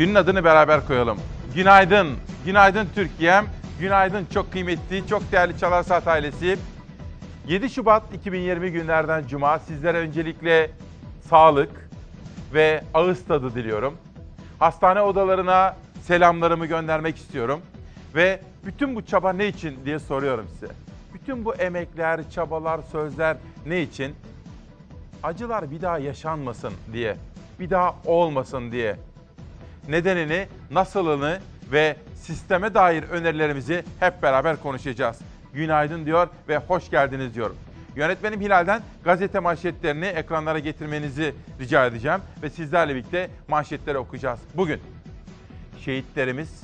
Günün adını beraber koyalım. Günaydın, günaydın Türkiye'm, günaydın çok kıymetli, çok değerli Çalar Saat ailesi. 7 Şubat 2020 günlerden Cuma sizlere öncelikle sağlık ve ağız tadı diliyorum. Hastane odalarına selamlarımı göndermek istiyorum. Ve bütün bu çaba ne için diye soruyorum size. Bütün bu emekler, çabalar, sözler ne için? Acılar bir daha yaşanmasın diye, bir daha olmasın diye. Nedenini, nasılını ve sisteme dair önerilerimizi hep beraber konuşacağız. Günaydın diyor ve hoş geldiniz diyorum. Yönetmenim Hilal'den gazete manşetlerini ekranlara getirmenizi rica edeceğim ve sizlerle birlikte manşetleri okuyacağız. Bugün şehitlerimiz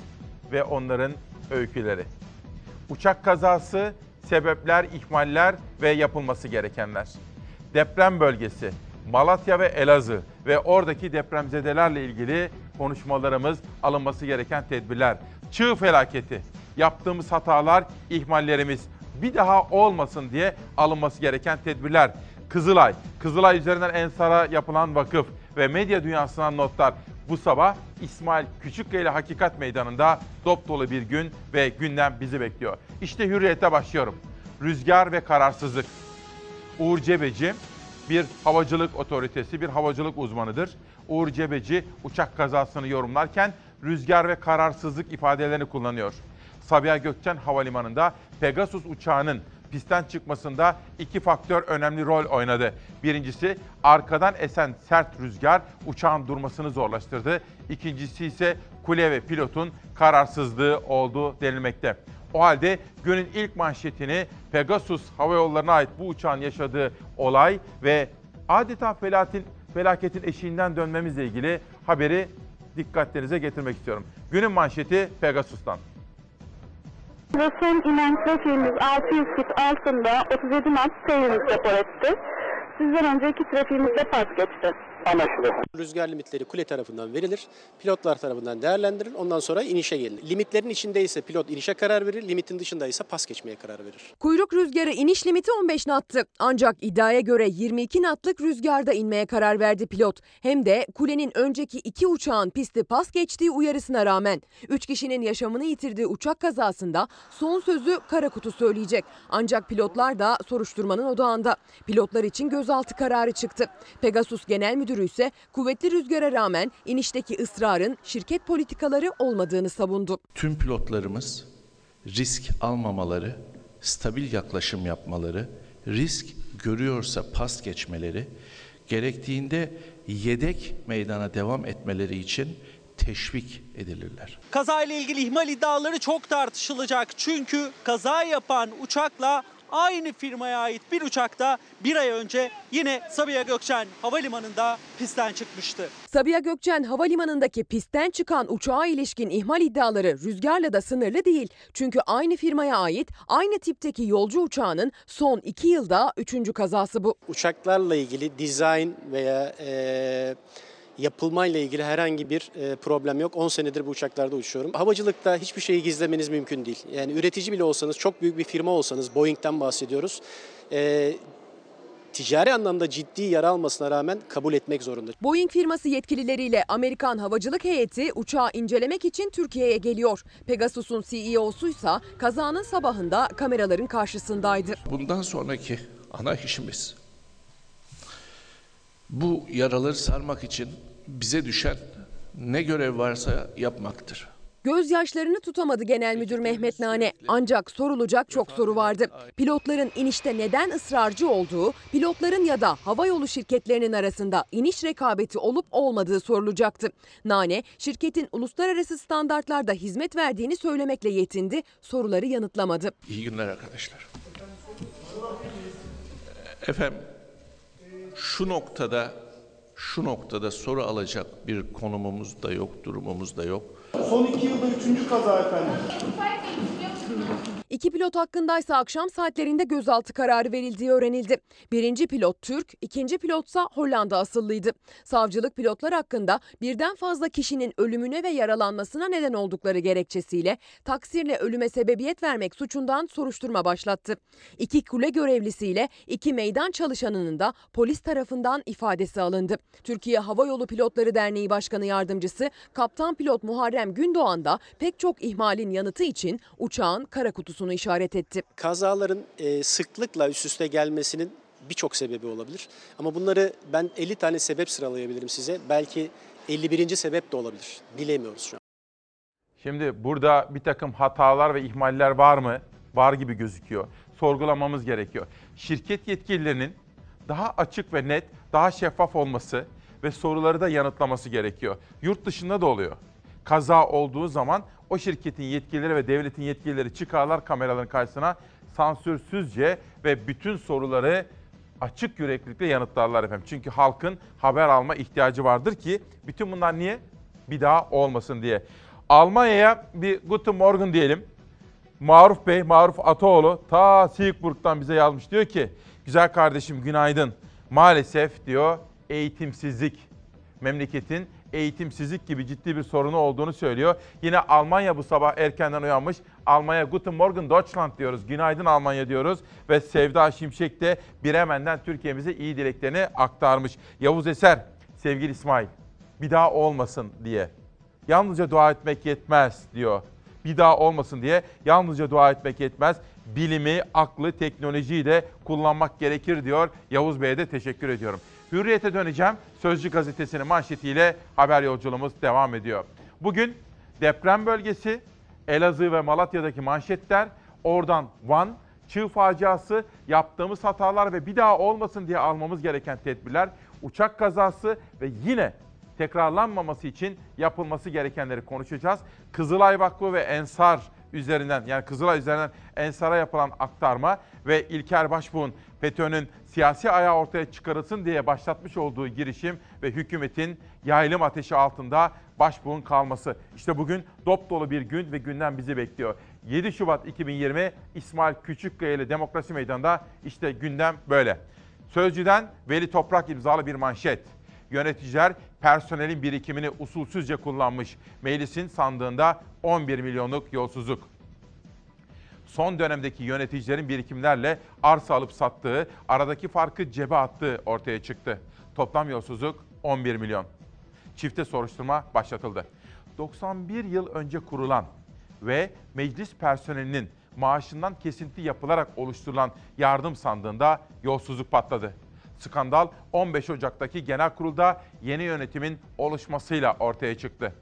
ve onların öyküleri. Uçak kazası, sebepler, ihmaller ve yapılması gerekenler. Deprem bölgesi, Malatya ve Elazığ ve oradaki depremzedelerle ilgili konuşmalarımız, alınması gereken tedbirler. Çığ felaketi, yaptığımız hatalar, ihmallerimiz bir daha olmasın diye alınması gereken tedbirler. Kızılay, Kızılay üzerinden Ensar'a yapılan vakıf ve medya dünyasından notlar. Bu sabah İsmail Küçükkaya ile Hakikat Meydanı'nda dop dolu bir gün ve gündem bizi bekliyor. İşte hürriyete başlıyorum. Rüzgar ve kararsızlık. Uğur Cebeci bir havacılık otoritesi, bir havacılık uzmanıdır. Uğur Cebeci uçak kazasını yorumlarken rüzgar ve kararsızlık ifadelerini kullanıyor. Sabiha Gökçen Havalimanı'nda Pegasus uçağının pistten çıkmasında iki faktör önemli rol oynadı. Birincisi arkadan esen sert rüzgar uçağın durmasını zorlaştırdı. İkincisi ise kule ve pilotun kararsızlığı oldu denilmekte. O halde günün ilk manşetini Pegasus Hava Yolları'na ait bu uçağın yaşadığı olay ve adeta felaketin, felaketin eşiğinden dönmemizle ilgili haberi dikkatlerinize getirmek istiyorum. Günün manşeti Pegasus'tan. Son inen trafiğimiz 600 fit altında 37 knot seyrimiz rapor etti. Sizden önceki trafiğimiz de pas geçti. Anlaşıldı. Rüzgar limitleri kule tarafından verilir. Pilotlar tarafından değerlendirilir. Ondan sonra inişe gelinir. Limitlerin içindeyse pilot inişe karar verir. Limitin dışındaysa pas geçmeye karar verir. Kuyruk rüzgarı iniş limiti 15 nattı. Ancak iddiaya göre 22 natlık rüzgarda inmeye karar verdi pilot. Hem de kulenin önceki iki uçağın pisti pas geçtiği uyarısına rağmen. 3 kişinin yaşamını yitirdiği uçak kazasında son sözü kara kutu söyleyecek. Ancak pilotlar da soruşturmanın odağında. Pilotlar için gözaltı kararı çıktı. Pegasus Genel Müdürü ise kuvvetli rüzgara rağmen inişteki ısrarın şirket politikaları olmadığını savundu. tüm pilotlarımız risk almamaları, stabil yaklaşım yapmaları, risk görüyorsa pas geçmeleri, gerektiğinde yedek meydana devam etmeleri için teşvik edilirler. Kazayla ilgili ihmal iddiaları çok tartışılacak. Çünkü kaza yapan uçakla aynı firmaya ait bir uçakta bir ay önce yine Sabiha Gökçen Havalimanı'nda pistten çıkmıştı. Sabiha Gökçen Havalimanı'ndaki pistten çıkan uçağa ilişkin ihmal iddiaları rüzgarla da sınırlı değil. Çünkü aynı firmaya ait aynı tipteki yolcu uçağının son iki yılda üçüncü kazası bu. Uçaklarla ilgili dizayn veya e, yapılmayla ilgili herhangi bir e, problem yok. 10 senedir bu uçaklarda uçuyorum. Havacılıkta hiçbir şeyi gizlemeniz mümkün değil. Yani üretici bile olsanız, çok büyük bir firma olsanız, Boeing'den bahsediyoruz. E, ticari anlamda ciddi yara almasına rağmen kabul etmek zorunda. Boeing firması yetkilileriyle Amerikan havacılık heyeti uçağı incelemek için Türkiye'ye geliyor. Pegasus'un CEO'su ise kazanın sabahında kameraların karşısındaydı. Bundan sonraki ana işimiz bu yaraları sarmak için bize düşen ne görev varsa yapmaktır. Gözyaşlarını tutamadı Genel Müdür Mehmet Nane. Ancak sorulacak çok soru vardı. Pilotların inişte neden ısrarcı olduğu, pilotların ya da havayolu şirketlerinin arasında iniş rekabeti olup olmadığı sorulacaktı. Nane, şirketin uluslararası standartlarda hizmet verdiğini söylemekle yetindi, soruları yanıtlamadı. İyi günler arkadaşlar. Efendim şu noktada şu noktada soru alacak bir konumumuz da yok, durumumuz da yok. Son iki yılda üçüncü kaza efendim. İki pilot hakkındaysa akşam saatlerinde gözaltı kararı verildiği öğrenildi. Birinci pilot Türk, ikinci pilotsa Hollanda asıllıydı. Savcılık pilotlar hakkında birden fazla kişinin ölümüne ve yaralanmasına neden oldukları gerekçesiyle taksirle ölüme sebebiyet vermek suçundan soruşturma başlattı. İki kule görevlisiyle iki meydan çalışanının da polis tarafından ifadesi alındı. Türkiye Hava Yolu Pilotları Derneği Başkanı Yardımcısı Kaptan Pilot Muharrem Gündoğan da pek çok ihmalin yanıtı için uçağın kara kutusunu işaret etti. Kazaların e, sıklıkla üst üste gelmesinin birçok sebebi olabilir. Ama bunları ben 50 tane sebep sıralayabilirim size. Belki 51. sebep de olabilir. Bilemiyoruz şu an. Şimdi burada bir takım hatalar ve ihmaller var mı? Var gibi gözüküyor. Sorgulamamız gerekiyor. Şirket yetkililerinin daha açık ve net, daha şeffaf olması ve soruları da yanıtlaması gerekiyor. Yurt dışında da oluyor. Kaza olduğu zaman o şirketin yetkilileri ve devletin yetkilileri çıkarlar kameraların karşısına sansürsüzce ve bütün soruları açık yüreklilikle yanıtlarlar efendim. Çünkü halkın haber alma ihtiyacı vardır ki bütün bunlar niye? Bir daha olmasın diye. Almanya'ya bir Guten Morgen diyelim. Maruf Bey, Maruf Ataoğlu ta Siegburg'dan bize yazmış. Diyor ki, güzel kardeşim günaydın. Maalesef diyor eğitimsizlik, memleketin eğitimsizlik gibi ciddi bir sorunu olduğunu söylüyor. Yine Almanya bu sabah erkenden uyanmış. Almanya Guten Morgen Deutschland diyoruz. Günaydın Almanya diyoruz. Ve Sevda Şimşek de Bremen'den Türkiye'mize iyi dileklerini aktarmış. Yavuz Eser, sevgili İsmail bir daha olmasın diye. Yalnızca dua etmek yetmez diyor. Bir daha olmasın diye yalnızca dua etmek yetmez. Bilimi, aklı, teknolojiyi de kullanmak gerekir diyor. Yavuz Bey'e de teşekkür ediyorum. Hürriyete döneceğim. Sözcü gazetesinin manşetiyle haber yolculuğumuz devam ediyor. Bugün deprem bölgesi, Elazığ ve Malatya'daki manşetler, oradan Van, çığ faciası, yaptığımız hatalar ve bir daha olmasın diye almamız gereken tedbirler, uçak kazası ve yine tekrarlanmaması için yapılması gerekenleri konuşacağız. Kızılay Vakfı ve Ensar üzerinden yani Kızılay üzerinden Ensar'a yapılan aktarma ve İlker Başbuğ'un FETÖ'nün siyasi ayağı ortaya çıkarılsın diye başlatmış olduğu girişim ve hükümetin yaylım ateşi altında başbuğun kalması. İşte bugün dop dolu bir gün ve günden bizi bekliyor. 7 Şubat 2020 İsmail Küçükkaya ile Demokrasi Meydanı'nda işte gündem böyle. Sözcüden Veli Toprak imzalı bir manşet. Yöneticiler personelin birikimini usulsüzce kullanmış. Meclisin sandığında 11 milyonluk yolsuzluk. Son dönemdeki yöneticilerin birikimlerle arsa alıp sattığı, aradaki farkı cebe attığı ortaya çıktı. Toplam yolsuzluk 11 milyon. Çifte soruşturma başlatıldı. 91 yıl önce kurulan ve meclis personelinin maaşından kesinti yapılarak oluşturulan yardım sandığında yolsuzluk patladı. Skandal 15 Ocak'taki genel kurulda yeni yönetimin oluşmasıyla ortaya çıktı.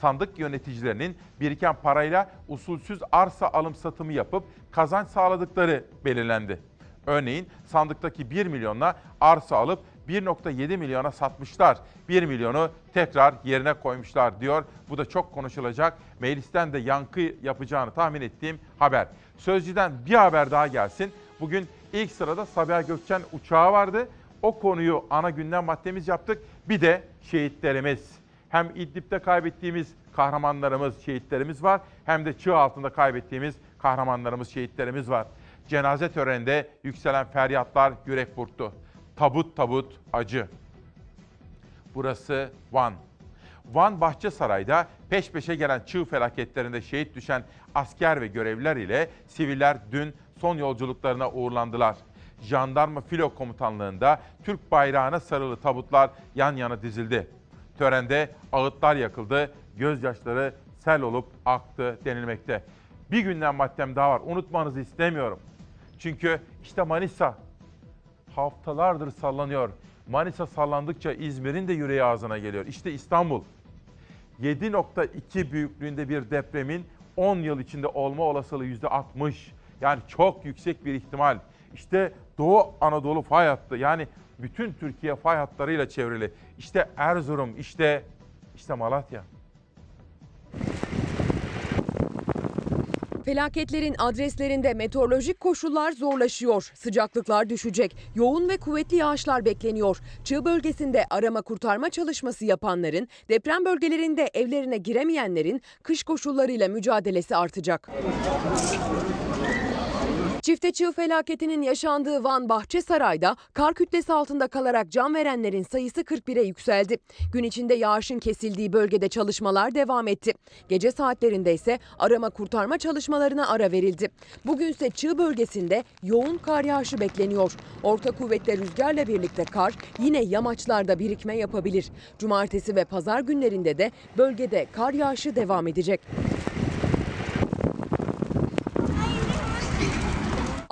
Sandık yöneticilerinin biriken parayla usulsüz arsa alım satımı yapıp kazanç sağladıkları belirlendi. Örneğin sandıktaki 1 milyonla arsa alıp 1.7 milyona satmışlar. 1 milyonu tekrar yerine koymuşlar diyor. Bu da çok konuşulacak. Meclisten de yankı yapacağını tahmin ettiğim haber. Sözcüden bir haber daha gelsin. Bugün ilk sırada Sabiha Gökçen uçağı vardı. O konuyu ana gündem maddemiz yaptık. Bir de şehitlerimiz. Hem İdlib'de kaybettiğimiz kahramanlarımız, şehitlerimiz var. Hem de çığ altında kaybettiğimiz kahramanlarımız, şehitlerimiz var. Cenaze töreninde yükselen feryatlar yürek burktu. Tabut tabut acı. Burası Van. Van Bahçesaray'da peş peşe gelen çığ felaketlerinde şehit düşen asker ve görevliler ile siviller dün son yolculuklarına uğurlandılar. Jandarma Filo Komutanlığı'nda Türk bayrağına sarılı tabutlar yan yana dizildi. Törende ağıtlar yakıldı, gözyaşları sel olup aktı denilmekte. Bir günden maddem daha var, unutmanızı istemiyorum. Çünkü işte Manisa haftalardır sallanıyor. Manisa sallandıkça İzmir'in de yüreği ağzına geliyor. İşte İstanbul. 7.2 büyüklüğünde bir depremin 10 yıl içinde olma olasılığı %60. Yani çok yüksek bir ihtimal. İşte Doğu Anadolu fay hattı. Yani bütün Türkiye fay hatlarıyla çevrili. İşte Erzurum, işte işte Malatya. Felaketlerin adreslerinde meteorolojik koşullar zorlaşıyor. Sıcaklıklar düşecek. Yoğun ve kuvvetli yağışlar bekleniyor. Çığ bölgesinde arama kurtarma çalışması yapanların, deprem bölgelerinde evlerine giremeyenlerin kış koşullarıyla mücadelesi artacak. Çifte çığ felaketinin yaşandığı Van Bahçesaray'da kar kütlesi altında kalarak can verenlerin sayısı 41'e yükseldi. Gün içinde yağışın kesildiği bölgede çalışmalar devam etti. Gece saatlerinde ise arama kurtarma çalışmalarına ara verildi. Bugünse çığ bölgesinde yoğun kar yağışı bekleniyor. Orta kuvvetli rüzgarla birlikte kar yine yamaçlarda birikme yapabilir. Cumartesi ve pazar günlerinde de bölgede kar yağışı devam edecek.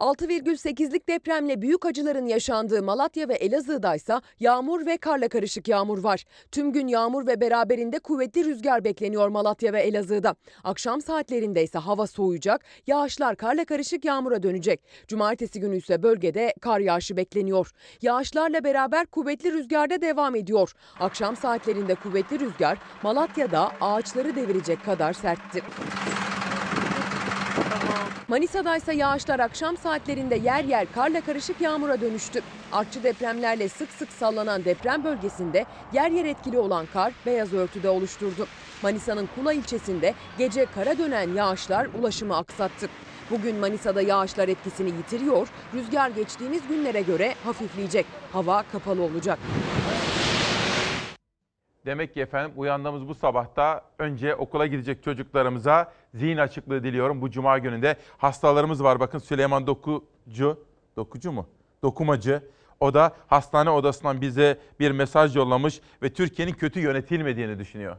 6,8'lik depremle büyük acıların yaşandığı Malatya ve Elazığ'da ise yağmur ve karla karışık yağmur var. Tüm gün yağmur ve beraberinde kuvvetli rüzgar bekleniyor Malatya ve Elazığ'da. Akşam saatlerinde ise hava soğuyacak, yağışlar karla karışık yağmura dönecek. Cumartesi günü ise bölgede kar yağışı bekleniyor. Yağışlarla beraber kuvvetli rüzgarda devam ediyor. Akşam saatlerinde kuvvetli rüzgar Malatya'da ağaçları devirecek kadar sertti. Manisa'da ise yağışlar akşam saatlerinde yer yer karla karışık yağmura dönüştü. Artçı depremlerle sık sık sallanan deprem bölgesinde yer yer etkili olan kar beyaz örtüde oluşturdu. Manisa'nın Kula ilçesinde gece kara dönen yağışlar ulaşımı aksattı. Bugün Manisa'da yağışlar etkisini yitiriyor, rüzgar geçtiğimiz günlere göre hafifleyecek. Hava kapalı olacak. Demek ki efendim uyandığımız bu sabahta önce okula gidecek çocuklarımıza zihin açıklığı diliyorum. Bu cuma gününde hastalarımız var. Bakın Süleyman Dokucu, Dokucu mu? Dokumacı. O da hastane odasından bize bir mesaj yollamış ve Türkiye'nin kötü yönetilmediğini düşünüyor.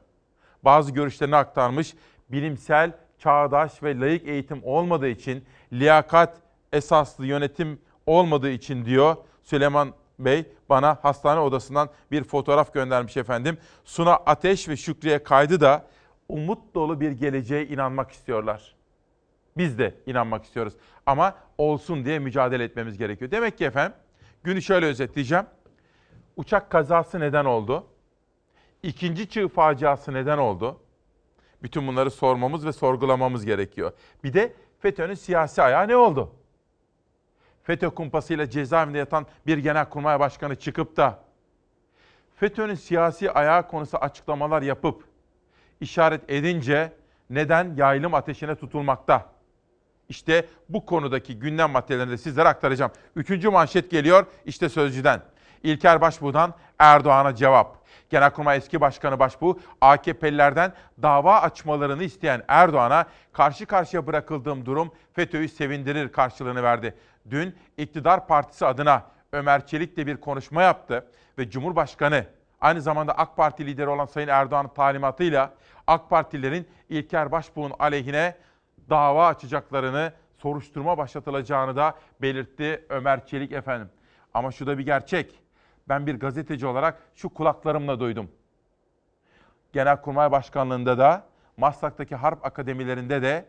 Bazı görüşlerini aktarmış. Bilimsel, çağdaş ve layık eğitim olmadığı için, liyakat esaslı yönetim olmadığı için diyor Süleyman Bey bana hastane odasından bir fotoğraf göndermiş efendim. Suna Ateş ve Şükriye Kaydı da umut dolu bir geleceğe inanmak istiyorlar. Biz de inanmak istiyoruz ama olsun diye mücadele etmemiz gerekiyor. Demek ki efendim günü şöyle özetleyeceğim. Uçak kazası neden oldu? İkinci çığ faciası neden oldu? Bütün bunları sormamız ve sorgulamamız gerekiyor. Bir de FETÖ'nün siyasi ayağı ne oldu? FETÖ kumpasıyla cezaevinde yatan bir genelkurmay başkanı çıkıp da FETÖ'nün siyasi ayağı konusu açıklamalar yapıp işaret edince neden yaylım ateşine tutulmakta? İşte bu konudaki gündem maddelerini de sizlere aktaracağım. Üçüncü manşet geliyor işte Sözcü'den. İlker Başbuğ'dan Erdoğan'a cevap. Genelkurmay eski başkanı Başbuğ, AKP'lilerden dava açmalarını isteyen Erdoğan'a karşı karşıya bırakıldığım durum FETÖ'yü sevindirir karşılığını verdi. Dün iktidar partisi adına Ömer Çelik de bir konuşma yaptı ve Cumhurbaşkanı aynı zamanda AK Parti lideri olan Sayın Erdoğan'ın talimatıyla AK Partililerin İlker Başbuğ'un aleyhine dava açacaklarını, soruşturma başlatılacağını da belirtti Ömer Çelik efendim. Ama şu da bir gerçek. Ben bir gazeteci olarak şu kulaklarımla duydum. Genelkurmay Başkanlığı'nda da, Maslak'taki harp akademilerinde de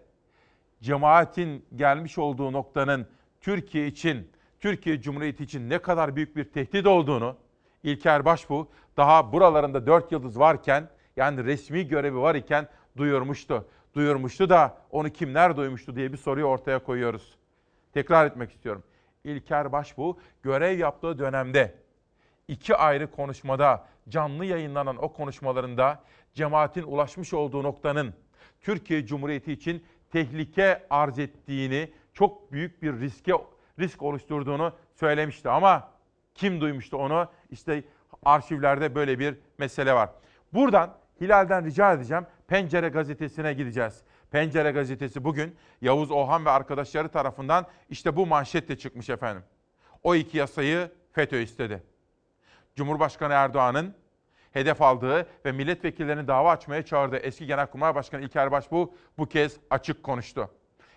cemaatin gelmiş olduğu noktanın Türkiye için, Türkiye Cumhuriyeti için ne kadar büyük bir tehdit olduğunu İlker Başbuğ daha buralarında dört yıldız varken yani resmi görevi var iken duyurmuştu. Duyurmuştu da onu kimler duymuştu diye bir soruyu ortaya koyuyoruz. Tekrar etmek istiyorum. İlker Başbuğ görev yaptığı dönemde iki ayrı konuşmada canlı yayınlanan o konuşmalarında cemaatin ulaşmış olduğu noktanın Türkiye Cumhuriyeti için tehlike arz ettiğini, çok büyük bir riske risk oluşturduğunu söylemişti ama kim duymuştu onu? İşte arşivlerde böyle bir mesele var. Buradan Hilal'den rica edeceğim. Pencere gazetesine gideceğiz. Pencere gazetesi bugün Yavuz Ohan ve arkadaşları tarafından işte bu manşetle çıkmış efendim. O iki yasayı FETÖ istedi. Cumhurbaşkanı Erdoğan'ın hedef aldığı ve milletvekillerinin dava açmaya çağırdığı eski Genelkurmay Başkanı İlker Başbuğ bu kez açık konuştu.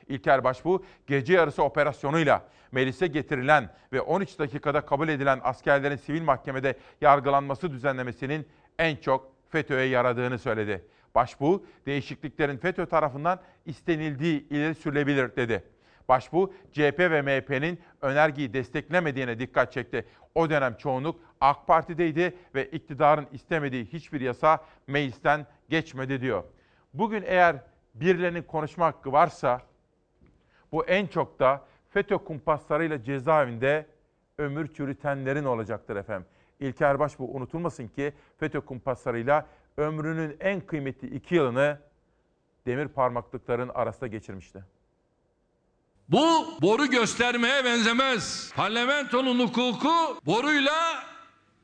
İlker Başbuğ gece yarısı operasyonuyla meclise getirilen ve 13 dakikada kabul edilen askerlerin sivil mahkemede yargılanması düzenlemesinin en çok FETÖ'ye yaradığını söyledi. Başbuğ, değişikliklerin FETÖ tarafından istenildiği ileri sürülebilir dedi. Başbuğ, CHP ve MHP'nin önergeyi desteklemediğine dikkat çekti. O dönem çoğunluk AK Parti'deydi ve iktidarın istemediği hiçbir yasa meclisten geçmedi diyor. Bugün eğer birilerinin konuşma hakkı varsa Bu en çok da FETÖ kumpaslarıyla cezaevinde ömür çürütenlerin olacaktır efendim. İlker Başbuğ unutulmasın ki FETÖ kumpaslarıyla ömrünün en kıymetli iki yılını demir parmaklıkların arasında geçirmişti. Bu boru göstermeye benzemez. Parlamentonun hukuku boruyla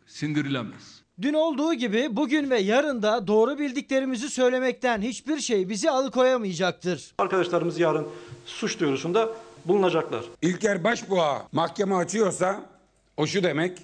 sindirilemez. Dün olduğu gibi bugün ve yarın da doğru bildiklerimizi söylemekten hiçbir şey bizi alıkoyamayacaktır. Arkadaşlarımız yarın suç duyurusunda bulunacaklar. İlker Başbuğ'a mahkeme açıyorsa o şu demek.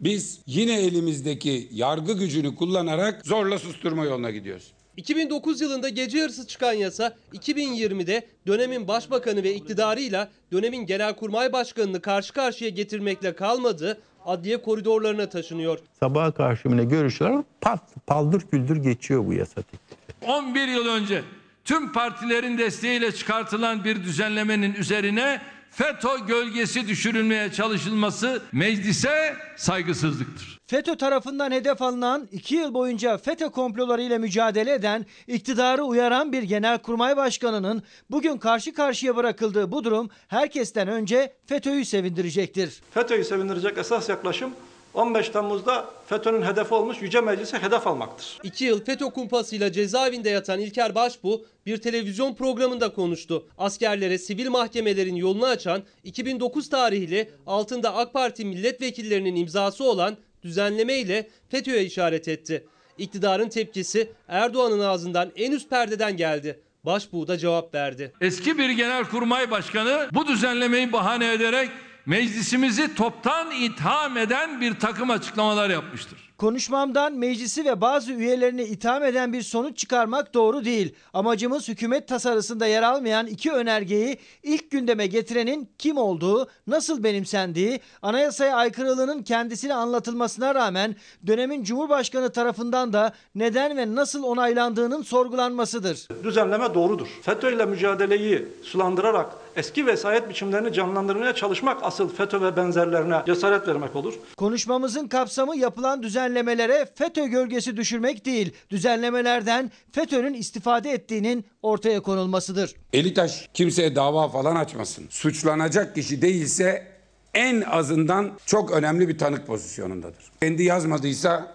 Biz yine elimizdeki yargı gücünü kullanarak zorla susturma yoluna gidiyoruz. 2009 yılında gece yarısı çıkan yasa 2020'de dönemin başbakanı ve iktidarıyla dönemin genelkurmay başkanını karşı karşıya getirmekle kalmadı, adliye koridorlarına taşınıyor. Sabaha karşı mı ne görüşüyorlar? Pat, paldır küldür geçiyor bu yasa teklifi. 11 yıl önce tüm partilerin desteğiyle çıkartılan bir düzenlemenin üzerine FETÖ gölgesi düşürülmeye çalışılması meclise saygısızlıktır. FETÖ tarafından hedef alınan 2 yıl boyunca FETÖ komploları ile mücadele eden, iktidarı uyaran bir genelkurmay başkanının bugün karşı karşıya bırakıldığı bu durum herkesten önce FETÖ'yü sevindirecektir. FETÖ'yü sevindirecek esas yaklaşım 15 Temmuz'da FETÖ'nün hedefi olmuş Yüce Meclis'e hedef almaktır. 2 yıl FETÖ kumpasıyla cezaevinde yatan İlker Başbuğ bir televizyon programında konuştu. Askerlere sivil mahkemelerin yolunu açan 2009 tarihli altında AK Parti milletvekillerinin imzası olan düzenleme ile FETÖ'ye işaret etti. İktidarın tepkisi Erdoğan'ın ağzından en üst perdeden geldi. Başbuğ da cevap verdi. Eski bir genelkurmay başkanı bu düzenlemeyi bahane ederek meclisimizi toptan itham eden bir takım açıklamalar yapmıştır. Konuşmamdan meclisi ve bazı üyelerini itham eden bir sonuç çıkarmak doğru değil. Amacımız hükümet tasarısında yer almayan iki önergeyi ilk gündeme getirenin kim olduğu, nasıl benimsendiği, anayasaya aykırılığının kendisine anlatılmasına rağmen dönemin Cumhurbaşkanı tarafından da neden ve nasıl onaylandığının sorgulanmasıdır. Düzenleme doğrudur. FETÖ ile mücadeleyi sulandırarak eski vesayet biçimlerini canlandırmaya çalışmak asıl FETÖ ve benzerlerine cesaret vermek olur. Konuşmamızın kapsamı yapılan düzenlemelere FETÖ gölgesi düşürmek değil, düzenlemelerden FETÖ'nün istifade ettiğinin ortaya konulmasıdır. Elitaş kimseye dava falan açmasın. Suçlanacak kişi değilse en azından çok önemli bir tanık pozisyonundadır. Kendi yazmadıysa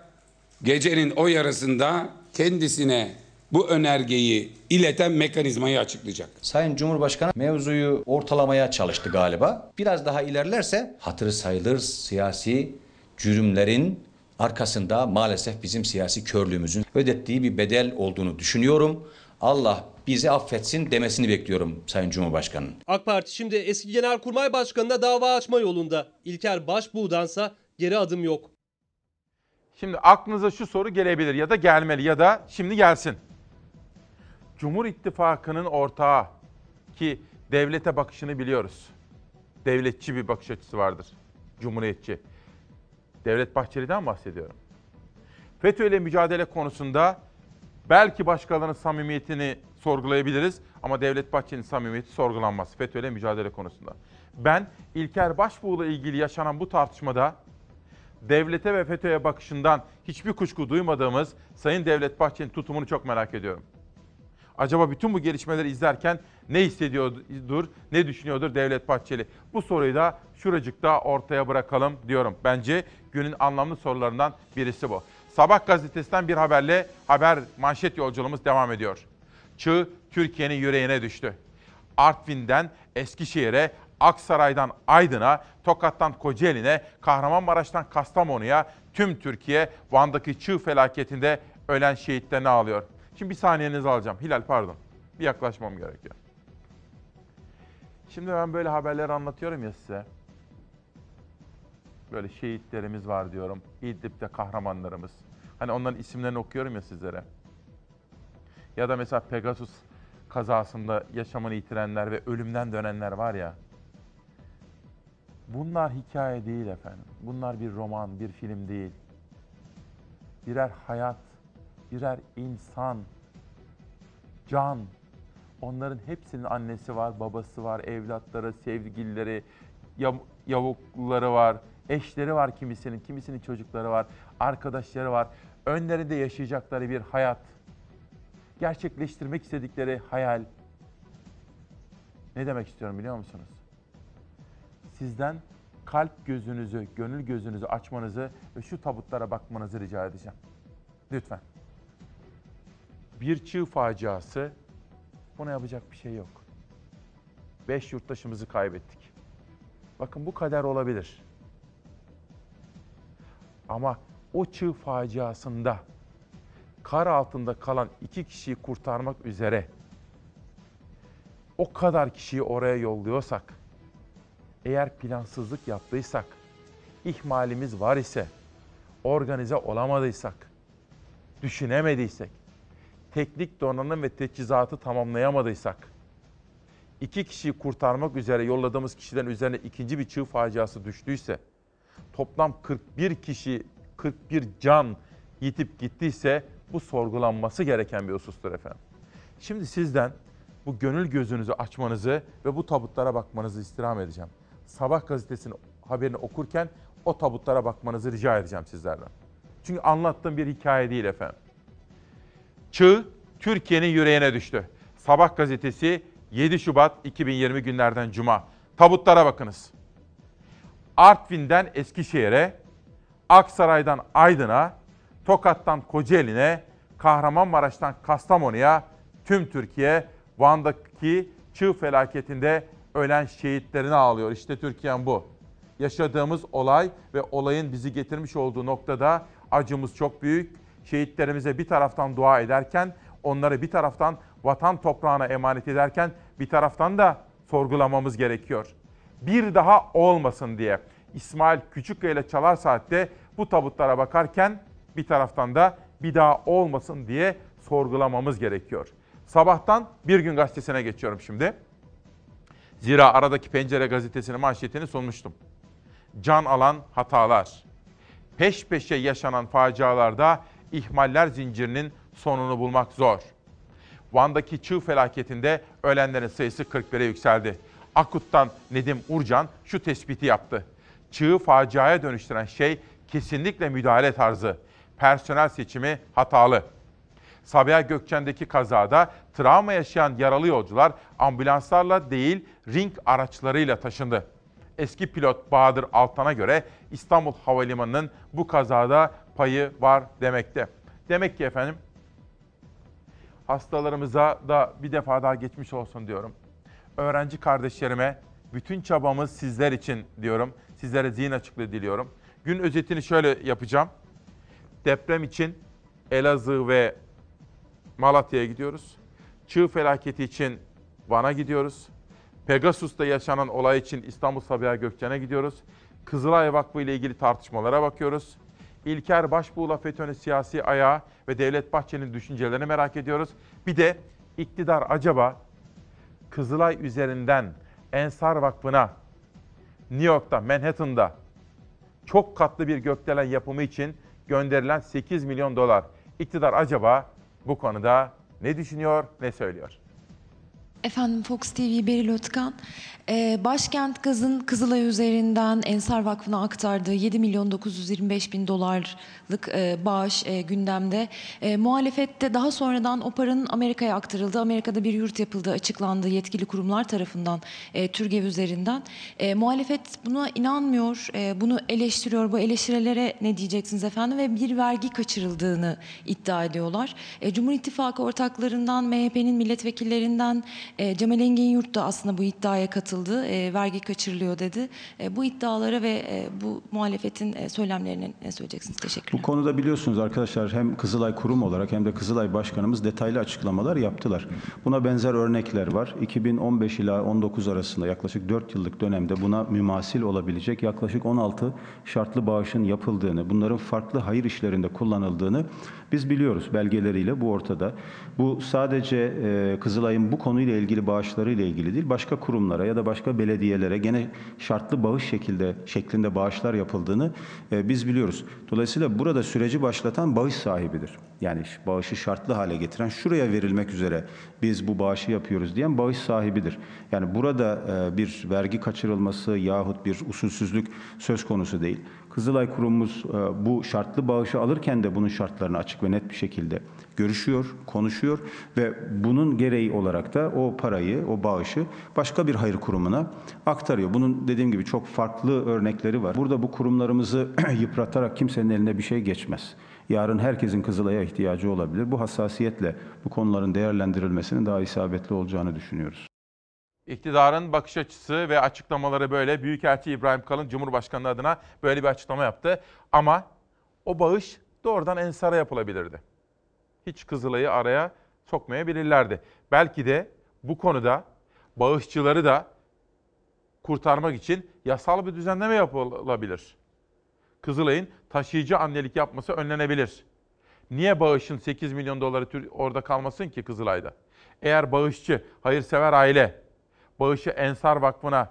gecenin o yarısında kendisine bu önergeyi ileten mekanizmayı açıklayacak. Sayın Cumhurbaşkanı mevzuyu ortalamaya çalıştı galiba. Biraz daha ilerlerse hatırı sayılır siyasi cürümlerin arkasında maalesef bizim siyasi körlüğümüzün ödettiği bir bedel olduğunu düşünüyorum. Allah bizi affetsin demesini bekliyorum Sayın Cumhurbaşkanı'nın. AK Parti şimdi eski genelkurmay başkanına dava açma yolunda. İlker Başbuğ'dansa geri adım yok. Şimdi aklınıza şu soru gelebilir ya da gelmeli ya da şimdi gelsin. Cumhur İttifakı'nın ortağı ki devlete bakışını biliyoruz. Devletçi bir bakış açısı vardır. Cumhuriyetçi. Devlet Bahçeli'den bahsediyorum. FETÖ ile mücadele konusunda belki başkalarının samimiyetini sorgulayabiliriz ama Devlet Bahçeli'nin samimiyeti sorgulanmaz FETÖ ile mücadele konusunda. Ben İlker Başbuğ'la ilgili yaşanan bu tartışmada devlete ve FETÖ'ye bakışından hiçbir kuşku duymadığımız Sayın Devlet Bahçeli'nin tutumunu çok merak ediyorum. Acaba bütün bu gelişmeleri izlerken ne hissediyordur, ne düşünüyordur Devlet Bahçeli? Bu soruyu da şuracıkta ortaya bırakalım diyorum. Bence günün anlamlı sorularından birisi bu. Sabah gazetesinden bir haberle haber manşet yolculuğumuz devam ediyor. Çığ Türkiye'nin yüreğine düştü. Artvin'den Eskişehir'e, Aksaray'dan Aydın'a, Tokat'tan Kocaeli'ne, Kahramanmaraş'tan Kastamonu'ya tüm Türkiye Van'daki çığ felaketinde ölen şehitlerini ağlıyor. Şimdi bir saniyenizi alacağım. Hilal pardon. Bir yaklaşmam gerekiyor. Şimdi ben böyle haberleri anlatıyorum ya size. Böyle şehitlerimiz var diyorum. İdlib'de kahramanlarımız. Hani onların isimlerini okuyorum ya sizlere. Ya da mesela Pegasus kazasında yaşamını yitirenler ve ölümden dönenler var ya. Bunlar hikaye değil efendim. Bunlar bir roman, bir film değil. Birer hayat, birer insan, can. Onların hepsinin annesi var, babası var, evlatları, sevgilileri, yav- yavukluları var, eşleri var kimisinin, kimisinin çocukları var, arkadaşları var. Önlerinde yaşayacakları bir hayat, gerçekleştirmek istedikleri hayal. Ne demek istiyorum biliyor musunuz? Sizden kalp gözünüzü, gönül gözünüzü açmanızı ve şu tabutlara bakmanızı rica edeceğim. Lütfen. Bir çığ faciası, buna yapacak bir şey yok. Beş yurttaşımızı kaybettik. Bakın bu kader olabilir. Ama o çığ faciasında kar altında kalan iki kişiyi kurtarmak üzere o kadar kişiyi oraya yolluyorsak, eğer plansızlık yaptıysak, ihmalimiz var ise, organize olamadıysak, düşünemediysek, teknik donanım ve teçhizatı tamamlayamadıysak, iki kişiyi kurtarmak üzere yolladığımız kişiden üzerine ikinci bir çığ faciası düştüyse, toplam 41 kişi, 41 can yitip gittiyse bu sorgulanması gereken bir husustur efendim. Şimdi sizden bu gönül gözünüzü açmanızı ve bu tabutlara bakmanızı istirham edeceğim. Sabah gazetesinin haberini okurken o tabutlara bakmanızı rica edeceğim sizlerden. Çünkü anlattığım bir hikaye değil efendim. Çığ Türkiye'nin yüreğine düştü. Sabah gazetesi 7 Şubat 2020 günlerden Cuma. Tabutlara bakınız. Artvin'den Eskişehir'e, Aksaray'dan Aydın'a, Tokat'tan Kocaeli'ne, Kahramanmaraş'tan Kastamonu'ya, tüm Türkiye Van'daki çığ felaketinde ölen şehitlerini ağlıyor. İşte Türkiye'm bu. Yaşadığımız olay ve olayın bizi getirmiş olduğu noktada acımız çok büyük. Şehitlerimize bir taraftan dua ederken, onları bir taraftan vatan toprağına emanet ederken bir taraftan da sorgulamamız gerekiyor. Bir daha olmasın diye. İsmail Küçükkaya ile Çalar Saat'te bu tabutlara bakarken bir taraftan da bir daha olmasın diye sorgulamamız gerekiyor. Sabahtan Bir Gün Gazetesi'ne geçiyorum şimdi. Zira aradaki Pencere Gazetesi'nin manşetini sunmuştum. Can alan hatalar. Peş peşe yaşanan facialarda ihmaller zincirinin sonunu bulmak zor. Van'daki çığ felaketinde ölenlerin sayısı 41'e yükseldi. Akut'tan Nedim Urcan şu tespiti yaptı. Çığı faciaya dönüştüren şey kesinlikle müdahale tarzı. Personel seçimi hatalı. Sabiha Gökçen'deki kazada travma yaşayan yaralı yolcular ambulanslarla değil ring araçlarıyla taşındı. Eski pilot Bahadır Altan'a göre İstanbul Havalimanı'nın bu kazada payı var demekte. Demek ki efendim hastalarımıza da bir defa daha geçmiş olsun diyorum. Öğrenci kardeşlerime bütün çabamız sizler için diyorum. Sizlere zihin açıklığı diliyorum. Gün özetini şöyle yapacağım. Deprem için Elazığ ve Malatya'ya gidiyoruz. Çığ felaketi için Van'a gidiyoruz. Pegasus'ta yaşanan olay için İstanbul Sabiha Gökçen'e gidiyoruz. Kızılay Vakfı ile ilgili tartışmalara bakıyoruz. İlker Başbuğ'la FETÖ'nün siyasi ayağı ve Devlet Bahçeli'nin düşüncelerini merak ediyoruz. Bir de iktidar acaba Kızılay üzerinden Ensar Vakfı'na New York'ta, Manhattan'da çok katlı bir gökdelen yapımı için gönderilen 8 milyon dolar. İktidar acaba bu konuda ne düşünüyor, ne söylüyor? Efendim Fox TV Beril Ötkan. Ee, Başkent Gaz'ın Kızılay üzerinden Ensar Vakfı'na aktardığı 7 milyon 925 bin dolarlık e, bağış e, gündemde. E, muhalefette daha sonradan o paranın Amerika'ya aktarıldığı, Amerika'da bir yurt yapıldığı açıklandı yetkili kurumlar tarafından e, TÜRGEV üzerinden. E, muhalefet buna inanmıyor, e, bunu eleştiriyor. Bu eleştirilere ne diyeceksiniz efendim? Ve bir vergi kaçırıldığını iddia ediyorlar. E, Cumhur İttifakı ortaklarından, MHP'nin milletvekillerinden e, Cemal Engin Yurt da aslında bu iddiaya katıldı. E, vergi kaçırılıyor dedi. E, bu iddialara ve e, bu muhalefetin e, söylemlerine ne söyleyeceksiniz? Teşekkürler. Bu konuda biliyorsunuz arkadaşlar hem Kızılay Kurum olarak hem de Kızılay Başkanımız detaylı açıklamalar yaptılar. Buna benzer örnekler var. 2015 ila 19 arasında yaklaşık 4 yıllık dönemde buna mümasil olabilecek yaklaşık 16 şartlı bağışın yapıldığını, bunların farklı hayır işlerinde kullanıldığını biz biliyoruz belgeleriyle bu ortada. Bu sadece e, Kızılay'ın bu konuyla ilgili bağışlarıyla ilgili değil, başka kurumlara ya da başka belediyelere gene şartlı bağış şekilde şeklinde bağışlar yapıldığını e, biz biliyoruz. Dolayısıyla burada süreci başlatan bağış sahibidir. yani bağışı şartlı hale getiren şuraya verilmek üzere biz bu bağışı yapıyoruz diyen bağış sahibidir. Yani burada e, bir vergi kaçırılması yahut bir usulsüzlük söz konusu değil. Kızılay Kurumumuz e, bu şartlı bağışı alırken de bunun şartlarını açık ve net bir şekilde görüşüyor, konuşuyor ve bunun gereği olarak da o parayı, o bağışı başka bir hayır kurumuna aktarıyor. Bunun dediğim gibi çok farklı örnekleri var. Burada bu kurumlarımızı yıpratarak kimsenin eline bir şey geçmez. Yarın herkesin Kızılay'a ihtiyacı olabilir. Bu hassasiyetle bu konuların değerlendirilmesinin daha isabetli olacağını düşünüyoruz. İktidarın bakış açısı ve açıklamaları böyle. Büyükelçi İbrahim Kalın Cumhurbaşkanlığı adına böyle bir açıklama yaptı. Ama o bağış doğrudan Ensar'a yapılabilirdi. Hiç Kızılay'ı araya sokmayabilirlerdi. Belki de bu konuda bağışçıları da kurtarmak için yasal bir düzenleme yapılabilir. Kızılay'ın taşıyıcı annelik yapması önlenebilir. Niye bağışın 8 milyon doları orada kalmasın ki Kızılay'da? Eğer bağışçı, hayırsever aile bağışı Ensar Vakfı'na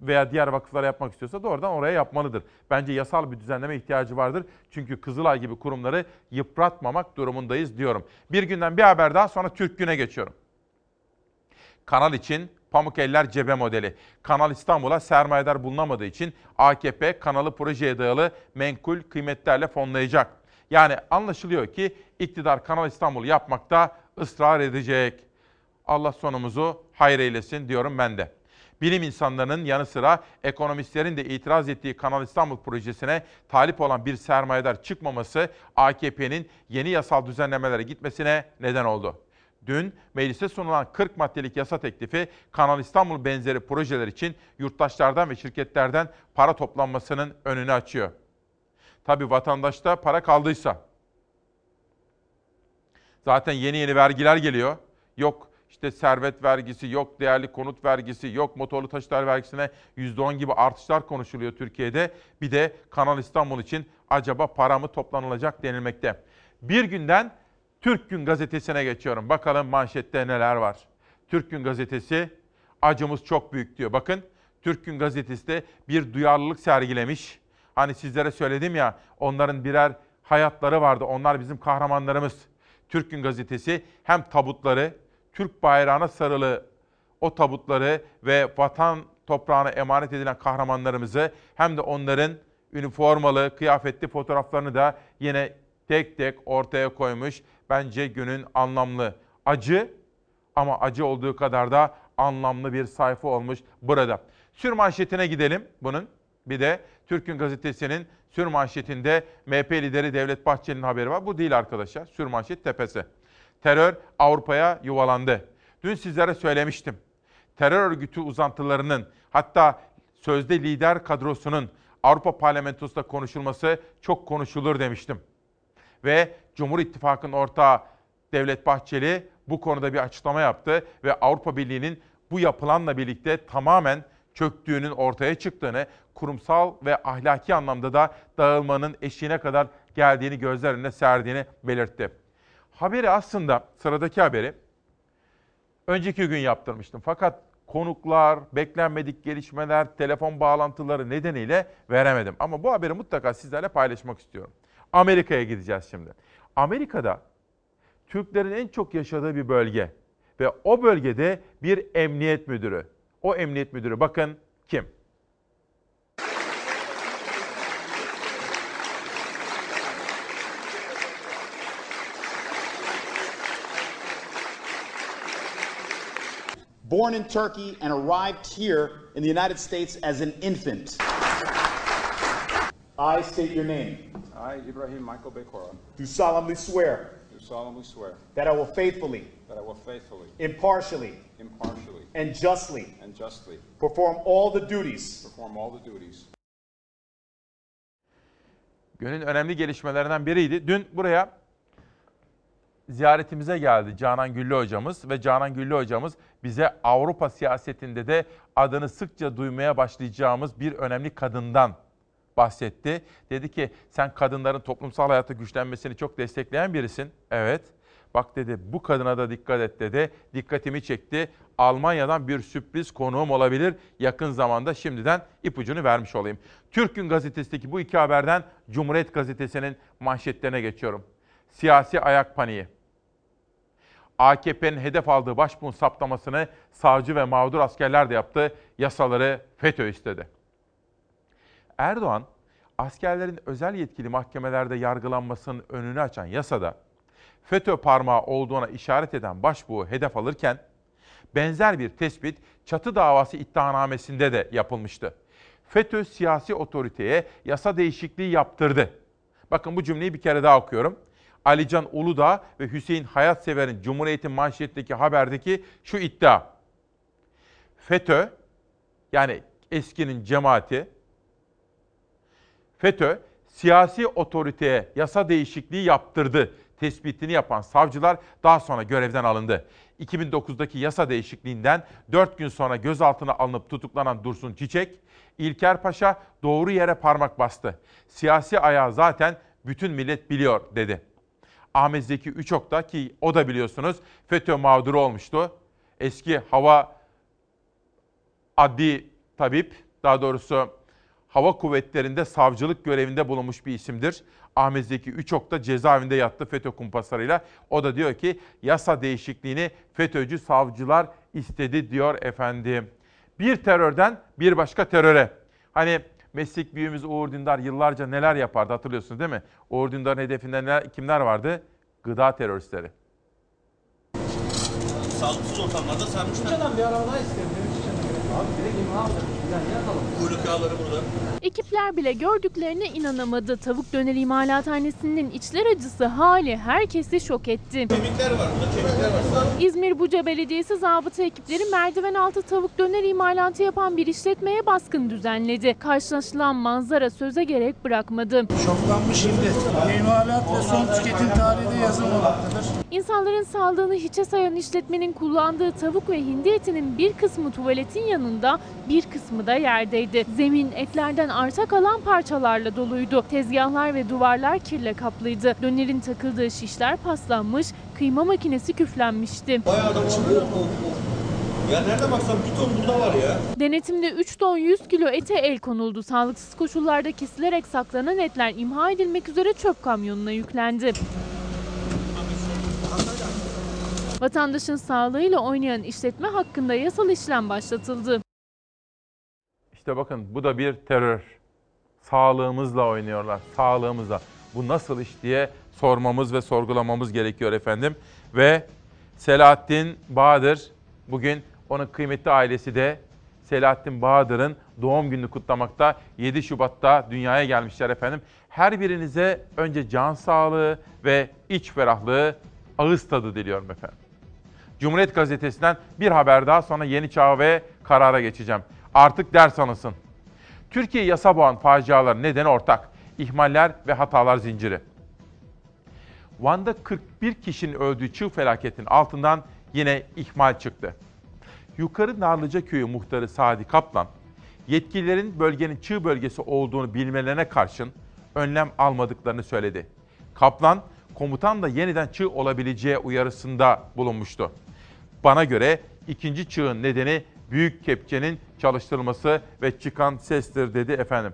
veya diğer vakıflara yapmak istiyorsa doğrudan oraya yapmalıdır. Bence yasal bir düzenleme ihtiyacı vardır. Çünkü Kızılay gibi kurumları yıpratmamak durumundayız diyorum. Bir günden bir haber daha sonra Türk Gün'e geçiyorum. Kanal için Pamuk Eller Cebe modeli. Kanal İstanbul'a sermayedar bulunamadığı için AKP kanalı projeye dayalı menkul kıymetlerle fonlayacak. Yani anlaşılıyor ki iktidar Kanal İstanbul yapmakta ısrar edecek. Allah sonumuzu hayır eylesin diyorum ben de. Bilim insanlarının yanı sıra ekonomistlerin de itiraz ettiği Kanal İstanbul projesine talip olan bir sermayedar çıkmaması AKP'nin yeni yasal düzenlemelere gitmesine neden oldu. Dün meclise sunulan 40 maddelik yasa teklifi Kanal İstanbul benzeri projeler için yurttaşlardan ve şirketlerden para toplanmasının önünü açıyor. Tabi vatandaşta para kaldıysa. Zaten yeni yeni vergiler geliyor. Yok işte servet vergisi, yok değerli konut vergisi, yok motorlu taşıtlar vergisine %10 gibi artışlar konuşuluyor Türkiye'de. Bir de Kanal İstanbul için acaba para mı toplanılacak denilmekte. Bir günden Türk Gün Gazetesi'ne geçiyorum. Bakalım manşette neler var. Türk Gün Gazetesi acımız çok büyük diyor. Bakın Türk Gün Gazetesi de bir duyarlılık sergilemiş. Hani sizlere söyledim ya onların birer hayatları vardı. Onlar bizim kahramanlarımız. Türk Gün Gazetesi hem tabutları, Türk bayrağına sarılı o tabutları ve vatan toprağına emanet edilen kahramanlarımızı hem de onların üniformalı, kıyafetli fotoğraflarını da yine tek tek ortaya koymuş. Bence günün anlamlı, acı ama acı olduğu kadar da anlamlı bir sayfa olmuş burada. Sür manşetine gidelim bunun. Bir de Türk'ün gazetesinin sür manşetinde MHP lideri Devlet Bahçeli'nin haberi var. Bu değil arkadaşlar. Sür manşet tepesi. Terör Avrupa'ya yuvalandı. Dün sizlere söylemiştim. Terör örgütü uzantılarının hatta sözde lider kadrosunun Avrupa Parlamentosu'nda konuşulması çok konuşulur demiştim. Ve Cumhur İttifakı'nın ortağı Devlet Bahçeli bu konuda bir açıklama yaptı ve Avrupa Birliği'nin bu yapılanla birlikte tamamen çöktüğünün ortaya çıktığını, kurumsal ve ahlaki anlamda da dağılmanın eşiğine kadar geldiğini gözler önüne serdiğini belirtti. Haberi aslında sıradaki haberi önceki gün yaptırmıştım. Fakat konuklar, beklenmedik gelişmeler, telefon bağlantıları nedeniyle veremedim. Ama bu haberi mutlaka sizlerle paylaşmak istiyorum. Amerika'ya gideceğiz şimdi. Amerika'da Türklerin en çok yaşadığı bir bölge ve o bölgede bir emniyet müdürü. O emniyet müdürü bakın kim? Born in Turkey and arrived here in the United States as an infant. I state your name. I, Ibrahim Michael Bekora, Do solemnly swear do solemnly swear that I will faithfully, that I will faithfully, impartially, impartially, and justly and justly perform all the duties perform all the duties Günün önemli gelişmelerinden biriydi. Dün buraya ziyaretimize geldi Canan Güllü hocamız ve Canan Güllü hocamız bize Avrupa siyasetinde de adını sıkça duymaya başlayacağımız bir önemli kadından bahsetti. Dedi ki sen kadınların toplumsal hayatta güçlenmesini çok destekleyen birisin. Evet. Bak dedi bu kadına da dikkat et dedi. Dikkatimi çekti. Almanya'dan bir sürpriz konuğum olabilir. Yakın zamanda şimdiden ipucunu vermiş olayım. Türk Gün Gazetesi'ndeki bu iki haberden Cumhuriyet Gazetesi'nin manşetlerine geçiyorum. Siyasi ayak paniği. AKP'nin hedef aldığı başbuğun saptamasını savcı ve mağdur askerler de yaptı. Yasaları FETÖ istedi. Erdoğan, askerlerin özel yetkili mahkemelerde yargılanmasının önünü açan yasada FETÖ parmağı olduğuna işaret eden başbuğu hedef alırken benzer bir tespit çatı davası iddianamesinde de yapılmıştı. FETÖ siyasi otoriteye yasa değişikliği yaptırdı. Bakın bu cümleyi bir kere daha okuyorum. Alican Uludağ ve Hüseyin Hayatsever'in Cumhuriyet'in manşetteki haberdeki şu iddia. FETÖ yani eskinin cemaati FETÖ siyasi otoriteye yasa değişikliği yaptırdı tespitini yapan savcılar daha sonra görevden alındı. 2009'daki yasa değişikliğinden 4 gün sonra gözaltına alınıp tutuklanan Dursun Çiçek, İlker Paşa doğru yere parmak bastı. Siyasi ayağı zaten bütün millet biliyor dedi. Ahmet Zeki Üçok ki o da biliyorsunuz FETÖ mağduru olmuştu. Eski hava adli tabip, daha doğrusu hava kuvvetlerinde savcılık görevinde bulunmuş bir isimdir. Ahmet Zeki Üçok cezaevinde yattı FETÖ kumpaslarıyla. O da diyor ki yasa değişikliğini FETÖ'cü savcılar istedi diyor efendim. Bir terörden bir başka teröre. Hani meslek büyüğümüz Uğur Dündar yıllarca neler yapardı hatırlıyorsunuz değil mi? Uğur Dündar'ın hedefinde neler, kimler vardı? Gıda teröristleri. Sağlıksız ortamlarda sarmışlar. bir araba daha isterim. Abi direkt imha aldım. Kuyruk yağları burada. Ekipler bile gördüklerine inanamadı. Tavuk döner imalathanesinin içler acısı hali herkesi şok etti. Kemikler var burada, kemikler var. İzmir Buca Belediyesi zabıta ekipleri merdiven altı tavuk döner imalatı yapan bir işletmeye baskın düzenledi. Karşılaşılan manzara söze gerek bırakmadı. Şoklanmış şimdi. İmalat ve son tüketim tarihi de yazılmamaktadır. İnsanların sağlığını hiçe sayan işletmenin kullandığı tavuk ve hindi etinin bir kısmı tuvaletin yanında, bir kısmı da yerdeydi. Zemin etlerden arta kalan parçalarla doluydu. Tezgahlar ve duvarlar kirle kaplıydı. Dönerin takıldığı şişler paslanmış, kıyma makinesi küflenmişti. Bayağı da Ya nerede baksam bir ton burada var ya. Denetimde 3 ton 100 kilo ete el konuldu. Sağlıksız koşullarda kesilerek saklanan etler imha edilmek üzere çöp kamyonuna yüklendi. Vatandaşın sağlığıyla oynayan işletme hakkında yasal işlem başlatıldı. İşte bakın bu da bir terör. Sağlığımızla oynuyorlar, sağlığımızla. Bu nasıl iş diye sormamız ve sorgulamamız gerekiyor efendim. Ve Selahattin Bahadır, bugün onun kıymetli ailesi de Selahattin Bahadır'ın doğum gününü kutlamakta. 7 Şubat'ta dünyaya gelmişler efendim. Her birinize önce can sağlığı ve iç ferahlığı, ağız tadı diliyorum efendim. Cumhuriyet Gazetesi'nden bir haber daha sonra Yeni Çağ ve karara geçeceğim. Artık ders anılsın. Türkiye yasa boğan faciaların nedeni ortak. İhmaller ve hatalar zinciri. Van'da 41 kişinin öldüğü çığ felaketin altından yine ihmal çıktı. Yukarı Narlıca Köyü muhtarı Sadi Kaplan, yetkililerin bölgenin çığ bölgesi olduğunu bilmelerine karşın önlem almadıklarını söyledi. Kaplan, komutan da yeniden çığ olabileceği uyarısında bulunmuştu. Bana göre ikinci çığın nedeni büyük kepçenin çalıştırılması ve çıkan sestir dedi efendim.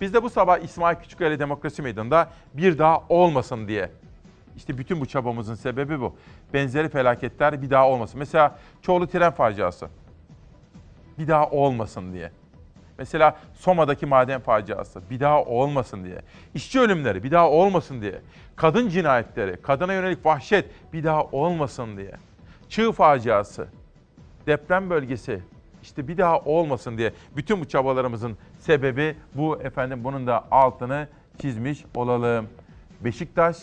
Biz de bu sabah İsmail Küçüköy'le Demokrasi Meydanı'nda bir daha olmasın diye. İşte bütün bu çabamızın sebebi bu. Benzeri felaketler bir daha olmasın. Mesela Çoğlu tren faciası. Bir daha olmasın diye. Mesela Soma'daki maden faciası bir daha olmasın diye. İşçi ölümleri bir daha olmasın diye. Kadın cinayetleri, kadına yönelik vahşet bir daha olmasın diye. Çığ faciası, deprem bölgesi işte bir daha olmasın diye bütün bu çabalarımızın sebebi bu efendim bunun da altını çizmiş olalım. Beşiktaş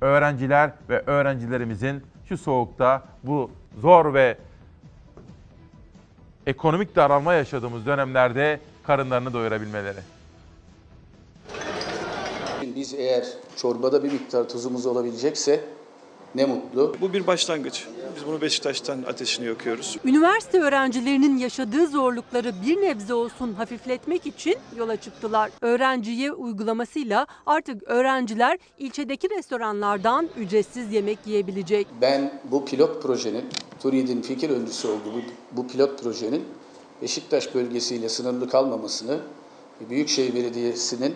öğrenciler ve öğrencilerimizin şu soğukta bu zor ve ekonomik daralma yaşadığımız dönemlerde karınlarını doyurabilmeleri. Biz eğer çorbada bir miktar tuzumuz olabilecekse ne mutlu. Bu bir başlangıç. Biz bunu Beşiktaş'tan ateşini yakıyoruz. Üniversite öğrencilerinin yaşadığı zorlukları bir nebze olsun hafifletmek için yola çıktılar. Öğrenciye uygulamasıyla artık öğrenciler ilçedeki restoranlardan ücretsiz yemek yiyebilecek. Ben bu pilot projenin, TÜRİD'in fikir öncüsü olduğu bu, bu pilot projenin Beşiktaş bölgesiyle sınırlı kalmamasını, Büyükşehir Belediyesi'nin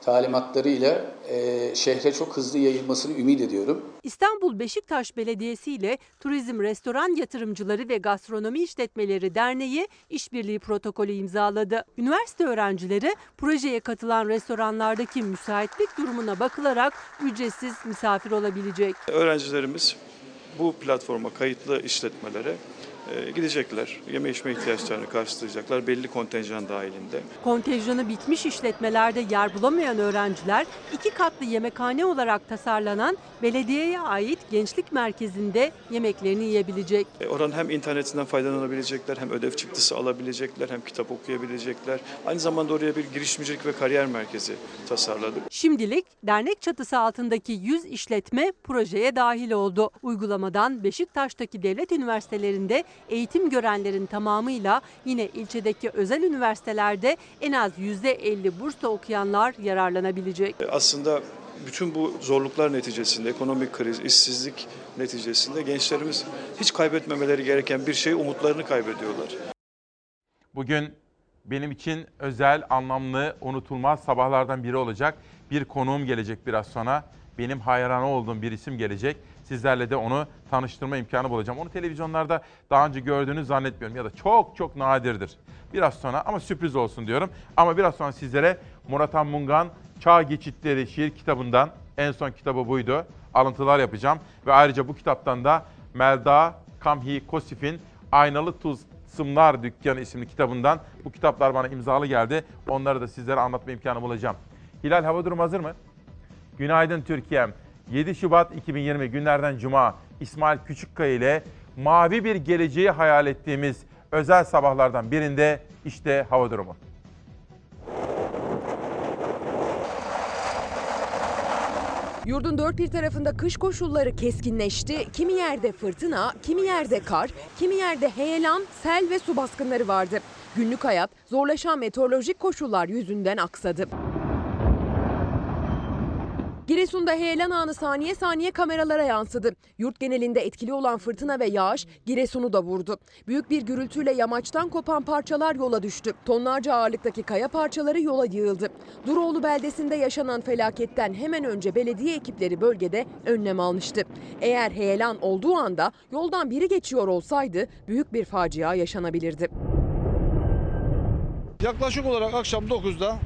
talimatlarıyla e, şehre çok hızlı yayılmasını ümit ediyorum. İstanbul Beşiktaş Belediyesi ile Turizm Restoran Yatırımcıları ve Gastronomi İşletmeleri Derneği işbirliği protokolü imzaladı. Üniversite öğrencileri projeye katılan restoranlardaki müsaitlik durumuna bakılarak ücretsiz misafir olabilecek. Öğrencilerimiz bu platforma kayıtlı işletmelere gidecekler. Yeme içme ihtiyaçlarını karşılayacaklar belli kontenjan dahilinde. Kontenjanı bitmiş işletmelerde yer bulamayan öğrenciler iki katlı yemekhane olarak tasarlanan belediyeye ait gençlik merkezinde yemeklerini yiyebilecek. E, Oranın hem internetinden faydalanabilecekler, hem ödev çıktısı alabilecekler, hem kitap okuyabilecekler. Aynı zamanda oraya bir girişimcilik ve kariyer merkezi tasarladık. Şimdilik dernek çatısı altındaki 100 işletme projeye dahil oldu. Uygulamadan Beşiktaş'taki devlet üniversitelerinde eğitim görenlerin tamamıyla yine ilçedeki özel üniversitelerde en az %50 bursla okuyanlar yararlanabilecek. Aslında bütün bu zorluklar neticesinde, ekonomik kriz, işsizlik neticesinde gençlerimiz hiç kaybetmemeleri gereken bir şey umutlarını kaybediyorlar. Bugün benim için özel, anlamlı, unutulmaz sabahlardan biri olacak. Bir konuğum gelecek biraz sonra. Benim hayran olduğum bir isim gelecek. Sizlerle de onu tanıştırma imkanı bulacağım. Onu televizyonlarda daha önce gördüğünü zannetmiyorum ya da çok çok nadirdir. Biraz sonra ama sürpriz olsun diyorum. Ama biraz sonra sizlere Murat Mungan Çağ Geçitleri şiir kitabından en son kitabı buydu. Alıntılar yapacağım ve ayrıca bu kitaptan da Melda Kamhi Kosif'in Aynalı Tuz Sımlar Dükkanı isimli kitabından bu kitaplar bana imzalı geldi. Onları da sizlere anlatma imkanı bulacağım. Hilal hava durumu hazır mı? Günaydın Türkiye'm. 7 Şubat 2020 günlerden Cuma İsmail Küçükkaya ile mavi bir geleceği hayal ettiğimiz özel sabahlardan birinde işte hava durumu. Yurdun dört bir tarafında kış koşulları keskinleşti. Kimi yerde fırtına, kimi yerde kar, kimi yerde heyelan, sel ve su baskınları vardı. Günlük hayat zorlaşan meteorolojik koşullar yüzünden aksadı. Giresun'da heyelan anı saniye saniye kameralara yansıdı. Yurt genelinde etkili olan fırtına ve yağış Giresun'u da vurdu. Büyük bir gürültüyle yamaçtan kopan parçalar yola düştü. Tonlarca ağırlıktaki kaya parçaları yola yığıldı. Duroğlu beldesinde yaşanan felaketten hemen önce belediye ekipleri bölgede önlem almıştı. Eğer heyelan olduğu anda yoldan biri geçiyor olsaydı büyük bir facia yaşanabilirdi. Yaklaşık olarak akşam 9'da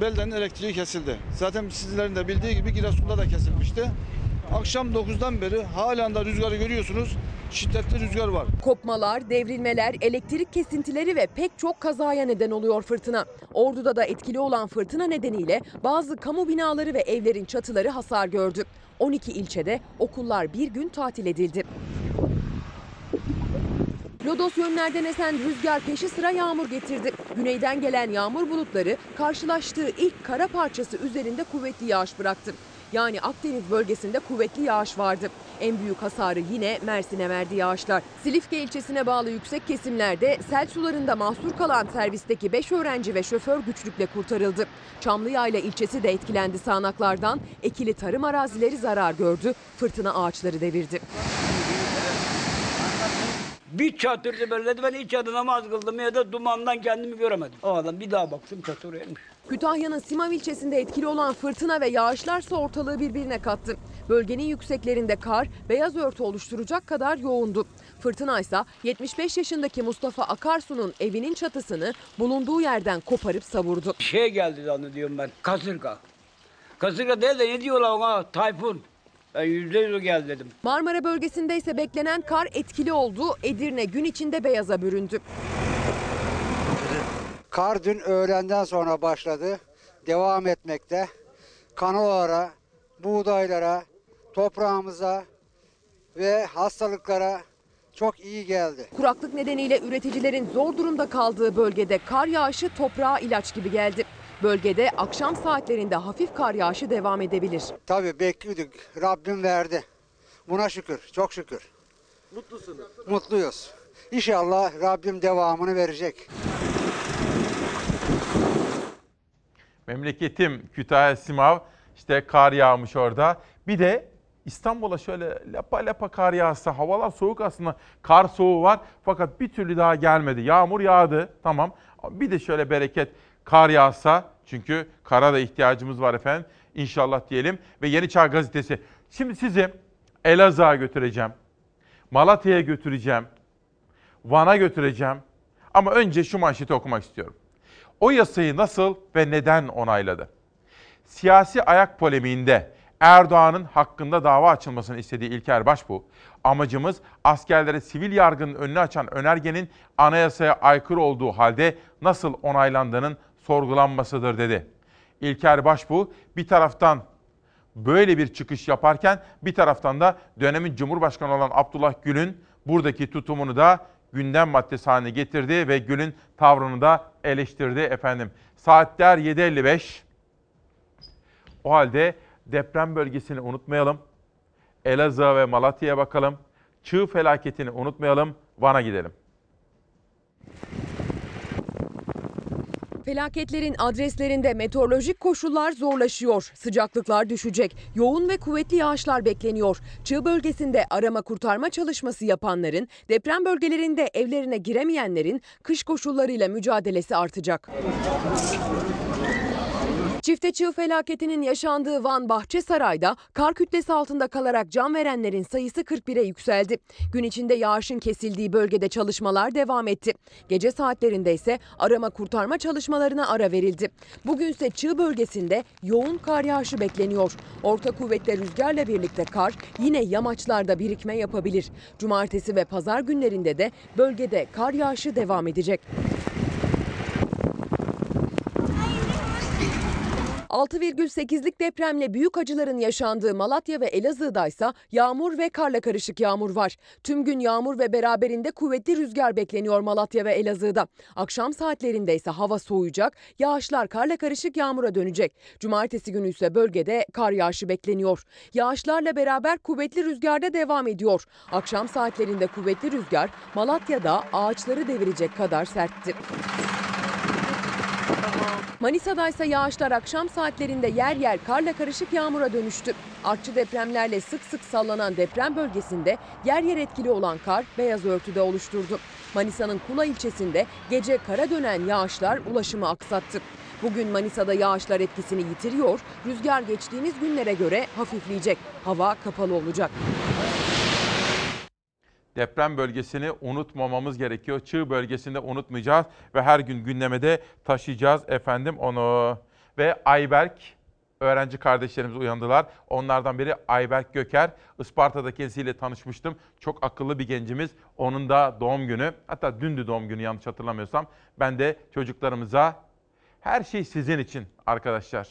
beldenin elektriği kesildi. Zaten sizlerin de bildiği gibi Giresun'da da kesilmişti. Akşam 9'dan beri halen de rüzgarı görüyorsunuz. Şiddetli rüzgar var. Kopmalar, devrilmeler, elektrik kesintileri ve pek çok kazaya neden oluyor fırtına. Ordu'da da etkili olan fırtına nedeniyle bazı kamu binaları ve evlerin çatıları hasar gördü. 12 ilçede okullar bir gün tatil edildi. Lodos yönlerden esen rüzgar peşi sıra yağmur getirdi. Güneyden gelen yağmur bulutları karşılaştığı ilk kara parçası üzerinde kuvvetli yağış bıraktı. Yani Akdeniz bölgesinde kuvvetli yağış vardı. En büyük hasarı yine Mersin'e verdi yağışlar. Silifke ilçesine bağlı yüksek kesimlerde sel sularında mahsur kalan servisteki 5 öğrenci ve şoför güçlükle kurtarıldı. Çamlıyayla ilçesi de etkilendi sağanaklardan. Ekili tarım arazileri zarar gördü. Fırtına ağaçları devirdi. Bir çatırdı böyle ben hiç adı namaz kıldım ya da dumandan kendimi göremedim. O adam bir daha baktım çatır yanmış. Kütahya'nın Simav ilçesinde etkili olan fırtına ve yağışlarsa ortalığı birbirine kattı. Bölgenin yükseklerinde kar beyaz örtü oluşturacak kadar yoğundu. Fırtına ise 75 yaşındaki Mustafa Akarsu'nun evinin çatısını bulunduğu yerden koparıp savurdu. Şey geldi zannediyorum ben kasırga. Kasırga değil de ne diyorlar ona tayfun. Ben yüzde yüz o geldi dedim. Marmara bölgesinde ise beklenen kar etkili oldu. Edirne gün içinde beyaza büründü. Kar dün öğlenden sonra başladı. Devam etmekte. Kanolara, buğdaylara, toprağımıza ve hastalıklara çok iyi geldi. Kuraklık nedeniyle üreticilerin zor durumda kaldığı bölgede kar yağışı toprağa ilaç gibi geldi. Bölgede akşam saatlerinde hafif kar yağışı devam edebilir. Tabii bekliyorduk. Rabbim verdi. Buna şükür, çok şükür. Mutlusunuz. Mutluyuz. İnşallah Rabbim devamını verecek. Memleketim Kütahya Simav. İşte kar yağmış orada. Bir de İstanbul'a şöyle lapa lapa kar yağsa, havalar soğuk aslında, kar soğuğu var fakat bir türlü daha gelmedi. Yağmur yağdı, tamam. Bir de şöyle bereket, Kar yağsa çünkü kara da ihtiyacımız var efendim. İnşallah diyelim ve Yeni Çağ Gazetesi. Şimdi sizi Elazığ'a götüreceğim. Malatya'ya götüreceğim. Van'a götüreceğim. Ama önce şu manşeti okumak istiyorum. O yasayı nasıl ve neden onayladı? Siyasi ayak polemiğinde Erdoğan'ın hakkında dava açılmasını istediği İlker Başbuğ, amacımız askerlere sivil yargının önünü açan önergenin anayasaya aykırı olduğu halde nasıl onaylandığının sorgulanmasıdır dedi. İlker Başbuğ bir taraftan böyle bir çıkış yaparken bir taraftan da dönemin Cumhurbaşkanı olan Abdullah Gül'ün buradaki tutumunu da gündem maddesi haline getirdi ve Gül'ün tavrını da eleştirdi efendim. Saatler 7.55. O halde deprem bölgesini unutmayalım. Elazığ ve Malatya'ya bakalım. Çığ felaketini unutmayalım. Van'a gidelim. Felaketlerin adreslerinde meteorolojik koşullar zorlaşıyor. Sıcaklıklar düşecek. Yoğun ve kuvvetli yağışlar bekleniyor. Çığ bölgesinde arama kurtarma çalışması yapanların, deprem bölgelerinde evlerine giremeyenlerin kış koşullarıyla mücadelesi artacak. Çifte çığ felaketinin yaşandığı Van Bahçesaray'da kar kütlesi altında kalarak can verenlerin sayısı 41'e yükseldi. Gün içinde yağışın kesildiği bölgede çalışmalar devam etti. Gece saatlerinde ise arama kurtarma çalışmalarına ara verildi. Bugünse çığ bölgesinde yoğun kar yağışı bekleniyor. Orta kuvvetli rüzgarla birlikte kar yine yamaçlarda birikme yapabilir. Cumartesi ve pazar günlerinde de bölgede kar yağışı devam edecek. 6,8'lik depremle büyük acıların yaşandığı Malatya ve Elazığ'da ise yağmur ve karla karışık yağmur var. Tüm gün yağmur ve beraberinde kuvvetli rüzgar bekleniyor Malatya ve Elazığ'da. Akşam saatlerinde ise hava soğuyacak, yağışlar karla karışık yağmura dönecek. Cumartesi günü ise bölgede kar yağışı bekleniyor. Yağışlarla beraber kuvvetli rüzgarda devam ediyor. Akşam saatlerinde kuvvetli rüzgar Malatya'da ağaçları devirecek kadar sertti. Manisa'da ise yağışlar akşam saatlerinde yer yer karla karışık yağmura dönüştü. Artçı depremlerle sık sık sallanan deprem bölgesinde yer yer etkili olan kar beyaz örtüde oluşturdu. Manisa'nın Kula ilçesinde gece kara dönen yağışlar ulaşımı aksattı. Bugün Manisa'da yağışlar etkisini yitiriyor, rüzgar geçtiğimiz günlere göre hafifleyecek. Hava kapalı olacak. Deprem bölgesini unutmamamız gerekiyor. Çığ bölgesinde unutmayacağız ve her gün gündeme taşıyacağız efendim onu. Ve Ayberk öğrenci kardeşlerimiz uyandılar. Onlardan biri Ayberk Göker. Isparta'da kendisiyle tanışmıştım. Çok akıllı bir gencimiz. Onun da doğum günü. Hatta dündü doğum günü yanlış hatırlamıyorsam. Ben de çocuklarımıza her şey sizin için arkadaşlar.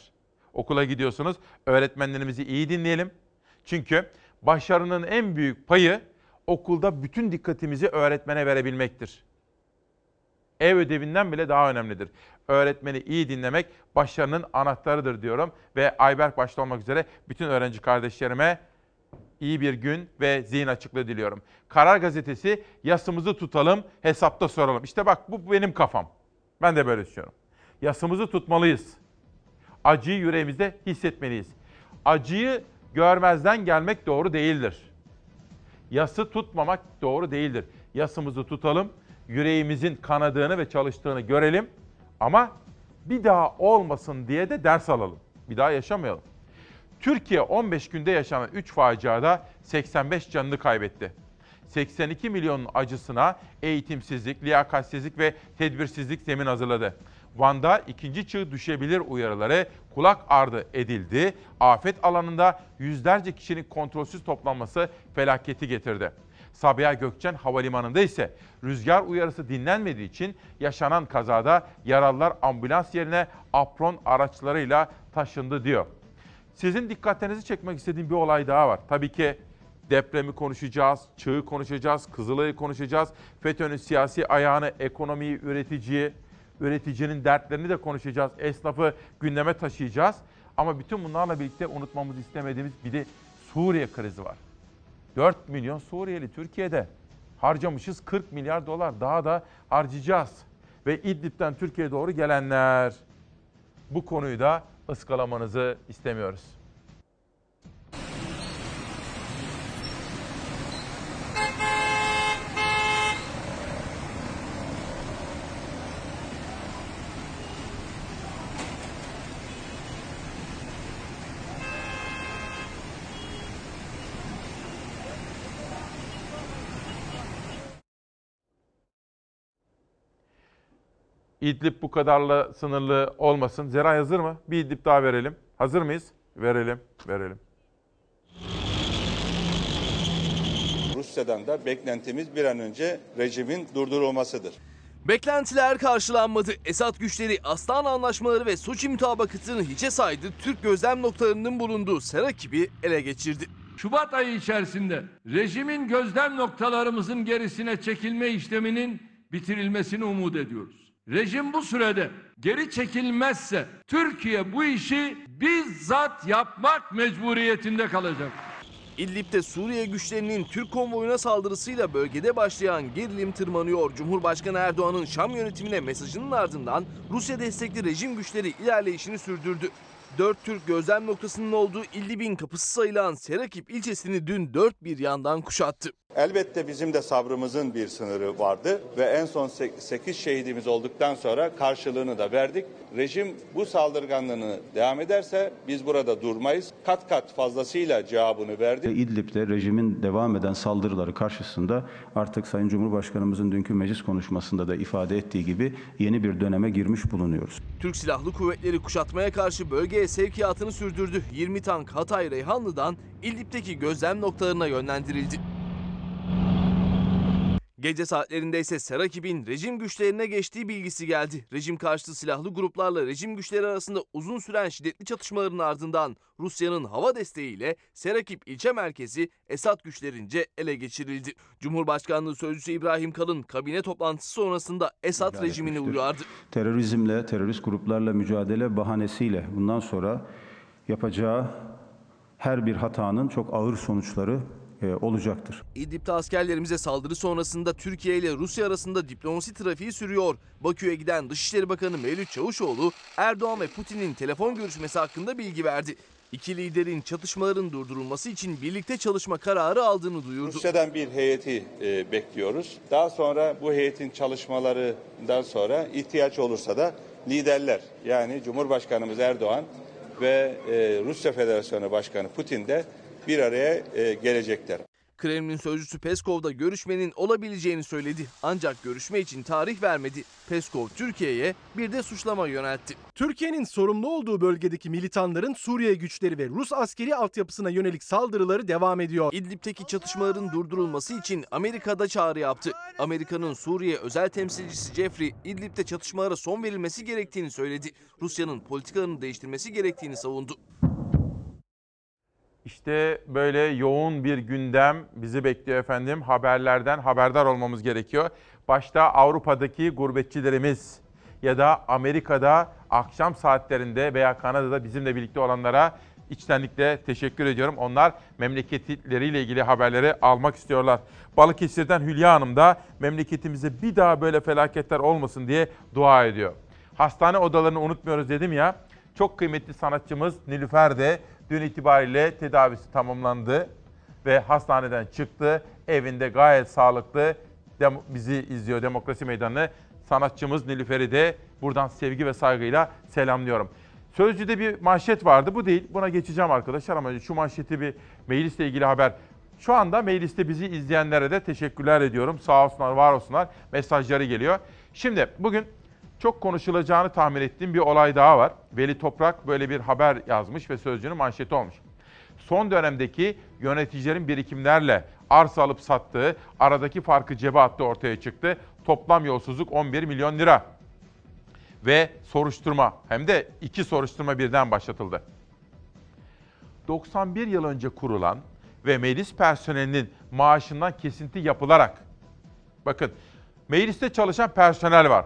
Okula gidiyorsunuz. Öğretmenlerimizi iyi dinleyelim. Çünkü başarının en büyük payı okulda bütün dikkatimizi öğretmene verebilmektir. Ev ödevinden bile daha önemlidir. Öğretmeni iyi dinlemek başarının anahtarıdır diyorum ve Ayberk başta olmak üzere bütün öğrenci kardeşlerime iyi bir gün ve zihin açıklığı diliyorum. Karar Gazetesi yasımızı tutalım, hesapta soralım. İşte bak bu benim kafam. Ben de böyle düşünüyorum. Yasımızı tutmalıyız. Acıyı yüreğimizde hissetmeliyiz. Acıyı görmezden gelmek doğru değildir. Yası tutmamak doğru değildir. Yasımızı tutalım, yüreğimizin kanadığını ve çalıştığını görelim ama bir daha olmasın diye de ders alalım. Bir daha yaşamayalım. Türkiye 15 günde yaşanan 3 faciada 85 canını kaybetti. 82 milyonun acısına eğitimsizlik, liyakatsizlik ve tedbirsizlik zemin hazırladı. Van'da ikinci çığ düşebilir uyarıları kulak ardı edildi. Afet alanında yüzlerce kişinin kontrolsüz toplanması felaketi getirdi. Sabiha Gökçen Havalimanı'nda ise rüzgar uyarısı dinlenmediği için yaşanan kazada yaralılar ambulans yerine apron araçlarıyla taşındı diyor. Sizin dikkatlerinizi çekmek istediğim bir olay daha var. Tabii ki depremi konuşacağız, çığı konuşacağız, Kızılay'ı konuşacağız, FETÖ'nün siyasi ayağını, ekonomiyi, üreticiyi, üreticinin dertlerini de konuşacağız. Esnafı gündeme taşıyacağız. Ama bütün bunlarla birlikte unutmamız istemediğimiz bir de Suriye krizi var. 4 milyon Suriyeli Türkiye'de harcamışız 40 milyar dolar daha da harcayacağız. Ve İdlib'den Türkiye'ye doğru gelenler. Bu konuyu da ıskalamanızı istemiyoruz. İdlib bu kadarla sınırlı olmasın. Zeray hazır mı? Bir İdlib daha verelim. Hazır mıyız? Verelim, verelim. Rusya'dan da beklentimiz bir an önce rejimin durdurulmasıdır. Beklentiler karşılanmadı. Esad güçleri Aslan Anlaşmaları ve Soçi mutabakatını hiçe saydı. Türk gözlem noktalarının bulunduğu Serakib'i ele geçirdi. Şubat ayı içerisinde rejimin gözlem noktalarımızın gerisine çekilme işleminin bitirilmesini umut ediyoruz. Rejim bu sürede geri çekilmezse Türkiye bu işi bizzat yapmak mecburiyetinde kalacak. İdlib'de Suriye güçlerinin Türk konvoyuna saldırısıyla bölgede başlayan gerilim tırmanıyor. Cumhurbaşkanı Erdoğan'ın Şam yönetimine mesajının ardından Rusya destekli rejim güçleri ilerleyişini sürdürdü. Dört Türk gözlem noktasının olduğu İdlib'in kapısı sayılan Serakip ilçesini dün dört bir yandan kuşattı. Elbette bizim de sabrımızın bir sınırı vardı ve en son 8 şehidimiz olduktan sonra karşılığını da verdik. Rejim bu saldırganlığını devam ederse biz burada durmayız. Kat kat fazlasıyla cevabını verdi. İdlib'de rejimin devam eden saldırıları karşısında artık Sayın Cumhurbaşkanımızın dünkü meclis konuşmasında da ifade ettiği gibi yeni bir döneme girmiş bulunuyoruz. Türk Silahlı Kuvvetleri kuşatmaya karşı bölgeye sevkiyatını sürdürdü. 20 tank Hatay Reyhanlı'dan İdlib'deki gözlem noktalarına yönlendirildi. Gece saatlerinde ise Serakib'in rejim güçlerine geçtiği bilgisi geldi. Rejim karşıtı silahlı gruplarla rejim güçleri arasında uzun süren şiddetli çatışmaların ardından Rusya'nın hava desteğiyle Serakip ilçe merkezi Esad güçlerince ele geçirildi. Cumhurbaşkanlığı Sözcüsü İbrahim Kalın kabine toplantısı sonrasında Esad İhlal rejimini etmiştir. uyardı. Terörizmle, terörist gruplarla mücadele bahanesiyle bundan sonra yapacağı her bir hatanın çok ağır sonuçları olacaktır. İdlib'de askerlerimize saldırı sonrasında Türkiye ile Rusya arasında diplomasi trafiği sürüyor. Bakü'ye giden Dışişleri Bakanı Mevlüt Çavuşoğlu, Erdoğan ve Putin'in telefon görüşmesi hakkında bilgi verdi. İki liderin çatışmaların durdurulması için birlikte çalışma kararı aldığını duyurdu. Rusya'dan bir heyeti e, bekliyoruz. Daha sonra bu heyetin çalışmalarından sonra ihtiyaç olursa da liderler yani Cumhurbaşkanımız Erdoğan ve e, Rusya Federasyonu Başkanı Putin de bir araya e, gelecekler. Kremlin sözcüsü Peskov da görüşmenin olabileceğini söyledi. Ancak görüşme için tarih vermedi. Peskov Türkiye'ye bir de suçlama yöneltti. Türkiye'nin sorumlu olduğu bölgedeki militanların Suriye güçleri ve Rus askeri altyapısına yönelik saldırıları devam ediyor. İdlib'teki çatışmaların durdurulması için Amerika'da çağrı yaptı. Amerika'nın Suriye özel temsilcisi Jeffrey, İdlib'de çatışmalara son verilmesi gerektiğini söyledi. Rusya'nın politikalarını değiştirmesi gerektiğini savundu. İşte böyle yoğun bir gündem bizi bekliyor efendim. Haberlerden haberdar olmamız gerekiyor. Başta Avrupa'daki gurbetçilerimiz ya da Amerika'da akşam saatlerinde veya Kanada'da bizimle birlikte olanlara içtenlikle teşekkür ediyorum. Onlar memleketleriyle ilgili haberleri almak istiyorlar. Balıkesir'den Hülya Hanım da memleketimize bir daha böyle felaketler olmasın diye dua ediyor. Hastane odalarını unutmuyoruz dedim ya. Çok kıymetli sanatçımız Nilüfer de dün itibariyle tedavisi tamamlandı ve hastaneden çıktı. Evinde gayet sağlıklı Dem- bizi izliyor Demokrasi Meydanı. Sanatçımız Nilüfer'i de buradan sevgi ve saygıyla selamlıyorum. Sözcü'de bir manşet vardı. Bu değil. Buna geçeceğim arkadaşlar ama şu manşeti bir meclisle ilgili haber. Şu anda mecliste bizi izleyenlere de teşekkürler ediyorum. Sağ olsunlar, var olsunlar. Mesajları geliyor. Şimdi bugün çok konuşulacağını tahmin ettiğim bir olay daha var. Veli Toprak böyle bir haber yazmış ve Sözcü'nün manşeti olmuş. Son dönemdeki yöneticilerin birikimlerle arsa alıp sattığı, aradaki farkı cebe attığı ortaya çıktı. Toplam yolsuzluk 11 milyon lira. Ve soruşturma hem de iki soruşturma birden başlatıldı. 91 yıl önce kurulan ve meclis personelinin maaşından kesinti yapılarak bakın mecliste çalışan personel var.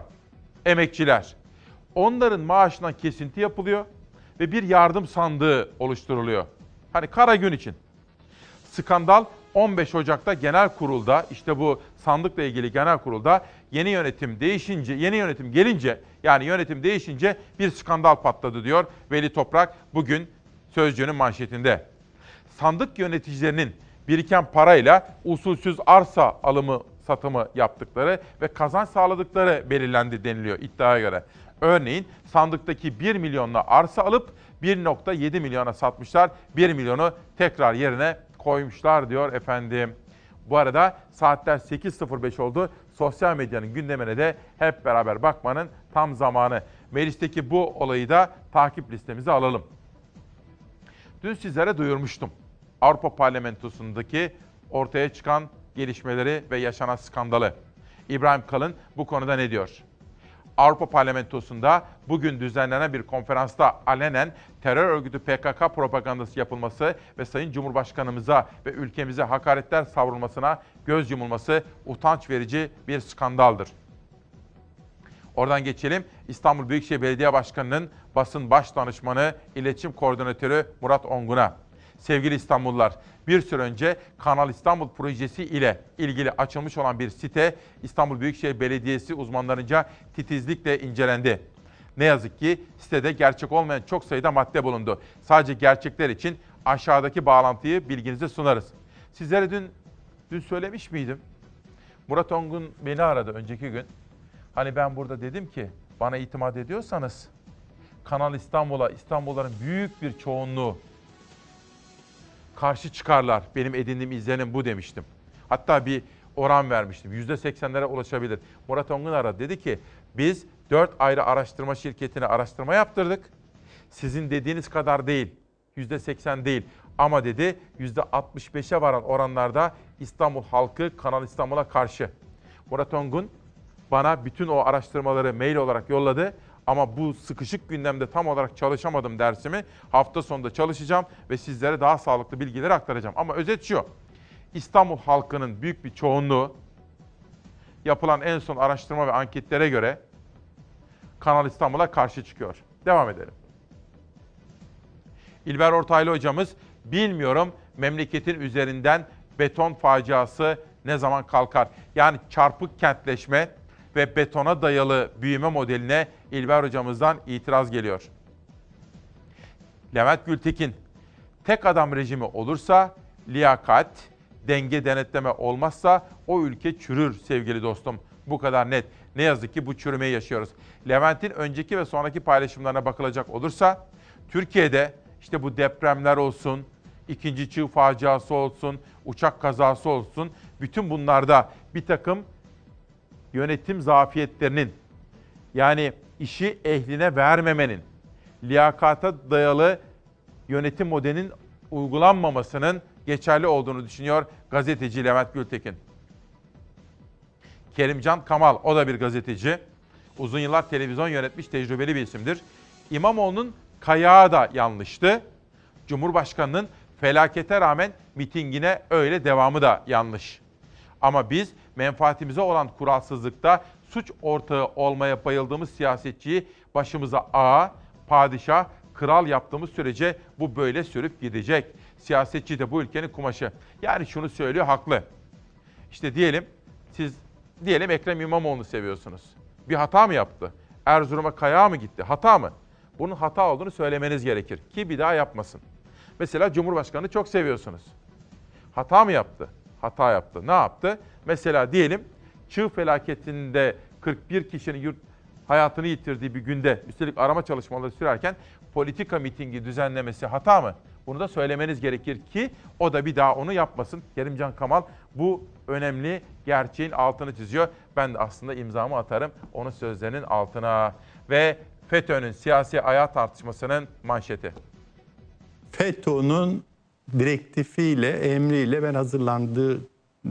Emekçiler. Onların maaşından kesinti yapılıyor ve bir yardım sandığı oluşturuluyor. Hani kara gün için. Skandal 15 Ocak'ta genel kurulda işte bu sandıkla ilgili genel kurulda yeni yönetim değişince, yeni yönetim gelince yani yönetim değişince bir skandal patladı diyor Veli Toprak bugün Sözcü'nün manşetinde. Sandık yöneticilerinin biriken parayla usulsüz arsa alımı satımı yaptıkları ve kazanç sağladıkları belirlendi deniliyor iddiaya göre. Örneğin sandıktaki 1 milyonla arsa alıp 1.7 milyona satmışlar. 1 milyonu tekrar yerine koymuşlar diyor efendim. Bu arada saatler 8.05 oldu. Sosyal medyanın gündemine de hep beraber bakmanın tam zamanı. Meclisteki bu olayı da takip listemize alalım. Dün sizlere duyurmuştum. Avrupa Parlamentosu'ndaki ortaya çıkan gelişmeleri ve yaşanan skandalı. İbrahim Kalın bu konuda ne diyor? Avrupa Parlamentosu'nda bugün düzenlenen bir konferansta alenen terör örgütü PKK propagandası yapılması ve Sayın Cumhurbaşkanımıza ve ülkemize hakaretler savrulmasına göz yumulması utanç verici bir skandaldır. Oradan geçelim İstanbul Büyükşehir Belediye Başkanı'nın basın baş danışmanı, iletişim koordinatörü Murat Ongun'a. Sevgili İstanbullular, bir süre önce Kanal İstanbul projesi ile ilgili açılmış olan bir site İstanbul Büyükşehir Belediyesi uzmanlarınca titizlikle incelendi. Ne yazık ki sitede gerçek olmayan çok sayıda madde bulundu. Sadece gerçekler için aşağıdaki bağlantıyı bilginize sunarız. Sizlere dün dün söylemiş miydim? Murat Ongun beni aradı önceki gün. Hani ben burada dedim ki bana itimat ediyorsanız Kanal İstanbul'a İstanbulluların büyük bir çoğunluğu karşı çıkarlar. Benim edindiğim izlenim bu demiştim. Hatta bir oran vermiştim. %80'lere ulaşabilir. Murat Ongun aradı. Dedi ki biz dört ayrı araştırma şirketine araştırma yaptırdık. Sizin dediğiniz kadar değil. %80 değil. Ama dedi %65'e varan oranlarda İstanbul halkı Kanal İstanbul'a karşı. Murat Ongun bana bütün o araştırmaları mail olarak yolladı. Ama bu sıkışık gündemde tam olarak çalışamadım dersimi. Hafta sonunda çalışacağım ve sizlere daha sağlıklı bilgileri aktaracağım. Ama özet şu. İstanbul halkının büyük bir çoğunluğu yapılan en son araştırma ve anketlere göre Kanal İstanbul'a karşı çıkıyor. Devam edelim. İlber Ortaylı hocamız bilmiyorum memleketin üzerinden beton faciası ne zaman kalkar? Yani çarpık kentleşme ve betona dayalı büyüme modeline İlber hocamızdan itiraz geliyor. Levent Gültekin, tek adam rejimi olursa liyakat, denge denetleme olmazsa o ülke çürür sevgili dostum. Bu kadar net. Ne yazık ki bu çürümeyi yaşıyoruz. Levent'in önceki ve sonraki paylaşımlarına bakılacak olursa Türkiye'de işte bu depremler olsun, ikinci çığ faciası olsun, uçak kazası olsun bütün bunlarda bir takım yönetim zafiyetlerinin yani işi ehline vermemenin, liyakata dayalı yönetim modelinin uygulanmamasının geçerli olduğunu düşünüyor gazeteci Levent Gültekin. Kerimcan Kamal, o da bir gazeteci. Uzun yıllar televizyon yönetmiş tecrübeli bir isimdir. İmamoğlu'nun kayağı da yanlıştı. Cumhurbaşkanının felakete rağmen mitingine öyle devamı da yanlış. Ama biz menfaatimize olan kuralsızlıkta suç ortağı olmaya bayıldığımız siyasetçiyi başımıza ağa, padişah, kral yaptığımız sürece bu böyle sürüp gidecek. Siyasetçi de bu ülkenin kumaşı. Yani şunu söylüyor haklı. İşte diyelim siz diyelim Ekrem İmamoğlu'nu seviyorsunuz. Bir hata mı yaptı? Erzurum'a kayağa mı gitti? Hata mı? Bunun hata olduğunu söylemeniz gerekir ki bir daha yapmasın. Mesela Cumhurbaşkanı çok seviyorsunuz. Hata mı yaptı? Hata yaptı. Ne yaptı? Mesela diyelim çığ felaketinde 41 kişinin yurt hayatını yitirdiği bir günde üstelik arama çalışmaları sürerken politika mitingi düzenlemesi hata mı? Bunu da söylemeniz gerekir ki o da bir daha onu yapmasın. Kerimcan Kamal bu önemli gerçeğin altını çiziyor. Ben de aslında imzamı atarım onun sözlerinin altına. Ve FETÖ'nün siyasi ayağı tartışmasının manşeti. FETÖ'nün direktifiyle, emriyle ben hazırlandığı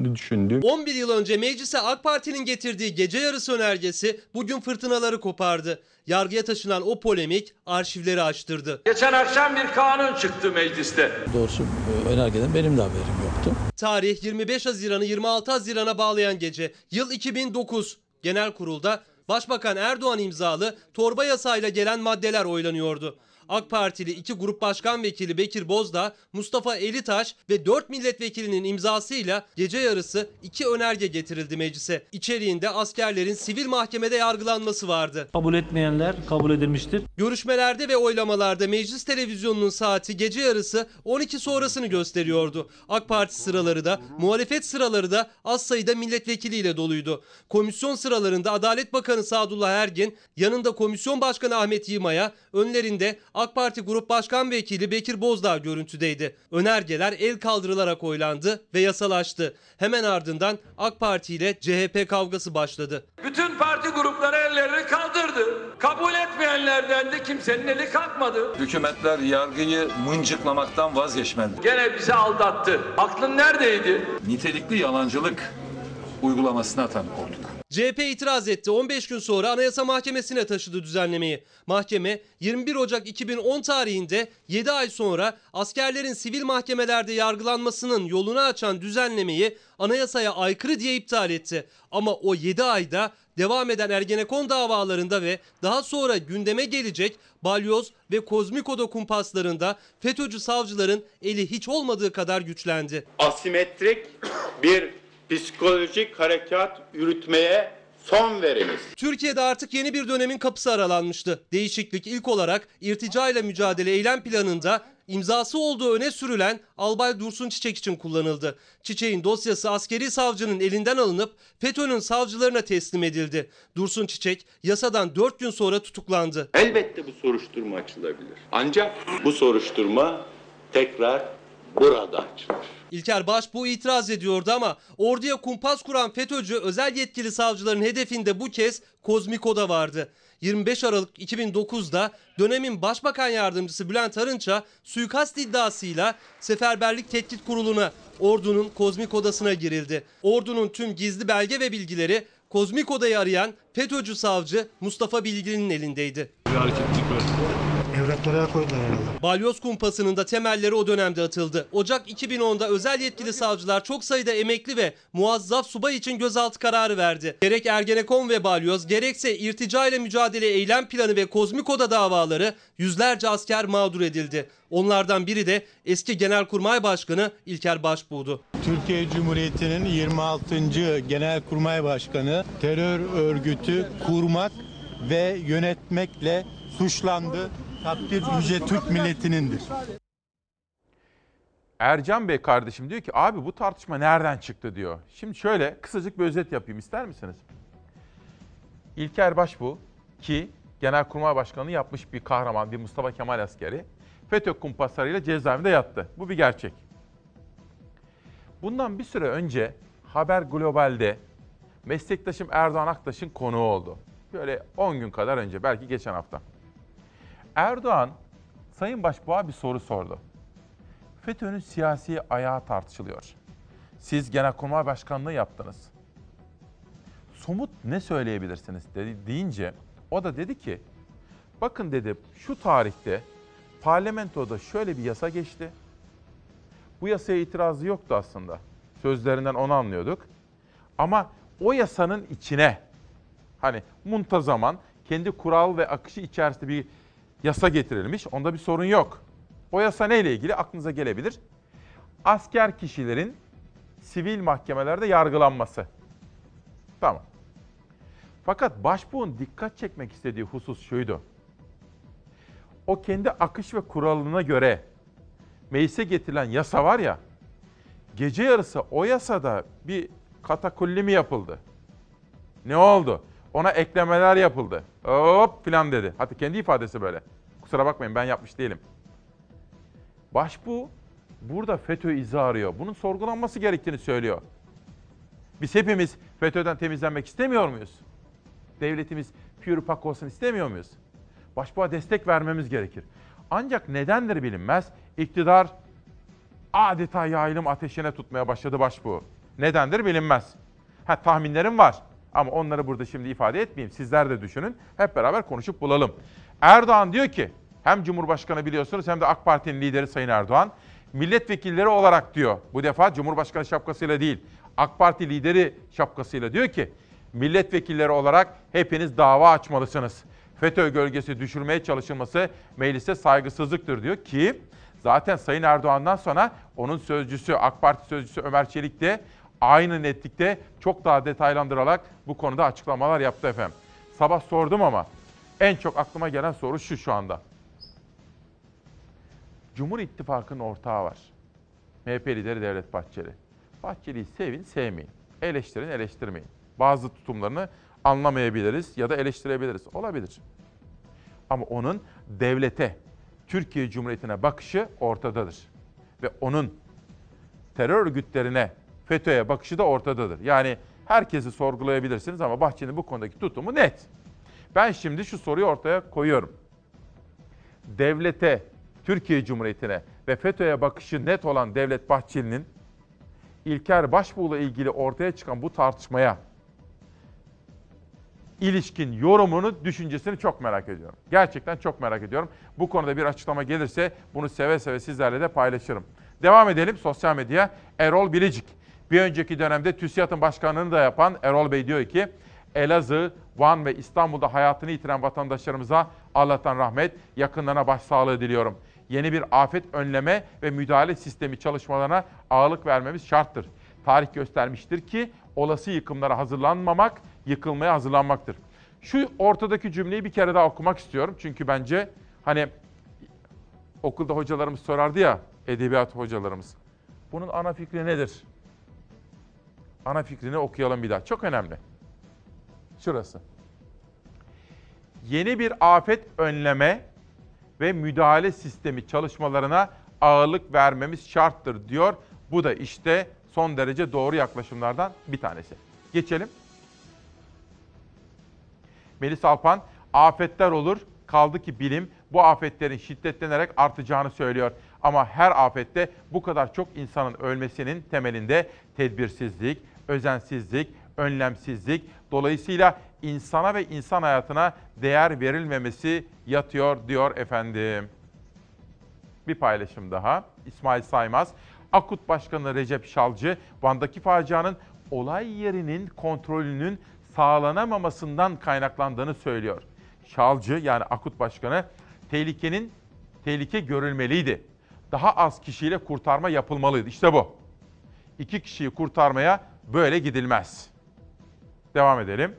düşündüğüm 11 yıl önce meclise AK Parti'nin getirdiği gece yarısı önergesi bugün fırtınaları kopardı. Yargıya taşınan o polemik arşivleri açtırdı. Geçen akşam bir kanun çıktı mecliste. Doğrusu e, önergeden benim de haberim yoktu. Tarih 25 Haziran'ı 26 Haziran'a bağlayan gece. Yıl 2009. Genel kurulda Başbakan Erdoğan imzalı torba yasayla gelen maddeler oylanıyordu. AK Partili iki grup başkan vekili Bekir Bozdağ, Mustafa Elitaş ve 4 milletvekilinin imzasıyla gece yarısı iki önerge getirildi meclise. İçeriğinde askerlerin sivil mahkemede yargılanması vardı. Kabul etmeyenler kabul edilmiştir. Görüşmelerde ve oylamalarda meclis televizyonunun saati gece yarısı 12 sonrasını gösteriyordu. AK Parti sıraları da muhalefet sıraları da az sayıda milletvekiliyle doluydu. Komisyon sıralarında Adalet Bakanı Sadullah Ergin, yanında Komisyon Başkanı Ahmet Yılmaz'a, önlerinde AK Parti Grup Başkan Vekili Bekir Bozdağ görüntüdeydi. Önergeler el kaldırılarak oylandı ve yasalaştı. Hemen ardından AK Parti ile CHP kavgası başladı. Bütün parti grupları ellerini kaldırdı. Kabul etmeyenlerden de kimsenin eli kalkmadı. Hükümetler yargıyı mıncıklamaktan vazgeçmeli. Gene bizi aldattı. Aklın neredeydi? Nitelikli yalancılık uygulamasına tanık olduk. CHP itiraz etti. 15 gün sonra Anayasa Mahkemesi'ne taşıdı düzenlemeyi. Mahkeme 21 Ocak 2010 tarihinde 7 ay sonra askerlerin sivil mahkemelerde yargılanmasının yolunu açan düzenlemeyi anayasaya aykırı diye iptal etti. Ama o 7 ayda devam eden Ergenekon davalarında ve daha sonra gündeme gelecek balyoz ve kozmikodo kumpaslarında FETÖ'cü savcıların eli hiç olmadığı kadar güçlendi. asimetrik bir psikolojik harekat yürütmeye son veriniz. Türkiye'de artık yeni bir dönemin kapısı aralanmıştı. Değişiklik ilk olarak irtica ile mücadele eylem planında imzası olduğu öne sürülen Albay Dursun Çiçek için kullanıldı. Çiçek'in dosyası askeri savcının elinden alınıp FETÖ'nün savcılarına teslim edildi. Dursun Çiçek yasadan 4 gün sonra tutuklandı. Elbette bu soruşturma açılabilir. Ancak bu soruşturma tekrar burada açılır. İlker Başbuğ itiraz ediyordu ama orduya kumpas kuran FETÖ'cü özel yetkili savcıların hedefinde bu kez Kozmiko'da vardı. 25 Aralık 2009'da dönemin Başbakan Yardımcısı Bülent Arınç'a suikast iddiasıyla Seferberlik Tetkik Kurulu'na ordunun Kozmik Odası'na girildi. Ordunun tüm gizli belge ve bilgileri Kozmik Oda'yı arayan FETÖ'cü savcı Mustafa Bilgili'nin elindeydi. Bir hareketlilik var. Evraklara koydular herhalde. Balyoz kumpasının da temelleri o dönemde atıldı. Ocak 2010'da özel yetkili savcılar çok sayıda emekli ve muazzaf subay için gözaltı kararı verdi. Gerek Ergenekon ve Balyoz gerekse irtica ile mücadele eylem planı ve kozmik oda davaları yüzlerce asker mağdur edildi. Onlardan biri de eski Genelkurmay Başkanı İlker Başbuğ'du. Türkiye Cumhuriyeti'nin 26. Genelkurmay Başkanı terör örgütü kurmak ve yönetmekle suçlandı. Takdir Yüce Türk milletinindir. Ercan Bey kardeşim diyor ki abi bu tartışma nereden çıktı diyor. Şimdi şöyle kısacık bir özet yapayım ister misiniz? İlker Başbuğ ki Genelkurmay Başkanı yapmış bir kahraman, bir Mustafa Kemal askeri. FETÖ kumpaslarıyla cezaevinde yattı. Bu bir gerçek. Bundan bir süre önce Haber Global'de meslektaşım Erdoğan Aktaş'ın konuğu oldu. Böyle 10 gün kadar önce, belki geçen hafta. Erdoğan, Sayın Başbuğ'a bir soru sordu. FETÖ'nün siyasi ayağı tartışılıyor. Siz Genelkurmay Başkanlığı yaptınız. Somut ne söyleyebilirsiniz dedi deyince o da dedi ki bakın dedi şu tarihte parlamentoda şöyle bir yasa geçti. Bu yasaya itirazı yoktu aslında. Sözlerinden onu anlıyorduk. Ama o yasanın içine hani muntazaman kendi kural ve akışı içerisinde bir yasa getirilmiş. Onda bir sorun yok. O yasa neyle ilgili aklınıza gelebilir? Asker kişilerin sivil mahkemelerde yargılanması. Tamam. Fakat başbuğun dikkat çekmek istediği husus şuydu. O kendi akış ve kuralına göre meclise getirilen yasa var ya, gece yarısı o yasada bir katakulli mi yapıldı? Ne oldu? Ona eklemeler yapıldı. Hop filan dedi. Hatta kendi ifadesi böyle. Kusura bakmayın ben yapmış değilim. Başbuğ burada FETÖ izi arıyor. Bunun sorgulanması gerektiğini söylüyor. Biz hepimiz FETÖ'den temizlenmek istemiyor muyuz? Devletimiz pür pak olsun istemiyor muyuz? Başbuğ'a destek vermemiz gerekir. Ancak nedendir bilinmez. İktidar adeta yaylım ateşine tutmaya başladı başbuğu. Nedendir bilinmez. Ha tahminlerim var. Ama onları burada şimdi ifade etmeyeyim. Sizler de düşünün. Hep beraber konuşup bulalım. Erdoğan diyor ki hem Cumhurbaşkanı biliyorsunuz hem de AK Parti'nin lideri Sayın Erdoğan milletvekilleri olarak diyor. Bu defa Cumhurbaşkanı şapkasıyla değil AK Parti lideri şapkasıyla diyor ki milletvekilleri olarak hepiniz dava açmalısınız. FETÖ gölgesi düşürmeye çalışılması meclise saygısızlıktır diyor ki zaten Sayın Erdoğan'dan sonra onun sözcüsü AK Parti sözcüsü Ömer Çelik de aynı netlikte çok daha detaylandırarak bu konuda açıklamalar yaptı efendim. Sabah sordum ama en çok aklıma gelen soru şu şu anda. Cumhur İttifakı'nın ortağı var. MHP lideri Devlet Bahçeli. Bahçeli'yi sevin, sevmeyin. Eleştirin, eleştirmeyin. Bazı tutumlarını anlamayabiliriz ya da eleştirebiliriz. Olabilir. Ama onun devlete, Türkiye Cumhuriyeti'ne bakışı ortadadır. Ve onun terör örgütlerine, FETÖ'ye bakışı da ortadadır. Yani herkesi sorgulayabilirsiniz ama Bahçeli'nin bu konudaki tutumu net. Ben şimdi şu soruyu ortaya koyuyorum. Devlete, Türkiye Cumhuriyeti'ne ve FETÖ'ye bakışı net olan Devlet Bahçeli'nin İlker Başbuğ'la ilgili ortaya çıkan bu tartışmaya ilişkin yorumunu, düşüncesini çok merak ediyorum. Gerçekten çok merak ediyorum. Bu konuda bir açıklama gelirse bunu seve seve sizlerle de paylaşırım. Devam edelim sosyal medyaya. Erol Bilecik. Bir önceki dönemde TÜSİAD'ın başkanlığını da yapan Erol Bey diyor ki Elazığ, Van ve İstanbul'da hayatını yitiren vatandaşlarımıza Allah'tan rahmet, yakınlarına başsağlığı diliyorum. Yeni bir afet önleme ve müdahale sistemi çalışmalarına ağırlık vermemiz şarttır. Tarih göstermiştir ki olası yıkımlara hazırlanmamak, yıkılmaya hazırlanmaktır. Şu ortadaki cümleyi bir kere daha okumak istiyorum. Çünkü bence hani okulda hocalarımız sorardı ya, edebiyat hocalarımız. Bunun ana fikri nedir? Ana fikrini okuyalım bir daha. Çok önemli. Şurası. Yeni bir afet önleme ve müdahale sistemi çalışmalarına ağırlık vermemiz şarttır diyor. Bu da işte son derece doğru yaklaşımlardan bir tanesi. Geçelim. Melis Alpan, afetler olur. Kaldı ki bilim bu afetlerin şiddetlenerek artacağını söylüyor. Ama her afette bu kadar çok insanın ölmesinin temelinde tedbirsizlik, özensizlik, önlemsizlik, dolayısıyla insana ve insan hayatına değer verilmemesi yatıyor diyor efendim. Bir paylaşım daha. İsmail Saymaz, Akut Başkanı Recep Şalcı, Van'daki facianın olay yerinin kontrolünün sağlanamamasından kaynaklandığını söylüyor. Şalcı yani Akut Başkanı tehlikenin tehlike görülmeliydi. Daha az kişiyle kurtarma yapılmalıydı. İşte bu. İki kişiyi kurtarmaya böyle gidilmez. Devam edelim.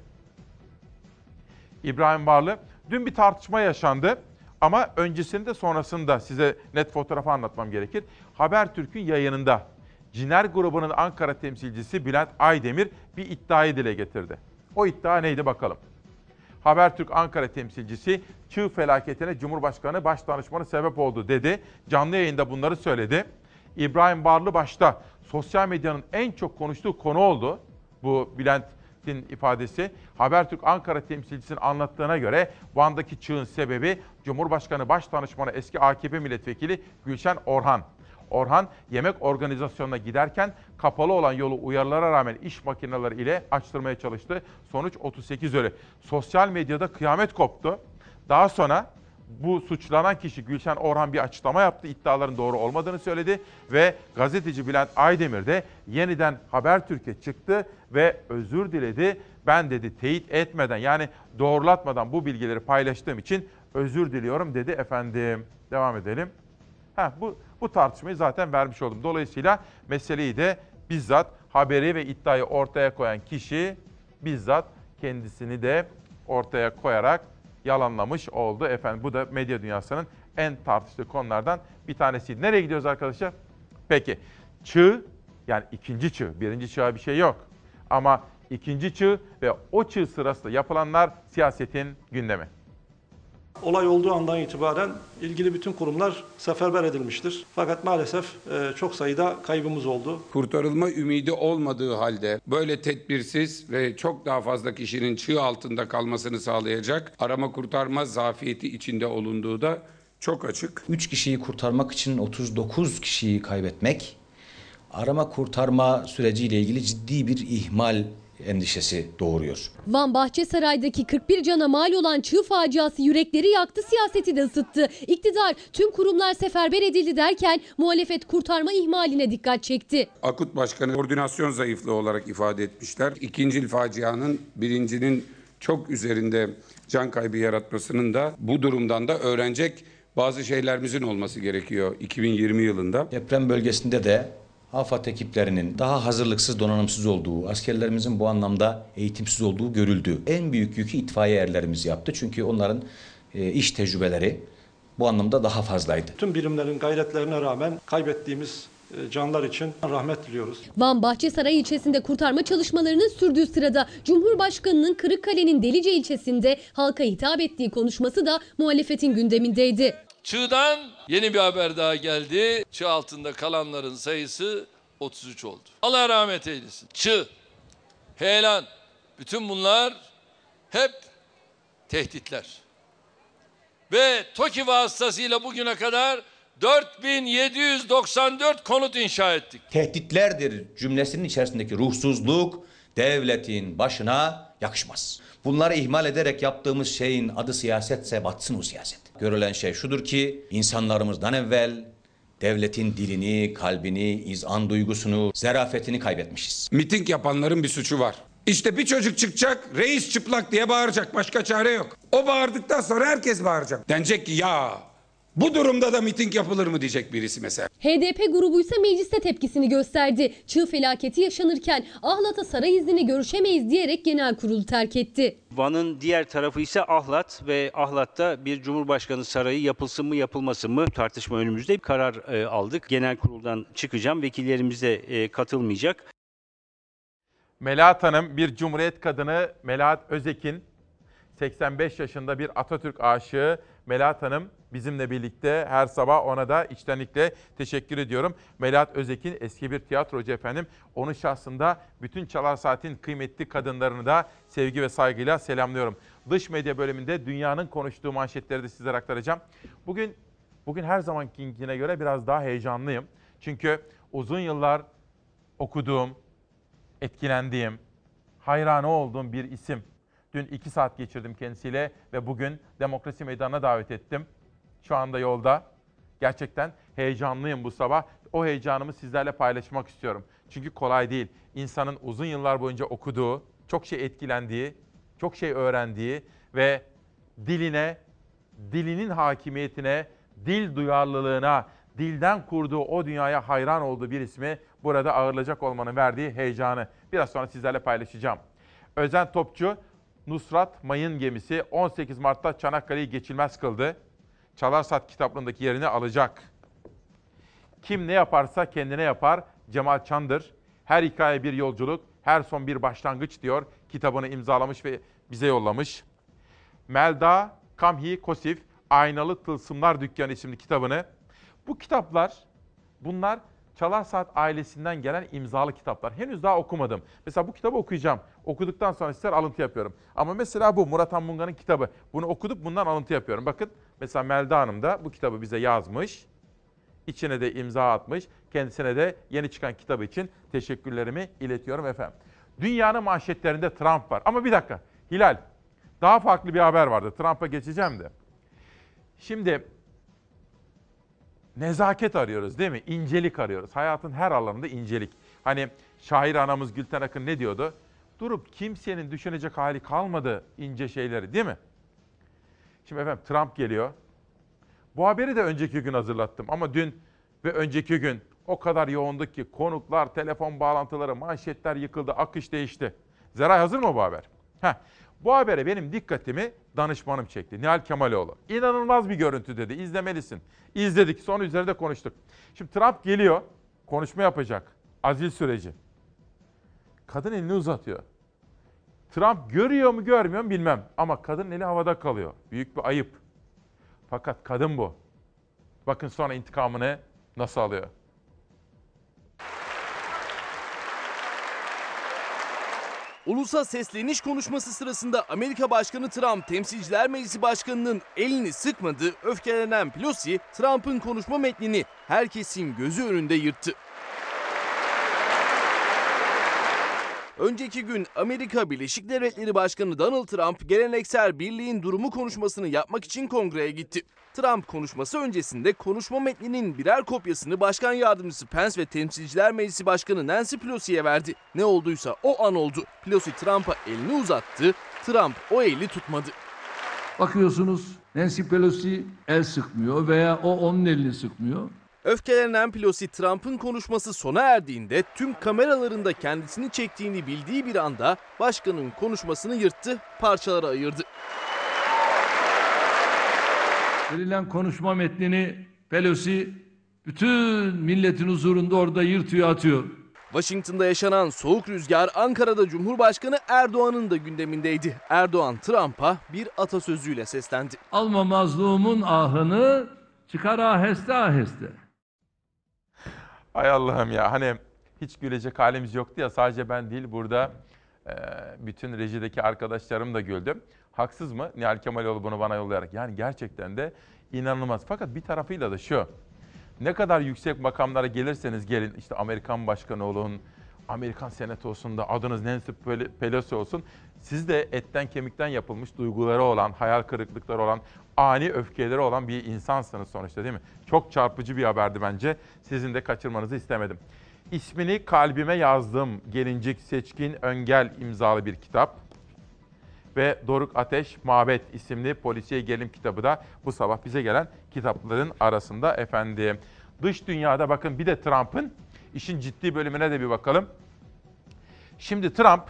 İbrahim Varlı, dün bir tartışma yaşandı ama öncesinde sonrasında size net fotoğrafı anlatmam gerekir. Habertürk'ün yayınında Ciner grubunun Ankara temsilcisi Bülent Aydemir bir iddiayı dile getirdi. O iddia neydi bakalım. Habertürk Ankara temsilcisi çığ felaketine Cumhurbaşkanı Başdanışmanı sebep oldu dedi. Canlı yayında bunları söyledi. İbrahim Barlı başta sosyal medyanın en çok konuştuğu konu oldu. Bu Bülent'in ifadesi. Habertürk Ankara temsilcisinin anlattığına göre Van'daki çığın sebebi Cumhurbaşkanı Başdanışmanı eski AKP milletvekili Gülşen Orhan. Orhan yemek organizasyonuna giderken kapalı olan yolu uyarılara rağmen iş makineleri ile açtırmaya çalıştı. Sonuç 38 ölü. Sosyal medyada kıyamet koptu. Daha sonra bu suçlanan kişi Gülşen Orhan bir açıklama yaptı. İddiaların doğru olmadığını söyledi ve gazeteci Bülent Aydemir de yeniden Habertürk'e çıktı ve özür diledi. Ben dedi teyit etmeden yani doğrulatmadan bu bilgileri paylaştığım için özür diliyorum dedi efendim. Devam edelim. Ha, bu, bu tartışmayı zaten vermiş oldum. Dolayısıyla meseleyi de bizzat haberi ve iddiayı ortaya koyan kişi bizzat kendisini de ortaya koyarak yalanlamış oldu. Efendim bu da medya dünyasının en tartıştığı konulardan bir tanesiydi. Nereye gidiyoruz arkadaşlar? Peki çığ yani ikinci çığ, birinci çığ bir şey yok. Ama ikinci çığ ve o çığ sırasında yapılanlar siyasetin gündemi. Olay olduğu andan itibaren ilgili bütün kurumlar seferber edilmiştir. Fakat maalesef e, çok sayıda kaybımız oldu. Kurtarılma ümidi olmadığı halde böyle tedbirsiz ve çok daha fazla kişinin çığ altında kalmasını sağlayacak arama kurtarma zafiyeti içinde olunduğu da çok açık. 3 kişiyi kurtarmak için 39 kişiyi kaybetmek arama kurtarma süreciyle ilgili ciddi bir ihmal endişesi doğuruyor. Van Bahçesaray'daki 41 cana mal olan çığ faciası yürekleri yaktı, siyaseti de ısıttı. İktidar tüm kurumlar seferber edildi derken muhalefet kurtarma ihmaline dikkat çekti. Akut Başkanı koordinasyon zayıflığı olarak ifade etmişler. İkinci facianın birincinin çok üzerinde can kaybı yaratmasının da bu durumdan da öğrenecek bazı şeylerimizin olması gerekiyor 2020 yılında. Deprem bölgesinde de AFAD ekiplerinin daha hazırlıksız, donanımsız olduğu, askerlerimizin bu anlamda eğitimsiz olduğu görüldü. En büyük yükü itfaiye erlerimiz yaptı. Çünkü onların e, iş tecrübeleri bu anlamda daha fazlaydı. Tüm birimlerin gayretlerine rağmen kaybettiğimiz e, canlar için rahmet diliyoruz. Van Bahçesaray ilçesinde kurtarma çalışmalarının sürdüğü sırada Cumhurbaşkanı'nın Kırıkkale'nin Delice ilçesinde halka hitap ettiği konuşması da muhalefetin gündemindeydi. Çığ'dan yeni bir haber daha geldi. Çığ altında kalanların sayısı 33 oldu. Allah rahmet eylesin. Çığ, heyelan, bütün bunlar hep tehditler. Ve TOKİ vasıtasıyla bugüne kadar 4794 konut inşa ettik. Tehditlerdir cümlesinin içerisindeki ruhsuzluk devletin başına yakışmaz. Bunları ihmal ederek yaptığımız şeyin adı siyasetse batsın o siyaset. Görülen şey şudur ki insanlarımızdan evvel devletin dilini, kalbini, izan duygusunu, zerafetini kaybetmişiz. Miting yapanların bir suçu var. İşte bir çocuk çıkacak, reis çıplak diye bağıracak. Başka çare yok. O bağırdıktan sonra herkes bağıracak. Denecek ki ya bu durumda da miting yapılır mı diyecek birisi mesela. HDP grubu ise mecliste tepkisini gösterdi. Çığ felaketi yaşanırken Ahlat'a saray iznini görüşemeyiz diyerek genel kurulu terk etti. Van'ın diğer tarafı ise Ahlat ve Ahlat'ta bir Cumhurbaşkanı sarayı yapılsın mı yapılmasın mı tartışma önümüzde bir karar e, aldık. Genel kuruldan çıkacağım. Vekillerimiz de e, katılmayacak. Melahat Hanım bir cumhuriyet kadını Melahat Özek'in 85 yaşında bir Atatürk aşığı Melahat Hanım bizimle birlikte her sabah ona da içtenlikle teşekkür ediyorum. Melahat Özek'in eski bir tiyatrocu efendim. Onun şahsında bütün Çalar Saat'in kıymetli kadınlarını da sevgi ve saygıyla selamlıyorum. Dış medya bölümünde dünyanın konuştuğu manşetleri de sizlere aktaracağım. Bugün bugün her zamankine göre biraz daha heyecanlıyım. Çünkü uzun yıllar okuduğum, etkilendiğim, hayranı olduğum bir isim. Dün iki saat geçirdim kendisiyle ve bugün Demokrasi Meydanı'na davet ettim. Şu anda yolda. Gerçekten heyecanlıyım bu sabah. O heyecanımı sizlerle paylaşmak istiyorum. Çünkü kolay değil. İnsanın uzun yıllar boyunca okuduğu, çok şey etkilendiği, çok şey öğrendiği ve diline, dilinin hakimiyetine, dil duyarlılığına, dilden kurduğu o dünyaya hayran olduğu bir ismi burada ağırlayacak olmanın verdiği heyecanı biraz sonra sizlerle paylaşacağım. Özen Topçu, Nusrat Mayın gemisi 18 Mart'ta Çanakkale'yi geçilmez kıldı. Çalarsat kitaplığındaki yerini alacak. Kim ne yaparsa kendine yapar Cemal Çandır. Her hikaye bir yolculuk, her son bir başlangıç diyor. Kitabını imzalamış ve bize yollamış. Melda Kamhi Kosif, Aynalı Tılsımlar Dükkanı isimli kitabını. Bu kitaplar, bunlar Çalar Saat ailesinden gelen imzalı kitaplar. Henüz daha okumadım. Mesela bu kitabı okuyacağım. Okuduktan sonra sizler alıntı yapıyorum. Ama mesela bu Murat Anmunga'nın kitabı. Bunu okuduk bundan alıntı yapıyorum. Bakın mesela Melda Hanım da bu kitabı bize yazmış. İçine de imza atmış. Kendisine de yeni çıkan kitabı için teşekkürlerimi iletiyorum efendim. Dünyanın manşetlerinde Trump var. Ama bir dakika. Hilal, daha farklı bir haber vardı. Trump'a geçeceğim de. Şimdi nezaket arıyoruz değil mi? İncelik arıyoruz. Hayatın her alanında incelik. Hani şair anamız Gülten Akın ne diyordu? Durup kimsenin düşünecek hali kalmadı ince şeyleri değil mi? Şimdi efendim Trump geliyor. Bu haberi de önceki gün hazırlattım ama dün ve önceki gün o kadar yoğunduk ki konuklar, telefon bağlantıları, manşetler yıkıldı, akış değişti. Zeray hazır mı bu haber? Heh. Bu habere benim dikkatimi danışmanım çekti. Nihal Kemaloğlu. İnanılmaz bir görüntü dedi. İzlemelisin. İzledik. Sonra üzerinde konuştuk. Şimdi Trump geliyor. Konuşma yapacak. Azil süreci. Kadın elini uzatıyor. Trump görüyor mu görmüyor mu bilmem. Ama kadın eli havada kalıyor. Büyük bir ayıp. Fakat kadın bu. Bakın sonra intikamını nasıl alıyor. Ulusa sesleniş konuşması sırasında Amerika Başkanı Trump Temsilciler Meclisi Başkanı'nın elini sıkmadı, öfkelenen Pelosi Trump'ın konuşma metnini herkesin gözü önünde yırttı. Önceki gün Amerika Birleşik Devletleri Başkanı Donald Trump geleneksel birliğin durumu konuşmasını yapmak için kongreye gitti. Trump konuşması öncesinde konuşma metninin birer kopyasını Başkan Yardımcısı Pence ve Temsilciler Meclisi Başkanı Nancy Pelosi'ye verdi. Ne olduysa o an oldu. Pelosi Trump'a elini uzattı, Trump o eli tutmadı. Bakıyorsunuz Nancy Pelosi el sıkmıyor veya o onun elini sıkmıyor. Öfkelenen Pelosi Trump'ın konuşması sona erdiğinde tüm kameralarında kendisini çektiğini bildiği bir anda başkanın konuşmasını yırttı, parçalara ayırdı. Verilen konuşma metnini Pelosi bütün milletin huzurunda orada yırtıyor atıyor. Washington'da yaşanan soğuk rüzgar Ankara'da Cumhurbaşkanı Erdoğan'ın da gündemindeydi. Erdoğan Trump'a bir atasözüyle seslendi. Alma mazlumun ahını Çıkar aheste aheste. Hay Allah'ım ya hani hiç gülecek halimiz yoktu ya sadece ben değil burada bütün rejideki arkadaşlarım da güldü. Haksız mı? Nihal Kemaloğlu bunu bana yollayarak. Yani gerçekten de inanılmaz. Fakat bir tarafıyla da şu. Ne kadar yüksek makamlara gelirseniz gelin işte Amerikan başkanı olun, Amerikan senatosunda adınız Nancy Pel- Pelosi olsun. Siz de etten kemikten yapılmış duyguları olan, hayal kırıklıkları olan, ani öfkeleri olan bir insansınız sonuçta değil mi? Çok çarpıcı bir haberdi bence. Sizin de kaçırmanızı istemedim. İsmini kalbime yazdım. Gelincik Seçkin Öngel imzalı bir kitap. Ve Doruk Ateş Mabet isimli polisiye gerilim kitabı da bu sabah bize gelen kitapların arasında efendim. Dış dünyada bakın bir de Trump'ın işin ciddi bölümüne de bir bakalım. Şimdi Trump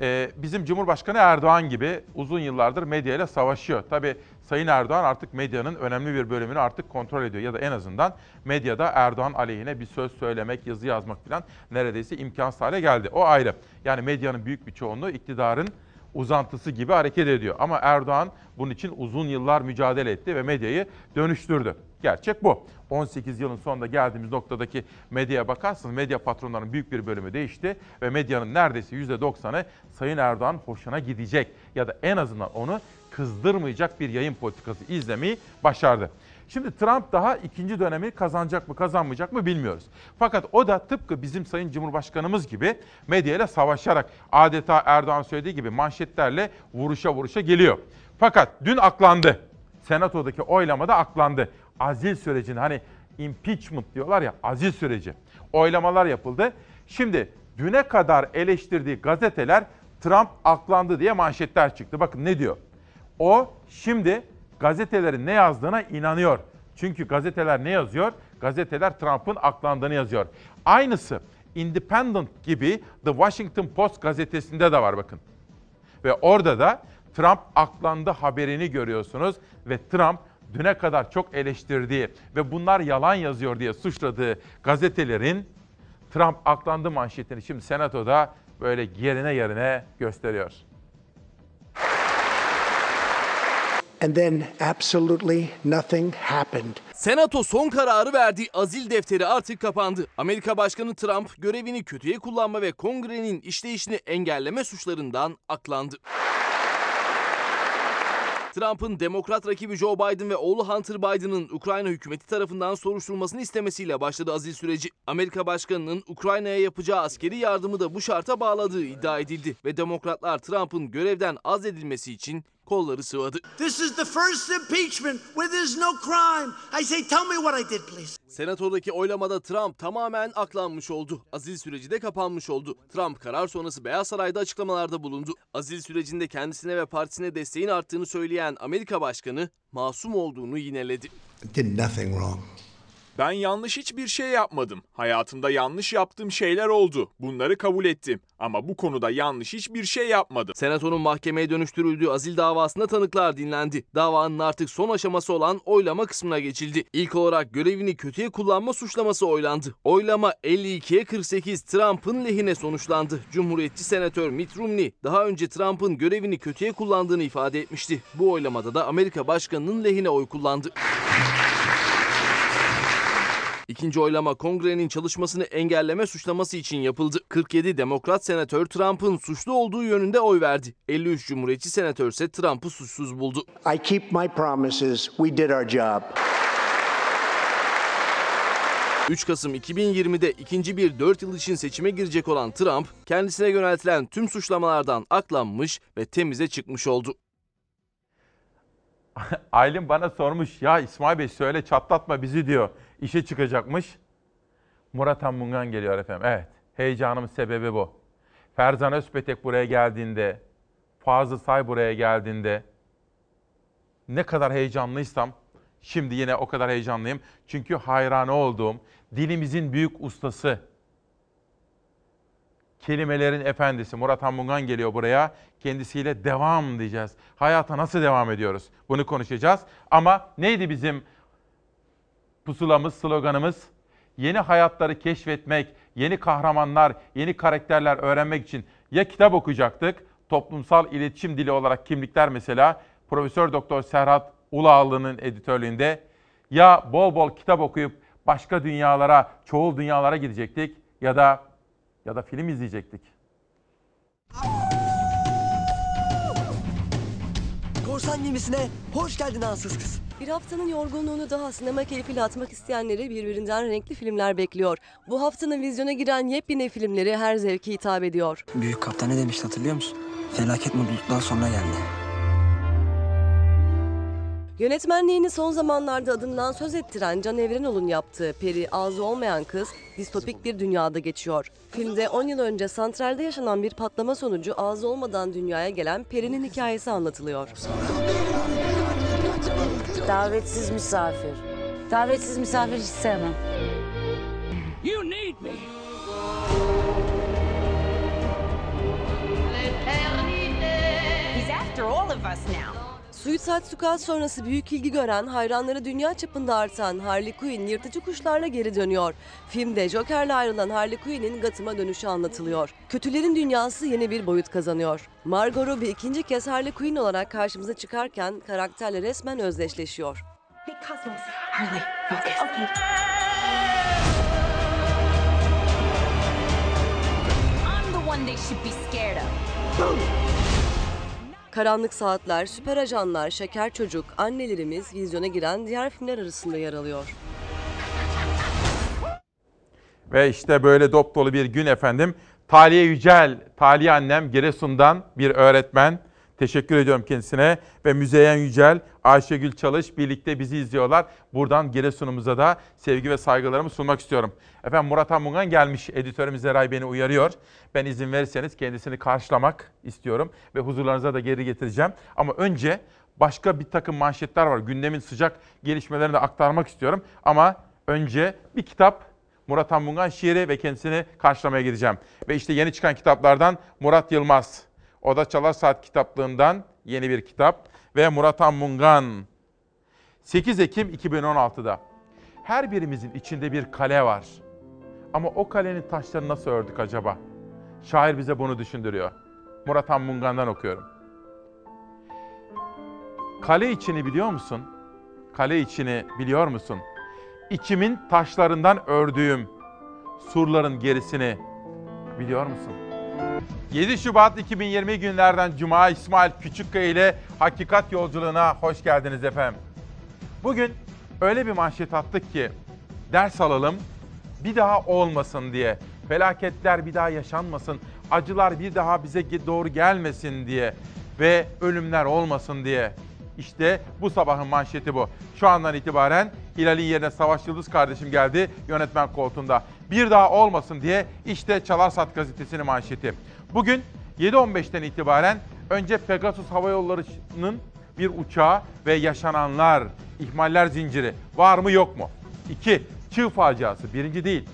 e, bizim Cumhurbaşkanı Erdoğan gibi uzun yıllardır medyayla savaşıyor. Tabii Sayın Erdoğan artık medyanın önemli bir bölümünü artık kontrol ediyor. Ya da en azından medyada Erdoğan aleyhine bir söz söylemek, yazı yazmak falan neredeyse imkansız hale geldi. O ayrı. Yani medyanın büyük bir çoğunluğu iktidarın uzantısı gibi hareket ediyor. Ama Erdoğan bunun için uzun yıllar mücadele etti ve medyayı dönüştürdü. Gerçek bu. 18 yılın sonunda geldiğimiz noktadaki medyaya bakarsanız medya patronlarının büyük bir bölümü değişti ve medyanın neredeyse %90'ı Sayın Erdoğan hoşuna gidecek ya da en azından onu kızdırmayacak bir yayın politikası izlemeyi başardı. Şimdi Trump daha ikinci dönemi kazanacak mı kazanmayacak mı bilmiyoruz. Fakat o da tıpkı bizim Sayın Cumhurbaşkanımız gibi medyayla savaşarak adeta Erdoğan söylediği gibi manşetlerle vuruşa vuruşa geliyor. Fakat dün aklandı. Senato'daki oylamada aklandı. Azil sürecini hani impeachment diyorlar ya azil süreci. Oylamalar yapıldı. Şimdi düne kadar eleştirdiği gazeteler Trump aklandı diye manşetler çıktı. Bakın ne diyor? O şimdi gazetelerin ne yazdığına inanıyor. Çünkü gazeteler ne yazıyor? Gazeteler Trump'ın aklandığını yazıyor. Aynısı Independent gibi The Washington Post gazetesinde de var bakın. Ve orada da Trump aklandı haberini görüyorsunuz ve Trump düne kadar çok eleştirdiği ve bunlar yalan yazıyor diye suçladığı gazetelerin Trump aklandı manşetini şimdi senatoda böyle yerine yerine gösteriyor. And then absolutely nothing happened. Senato son kararı verdi. Azil defteri artık kapandı. Amerika Başkanı Trump görevini kötüye kullanma ve kongrenin işleyişini engelleme suçlarından aklandı. Trump'ın demokrat rakibi Joe Biden ve oğlu Hunter Biden'ın Ukrayna hükümeti tarafından soruşturulmasını istemesiyle başladı azil süreci. Amerika Başkanı'nın Ukrayna'ya yapacağı askeri yardımı da bu şarta bağladığı iddia edildi ve demokratlar Trump'ın görevden azledilmesi için kolları sıvadı. This is the first impeachment where there's no crime. I say, tell me what I did, please. Senatodaki oylamada Trump tamamen aklanmış oldu. Azil süreci de kapanmış oldu. Trump karar sonrası Beyaz Saray'da açıklamalarda bulundu. Azil sürecinde kendisine ve partisine desteğin arttığını söyleyen Amerika Başkanı masum olduğunu yineledi. Did nothing wrong. Ben yanlış hiçbir şey yapmadım. Hayatımda yanlış yaptığım şeyler oldu. Bunları kabul ettim. Ama bu konuda yanlış hiçbir şey yapmadım. Senatonun mahkemeye dönüştürüldüğü azil davasında tanıklar dinlendi. Davanın artık son aşaması olan oylama kısmına geçildi. İlk olarak görevini kötüye kullanma suçlaması oylandı. Oylama 52'ye 48 Trump'ın lehine sonuçlandı. Cumhuriyetçi senatör Mitt Romney daha önce Trump'ın görevini kötüye kullandığını ifade etmişti. Bu oylamada da Amerika Başkanı'nın lehine oy kullandı. İkinci oylama kongrenin çalışmasını engelleme suçlaması için yapıldı. 47 demokrat senatör Trump'ın suçlu olduğu yönünde oy verdi. 53 cumhuriyetçi senatör ise Trump'ı suçsuz buldu. I keep my promises. We did our job. 3 Kasım 2020'de ikinci bir 4 yıl için seçime girecek olan Trump, kendisine yöneltilen tüm suçlamalardan aklanmış ve temize çıkmış oldu. Aylin bana sormuş ya İsmail Bey söyle çatlatma bizi diyor. İşe çıkacakmış. Murat Anmungan geliyor efendim. Evet heyecanımın sebebi bu. Ferzan Özpetek buraya geldiğinde, Fazıl Say buraya geldiğinde ne kadar heyecanlıysam şimdi yine o kadar heyecanlıyım. Çünkü hayranı olduğum dilimizin büyük ustası, kelimelerin efendisi Murat Anmungan geliyor buraya. Kendisiyle devam diyeceğiz. Hayata nasıl devam ediyoruz? Bunu konuşacağız. Ama neydi bizim pusulamız, sloganımız? Yeni hayatları keşfetmek, yeni kahramanlar, yeni karakterler öğrenmek için ya kitap okuyacaktık, toplumsal iletişim dili olarak kimlikler mesela Profesör Doktor Serhat Ulağlı'nın editörlüğünde Ya bol bol kitap okuyup başka dünyalara, çoğul dünyalara gidecektik ya da ya da film izleyecektik. Korsan gemisine hoş geldin ansız kız. Bir haftanın yorgunluğunu daha sinema keyfiyle atmak isteyenleri birbirinden renkli filmler bekliyor. Bu haftanın vizyona giren yepyeni filmleri her zevki hitap ediyor. Büyük kaptan ne demişti hatırlıyor musun? Felaket mutluluktan sonra geldi. Yönetmenliğini son zamanlarda adından söz ettiren Can Evrenol'un yaptığı Peri Ağzı Olmayan Kız distopik bir dünyada geçiyor. Filmde 10 yıl önce santralde yaşanan bir patlama sonucu ağzı olmadan dünyaya gelen Peri'nin hikayesi anlatılıyor. Davetsiz misafir. Davetsiz misafir hiç sevmem. You need me. He's after all of us now. Suicide Squad sonrası büyük ilgi gören, hayranları dünya çapında artan Harley Quinn yırtıcı kuşlarla geri dönüyor. Filmde Joker'le ayrılan Harley Quinn'in Gotham'a dönüşü anlatılıyor. Kötülerin dünyası yeni bir boyut kazanıyor. Margot Robbie ikinci kez Harley Quinn olarak karşımıza çıkarken karakterle resmen özdeşleşiyor. Hey Cosmos. Harley, focus. Okay. I'm the one they should be scared of. Karanlık Saatler, Süper Ajanlar, Şeker Çocuk, Annelerimiz vizyona giren diğer filmler arasında yer alıyor. Ve işte böyle dop dolu bir gün efendim. Taliye Yücel, Taliye annem Giresun'dan bir öğretmen. Teşekkür ediyorum kendisine. Ve Müzeyyen Yücel, Ayşegül Çalış birlikte bizi izliyorlar. Buradan Giresun'umuza da sevgi ve saygılarımı sunmak istiyorum. Efendim Murat Amungan gelmiş. Editörümüz Zeray beni uyarıyor. Ben izin verirseniz kendisini karşılamak istiyorum. Ve huzurlarınıza da geri getireceğim. Ama önce başka bir takım manşetler var. Gündemin sıcak gelişmelerini de aktarmak istiyorum. Ama önce bir kitap Murat Anmungan şiiri ve kendisini karşılamaya gideceğim. Ve işte yeni çıkan kitaplardan Murat Yılmaz. Oda Çalar Saat kitaplığından yeni bir kitap. Ve Murat Anmungan. 8 Ekim 2016'da. Her birimizin içinde bir kale var. Ama o kalenin taşlarını nasıl ördük acaba? Şair bize bunu düşündürüyor. Murat Anmungan'dan okuyorum. Kale içini biliyor musun? Kale içini biliyor musun? İçimin taşlarından ördüğüm surların gerisini biliyor musun? 7 Şubat 2020 günlerden Cuma İsmail Küçükkaya ile Hakikat Yolculuğuna hoş geldiniz efendim. Bugün öyle bir manşet attık ki ders alalım bir daha olmasın diye. Felaketler bir daha yaşanmasın, acılar bir daha bize doğru gelmesin diye ve ölümler olmasın diye. İşte bu sabahın manşeti bu. Şu andan itibaren Hilal'in yerine Savaş Yıldız kardeşim geldi yönetmen koltuğunda. Bir daha olmasın diye işte Çalarsat gazetesinin manşeti. Bugün 7.15'ten itibaren önce Pegasus Hava Yolları'nın bir uçağı ve yaşananlar, ihmaller zinciri var mı yok mu? İki, çığ faciası birinci değil.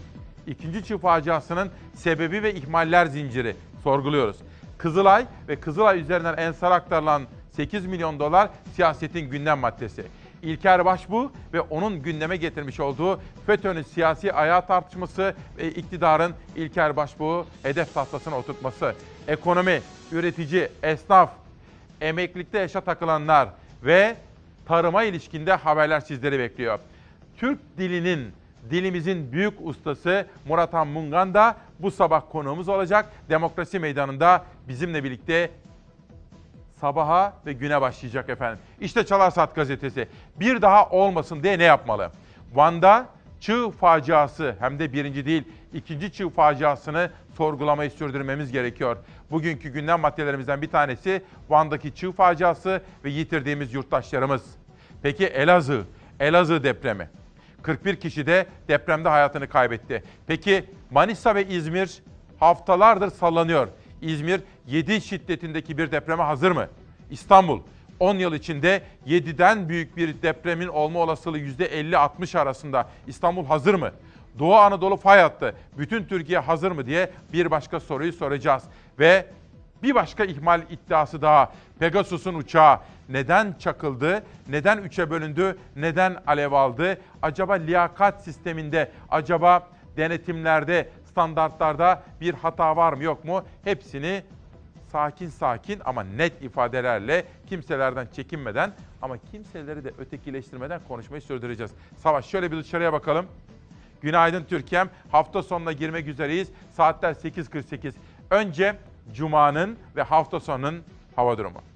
İkinci çığ faciasının sebebi ve ihmaller zinciri sorguluyoruz. Kızılay ve Kızılay üzerinden ensar aktarılan 8 milyon dolar siyasetin gündem maddesi. İlker Başbuğ ve onun gündeme getirmiş olduğu FETÖ'nün siyasi ayağı tartışması ve iktidarın İlker Başbuğ'u hedef tahtasına oturtması. Ekonomi, üretici, esnaf, emeklilikte yaşa takılanlar ve tarıma ilişkinde haberler sizleri bekliyor. Türk dilinin, dilimizin büyük ustası Murat Mungan da bu sabah konuğumuz olacak. Demokrasi Meydanı'nda bizimle birlikte sabaha ve güne başlayacak efendim. İşte Çalar Saat gazetesi. Bir daha olmasın diye ne yapmalı? Van'da çığ faciası hem de birinci değil ikinci çığ faciasını sorgulamayı sürdürmemiz gerekiyor. Bugünkü gündem maddelerimizden bir tanesi Van'daki çığ faciası ve yitirdiğimiz yurttaşlarımız. Peki Elazığ, Elazığ depremi. 41 kişi de depremde hayatını kaybetti. Peki Manisa ve İzmir haftalardır sallanıyor. İzmir 7 şiddetindeki bir depreme hazır mı? İstanbul 10 yıl içinde 7'den büyük bir depremin olma olasılığı %50-60 arasında. İstanbul hazır mı? Doğu Anadolu fay hattı. Bütün Türkiye hazır mı diye bir başka soruyu soracağız. Ve bir başka ihmal iddiası daha. Pegasus'un uçağı neden çakıldı, neden üçe bölündü, neden alev aldı? Acaba liyakat sisteminde, acaba denetimlerde, standartlarda bir hata var mı yok mu? Hepsini sakin sakin ama net ifadelerle kimselerden çekinmeden ama kimseleri de ötekileştirmeden konuşmayı sürdüreceğiz. Savaş şöyle bir dışarıya bakalım. Günaydın Türkiye'm. Hafta sonuna girmek üzereyiz. Saatler 8.48. Önce Cuma'nın ve hafta sonunun hava durumu.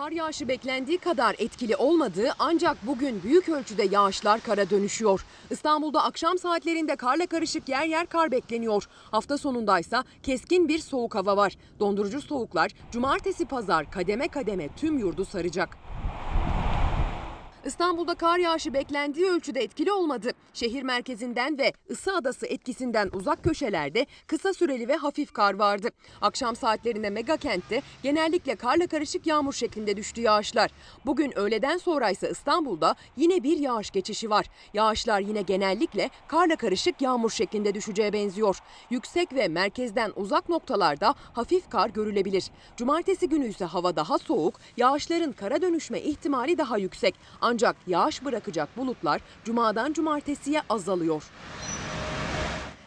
Kar yağışı beklendiği kadar etkili olmadı ancak bugün büyük ölçüde yağışlar kara dönüşüyor. İstanbul'da akşam saatlerinde karla karışık yer yer kar bekleniyor. Hafta sonundaysa keskin bir soğuk hava var. Dondurucu soğuklar cumartesi pazar kademe kademe tüm yurdu saracak. İstanbul'da kar yağışı beklendiği ölçüde etkili olmadı. Şehir merkezinden ve Isı Adası etkisinden uzak köşelerde kısa süreli ve hafif kar vardı. Akşam saatlerinde mega kentte genellikle karla karışık yağmur şeklinde düştü yağışlar. Bugün öğleden sonra ise İstanbul'da yine bir yağış geçişi var. Yağışlar yine genellikle karla karışık yağmur şeklinde düşeceğe benziyor. Yüksek ve merkezden uzak noktalarda hafif kar görülebilir. Cumartesi günü ise hava daha soğuk, yağışların kara dönüşme ihtimali daha yüksek. Ancak yağış bırakacak bulutlar cumadan cumartesiye azalıyor.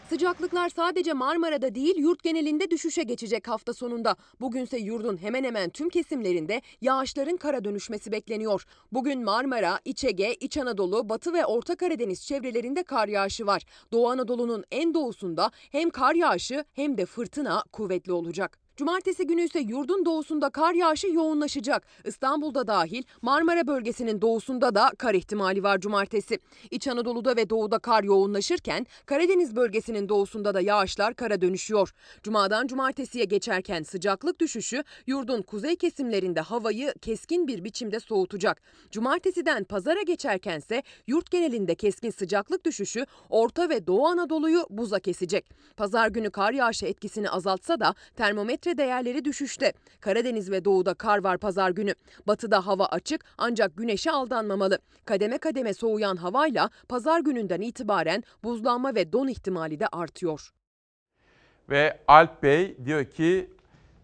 Sıcaklıklar sadece Marmara'da değil yurt genelinde düşüşe geçecek hafta sonunda. Bugünse yurdun hemen hemen tüm kesimlerinde yağışların kara dönüşmesi bekleniyor. Bugün Marmara, İç Ege, İç Anadolu, Batı ve Orta Karadeniz çevrelerinde kar yağışı var. Doğu Anadolu'nun en doğusunda hem kar yağışı hem de fırtına kuvvetli olacak. Cumartesi günü ise yurdun doğusunda kar yağışı yoğunlaşacak. İstanbul'da dahil Marmara bölgesinin doğusunda da kar ihtimali var cumartesi. İç Anadolu'da ve doğuda kar yoğunlaşırken Karadeniz bölgesinin doğusunda da yağışlar kara dönüşüyor. Cumadan cumartesiye geçerken sıcaklık düşüşü yurdun kuzey kesimlerinde havayı keskin bir biçimde soğutacak. Cumartesiden pazara geçerkense yurt genelinde keskin sıcaklık düşüşü Orta ve Doğu Anadolu'yu buza kesecek. Pazar günü kar yağışı etkisini azaltsa da termometre değerleri düşüşte. Karadeniz ve doğuda kar var pazar günü. Batıda hava açık ancak güneşe aldanmamalı. Kademe kademe soğuyan havayla pazar gününden itibaren buzlanma ve don ihtimali de artıyor. Ve Alp Bey diyor ki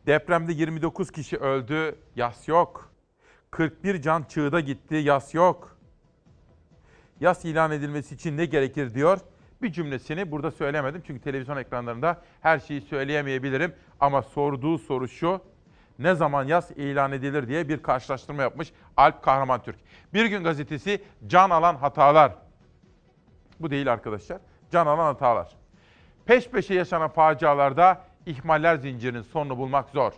depremde 29 kişi öldü, yas yok. 41 can çığda gitti, yas yok. Yas ilan edilmesi için ne gerekir diyor. Bir cümlesini burada söylemedim çünkü televizyon ekranlarında her şeyi söyleyemeyebilirim. Ama sorduğu soru şu, ne zaman yas ilan edilir diye bir karşılaştırma yapmış Alp Kahraman Türk. Bir gün gazetesi can alan hatalar. Bu değil arkadaşlar. Can alan hatalar. Peş peşe yaşanan facialarda ihmaller zincirinin sonunu bulmak zor.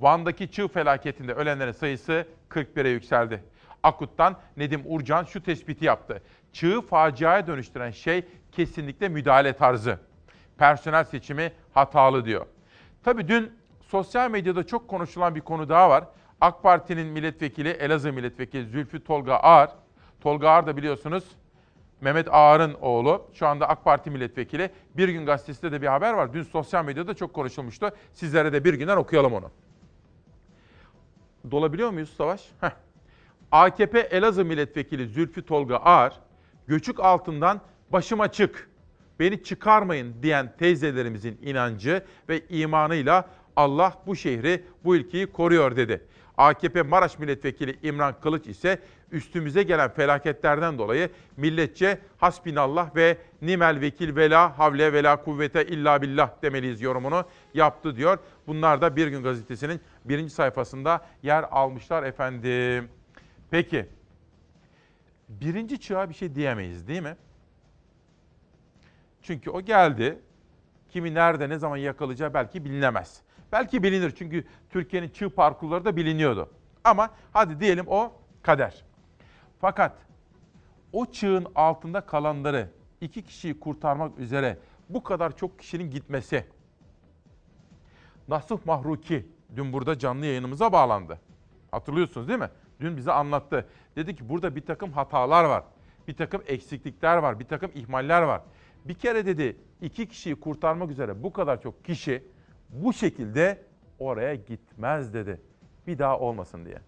Van'daki çığ felaketinde ölenlerin sayısı 41'e yükseldi. Akut'tan Nedim Urcan şu tespiti yaptı. Çığ faciaya dönüştüren şey kesinlikle müdahale tarzı. Personel seçimi hatalı diyor. Tabii dün sosyal medyada çok konuşulan bir konu daha var. AK Parti'nin milletvekili, Elazığ milletvekili Zülfü Tolga Ağar. Tolga Ağar da biliyorsunuz Mehmet Ağar'ın oğlu. Şu anda AK Parti milletvekili. Bir gün gazetesinde de bir haber var. Dün sosyal medyada çok konuşulmuştu. Sizlere de bir günden okuyalım onu. Dolabiliyor muyuz Savaş? Heh. AKP Elazığ milletvekili Zülfü Tolga Ağar, göçük altından başım açık, beni çıkarmayın diyen teyzelerimizin inancı ve imanıyla Allah bu şehri, bu ülkeyi koruyor dedi. AKP Maraş Milletvekili İmran Kılıç ise üstümüze gelen felaketlerden dolayı milletçe hasbinallah ve nimel vekil ve la havle ve la kuvvete illa billah demeliyiz yorumunu yaptı diyor. Bunlar da Bir Gün Gazetesi'nin birinci sayfasında yer almışlar efendim. Peki, birinci çığa bir şey diyemeyiz değil mi? Çünkü o geldi, kimi nerede ne zaman yakalayacağı belki bilinemez. Belki bilinir çünkü Türkiye'nin çığ parkurları da biliniyordu. Ama hadi diyelim o kader. Fakat o çığın altında kalanları iki kişiyi kurtarmak üzere bu kadar çok kişinin gitmesi. Nasuh Mahruki dün burada canlı yayınımıza bağlandı. Hatırlıyorsunuz değil mi? Dün bize anlattı. Dedi ki burada bir takım hatalar var. Bir takım eksiklikler var. Bir takım ihmaller var. Bir kere dedi iki kişiyi kurtarmak üzere bu kadar çok kişi bu şekilde oraya gitmez dedi. Bir daha olmasın diye.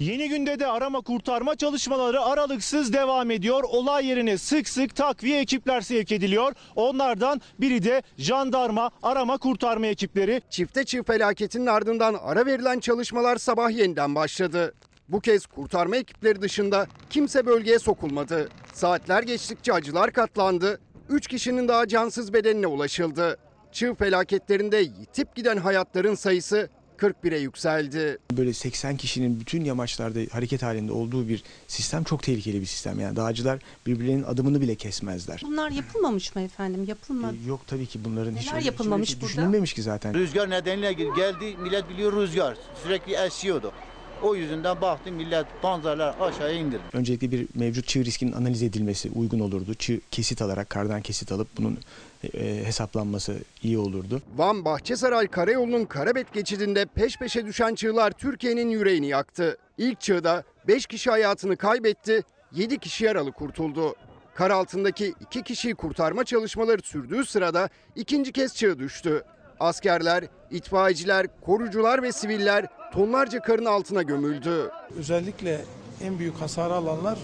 Yeni günde de arama kurtarma çalışmaları aralıksız devam ediyor. Olay yerine sık sık takviye ekipler sevk ediliyor. Onlardan biri de jandarma arama kurtarma ekipleri. Çifte çift felaketinin ardından ara verilen çalışmalar sabah yeniden başladı. Bu kez kurtarma ekipleri dışında kimse bölgeye sokulmadı. Saatler geçtikçe acılar katlandı. 3 kişinin daha cansız bedenine ulaşıldı. Çığ felaketlerinde yitip giden hayatların sayısı 41'e yükseldi. Böyle 80 kişinin bütün yamaçlarda hareket halinde olduğu bir sistem çok tehlikeli bir sistem. Yani dağcılar birbirlerinin adımını bile kesmezler. Bunlar yapılmamış mı efendim? Yapılmadı. Yok tabii ki bunların hiç Neler hiç yapılmamış öyle şey burada? düşünülmemiş ki zaten. Rüzgar nedeniyle geldi millet biliyor rüzgar sürekli esiyordu. O yüzünden baktım millet panzerler aşağıya indirdi. Öncelikle bir mevcut çığ riskinin analiz edilmesi uygun olurdu. Çığ kesit alarak kardan kesit alıp bunun e, hesaplanması iyi olurdu. Van Bahçesaray Karayolu'nun Karabet geçidinde peş peşe düşen çığlar Türkiye'nin yüreğini yaktı. İlk çığda 5 kişi hayatını kaybetti, 7 kişi yaralı kurtuldu. Kar altındaki 2 kişiyi kurtarma çalışmaları sürdüğü sırada ikinci kez çığ düştü. Askerler, itfaiyeciler, korucular ve siviller tonlarca karın altına gömüldü. Özellikle en büyük hasarı alanlar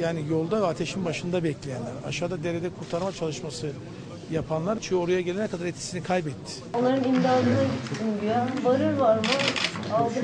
yani yolda ve ateşin başında bekleyenler. Aşağıda derede kurtarma çalışması yapanlar çığ oraya gelene kadar etkisini kaybetti. Onların imdadına gittim. Varır var mı? Aldı.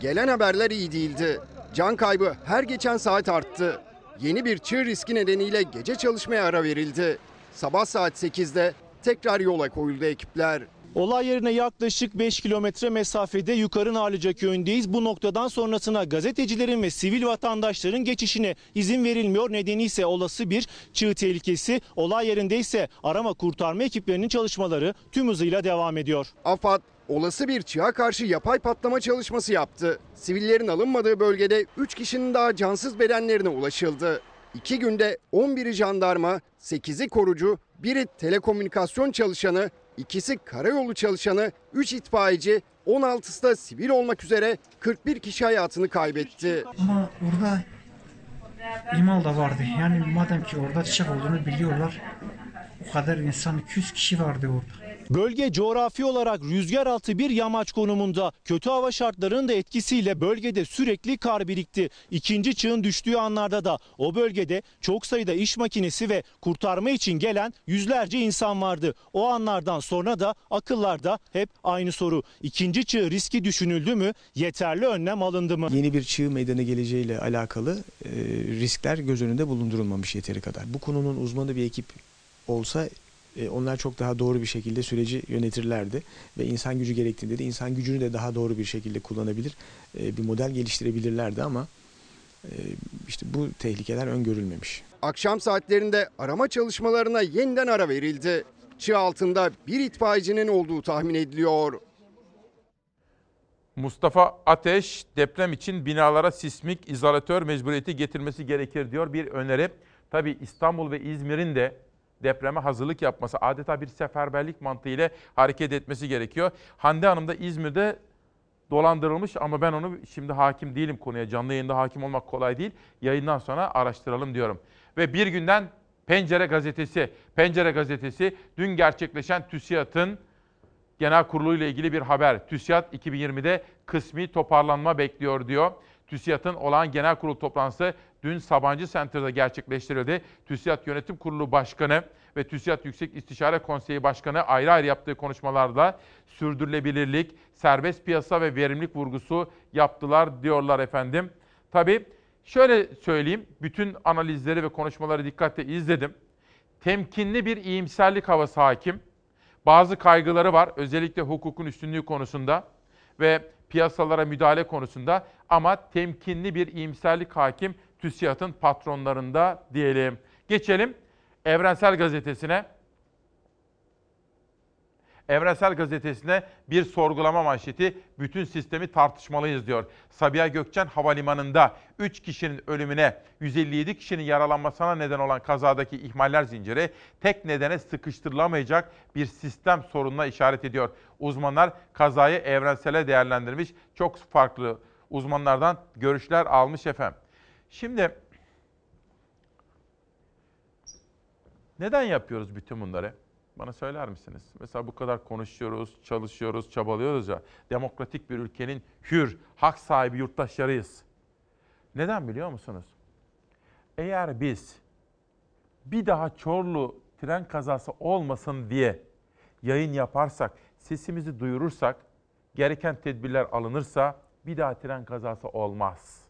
Gelen haberler iyi değildi. Can kaybı her geçen saat arttı. Yeni bir çığ riski nedeniyle gece çalışmaya ara verildi. Sabah saat 8'de tekrar yola koyuldu ekipler. Olay yerine yaklaşık 5 kilometre mesafede yukarı Narlıca köyündeyiz. Bu noktadan sonrasına gazetecilerin ve sivil vatandaşların geçişine izin verilmiyor. Nedeni ise olası bir çığ tehlikesi. Olay yerinde ise arama kurtarma ekiplerinin çalışmaları tüm hızıyla devam ediyor. AFAD olası bir çığa karşı yapay patlama çalışması yaptı. Sivillerin alınmadığı bölgede 3 kişinin daha cansız bedenlerine ulaşıldı. 2 günde 11'i jandarma, 8'i korucu, biri telekomünikasyon çalışanı, ikisi karayolu çalışanı, 3 itfaiyeci, 16'sı da sivil olmak üzere 41 kişi hayatını kaybetti. Ama orada imal da vardı. Yani madem ki orada çiçek olduğunu biliyorlar. O kadar insan 200 kişi vardı orada. Bölge coğrafi olarak rüzgar altı bir yamaç konumunda. Kötü hava şartlarının da etkisiyle bölgede sürekli kar birikti. İkinci çığın düştüğü anlarda da o bölgede çok sayıda iş makinesi ve kurtarma için gelen yüzlerce insan vardı. O anlardan sonra da akıllarda hep aynı soru. İkinci çığ riski düşünüldü mü? Yeterli önlem alındı mı? Yeni bir çığ meydana geleceğiyle alakalı e, riskler göz önünde bulundurulmamış yeteri kadar. Bu konunun uzmanı bir ekip olsa e, onlar çok daha doğru bir şekilde süreci yönetirlerdi ve insan gücü gerektiğinde de insan gücünü de daha doğru bir şekilde kullanabilir, e, bir model geliştirebilirlerdi ama e, işte bu tehlikeler öngörülmemiş. Akşam saatlerinde arama çalışmalarına yeniden ara verildi. Çığ altında bir itfaiyecinin olduğu tahmin ediliyor. Mustafa Ateş deprem için binalara sismik izolatör mecburiyeti getirmesi gerekir diyor bir öneri. Tabi İstanbul ve İzmir'in de depreme hazırlık yapması adeta bir seferberlik mantığıyla hareket etmesi gerekiyor. Hande Hanım da İzmir'de dolandırılmış ama ben onu şimdi hakim değilim konuya. Canlı yayında hakim olmak kolay değil. Yayından sonra araştıralım diyorum. Ve bir günden Pencere Gazetesi. Pencere Gazetesi dün gerçekleşen TÜSİAD'ın genel kurulu ile ilgili bir haber. TÜSİAD 2020'de kısmi toparlanma bekliyor diyor. TÜSİAD'ın olağan genel kurul toplantısı dün Sabancı Center'da gerçekleştirildi. TÜSİAD Yönetim Kurulu Başkanı ve TÜSİAD Yüksek İstişare Konseyi Başkanı ayrı ayrı yaptığı konuşmalarda sürdürülebilirlik, serbest piyasa ve verimlilik vurgusu yaptılar diyorlar efendim. Tabii şöyle söyleyeyim, bütün analizleri ve konuşmaları dikkatle izledim. Temkinli bir iyimserlik havası hakim. Bazı kaygıları var özellikle hukukun üstünlüğü konusunda ve piyasalara müdahale konusunda ama temkinli bir iyimserlik hakim TÜSİAD'ın patronlarında diyelim. Geçelim Evrensel Gazetesi'ne. Evrensel Gazetesi'ne bir sorgulama manşeti bütün sistemi tartışmalıyız diyor. Sabiha Gökçen Havalimanı'nda 3 kişinin ölümüne 157 kişinin yaralanmasına neden olan kazadaki ihmaller zinciri tek nedene sıkıştırılamayacak bir sistem sorununa işaret ediyor. Uzmanlar kazayı evrensele değerlendirmiş. Çok farklı uzmanlardan görüşler almış efendim. Şimdi neden yapıyoruz bütün bunları? Bana söyler misiniz? Mesela bu kadar konuşuyoruz, çalışıyoruz, çabalıyoruz ya. Demokratik bir ülkenin hür, hak sahibi yurttaşlarıyız. Neden biliyor musunuz? Eğer biz bir daha Çorlu tren kazası olmasın diye yayın yaparsak, sesimizi duyurursak, gereken tedbirler alınırsa bir daha tren kazası olmaz.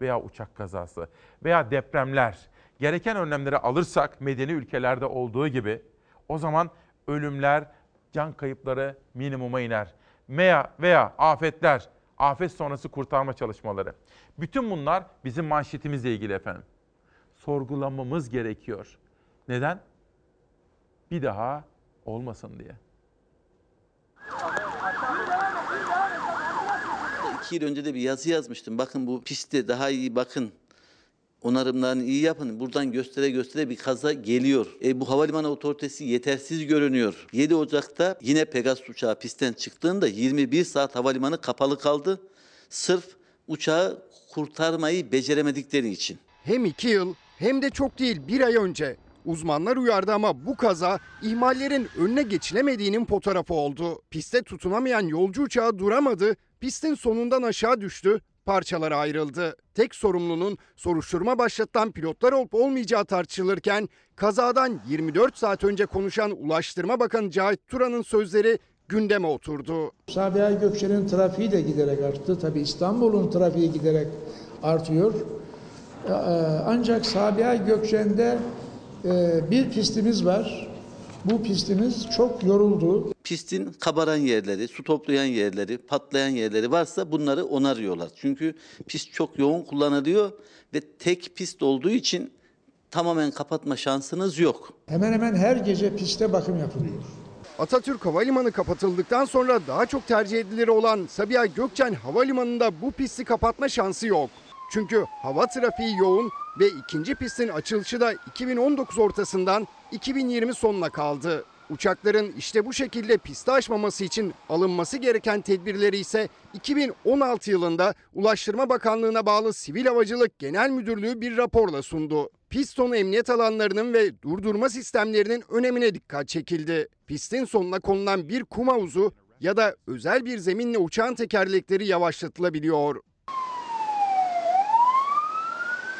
Veya uçak kazası veya depremler gereken önlemleri alırsak medeni ülkelerde olduğu gibi o zaman ölümler, can kayıpları minimuma iner. Veya, veya afetler, afet sonrası kurtarma çalışmaları. Bütün bunlar bizim manşetimizle ilgili efendim. Sorgulamamız gerekiyor. Neden? Bir daha olmasın diye. İki yıl önce de bir yazı yazmıştım. Bakın bu pistte daha iyi bakın. Onarımlarını iyi yapın. Buradan göstere göstere bir kaza geliyor. E, bu havalimanı otoritesi yetersiz görünüyor. 7 Ocak'ta yine Pegasus uçağı pistten çıktığında 21 saat havalimanı kapalı kaldı. Sırf uçağı kurtarmayı beceremedikleri için. Hem iki yıl hem de çok değil bir ay önce. Uzmanlar uyardı ama bu kaza ihmallerin önüne geçilemediğinin fotoğrafı oldu. Piste tutunamayan yolcu uçağı duramadı, pistin sonundan aşağı düştü, parçalara ayrıldı. Tek sorumlunun soruşturma başlatılan pilotlar olup olmayacağı tartışılırken kazadan 24 saat önce konuşan Ulaştırma Bakanı Cahit Turan'ın sözleri gündeme oturdu. Sabiha Gökçen'in trafiği de giderek arttı. Tabii İstanbul'un trafiği giderek artıyor. Ee, Ancak Sabiha Gökçen'de e, bir pistimiz var. Bu pistimiz çok yoruldu. Pistin kabaran yerleri, su toplayan yerleri, patlayan yerleri varsa bunları onarıyorlar. Çünkü pist çok yoğun kullanılıyor ve tek pist olduğu için tamamen kapatma şansınız yok. Hemen hemen her gece piste bakım yapılıyor. Atatürk Havalimanı kapatıldıktan sonra daha çok tercih edilir olan Sabiha Gökçen Havalimanı'nda bu pisti kapatma şansı yok. Çünkü hava trafiği yoğun ve ikinci pistin açılışı da 2019 ortasından 2020 sonuna kaldı. Uçakların işte bu şekilde pisti aşmaması için alınması gereken tedbirleri ise 2016 yılında Ulaştırma Bakanlığı'na bağlı Sivil Havacılık Genel Müdürlüğü bir raporla sundu. Piston emniyet alanlarının ve durdurma sistemlerinin önemine dikkat çekildi. Pistin sonuna konulan bir kum havuzu ya da özel bir zeminle uçağın tekerlekleri yavaşlatılabiliyor.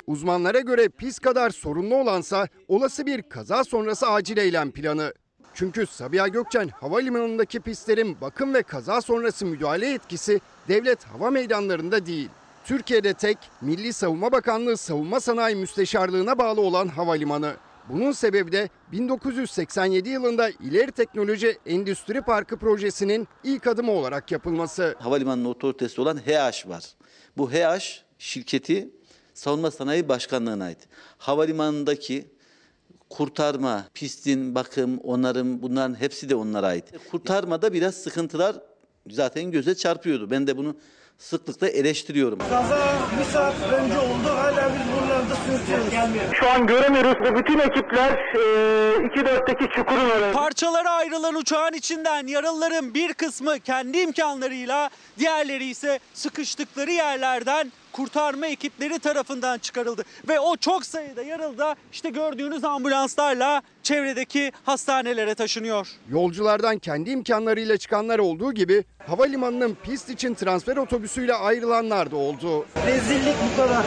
Uzmanlara göre pist kadar sorunlu olansa olası bir kaza sonrası acil eylem planı. Çünkü Sabiha Gökçen Havalimanı'ndaki pistlerin bakım ve kaza sonrası müdahale etkisi devlet hava meydanlarında değil. Türkiye'de tek Milli Savunma Bakanlığı Savunma Sanayi Müsteşarlığı'na bağlı olan havalimanı. Bunun sebebi de 1987 yılında İleri Teknoloji Endüstri Parkı projesinin ilk adımı olarak yapılması. Havalimanının otoritesi olan HH var. Bu HH şirketi Savunma Sanayi Başkanlığı'na ait. Havalimanındaki kurtarma, pistin bakım, onarım bunların hepsi de onlara ait. Kurtarmada biraz sıkıntılar zaten göze çarpıyordu. Ben de bunu sıklıkla eleştiriyorum. Kaza bir saat önce oldu. Hala biz sürtüyoruz. Şu an göremiyoruz ve bütün ekipler e, 2-4'teki çukurun oraya. Parçalara ayrılan uçağın içinden yaralıların bir kısmı kendi imkanlarıyla, diğerleri ise sıkıştıkları yerlerden kurtarma ekipleri tarafından çıkarıldı. Ve o çok sayıda yaralı da işte gördüğünüz ambulanslarla çevredeki hastanelere taşınıyor. Yolculardan kendi imkanlarıyla çıkanlar olduğu gibi havalimanının pist için transfer otobüsüyle ayrılanlar da oldu. Rezillik bu kadar.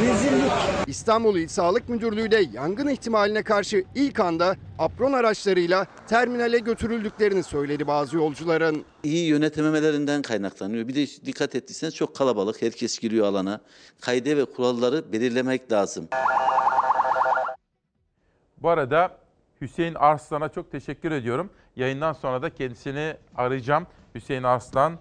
Rezillik. İstanbul İl Sağlık Müdürlüğü de yangın ihtimaline karşı ilk anda apron araçlarıyla terminale götürüldüklerini söyledi bazı yolcuların. İyi yönetememelerinden kaynaklanıyor. Bir de dikkat ettiyseniz çok kalabalık. Herkes giriyor alana. Kaide ve kuralları belirlemek lazım. Bu arada Hüseyin Arslan'a çok teşekkür ediyorum. Yayından sonra da kendisini arayacağım. Hüseyin Arslan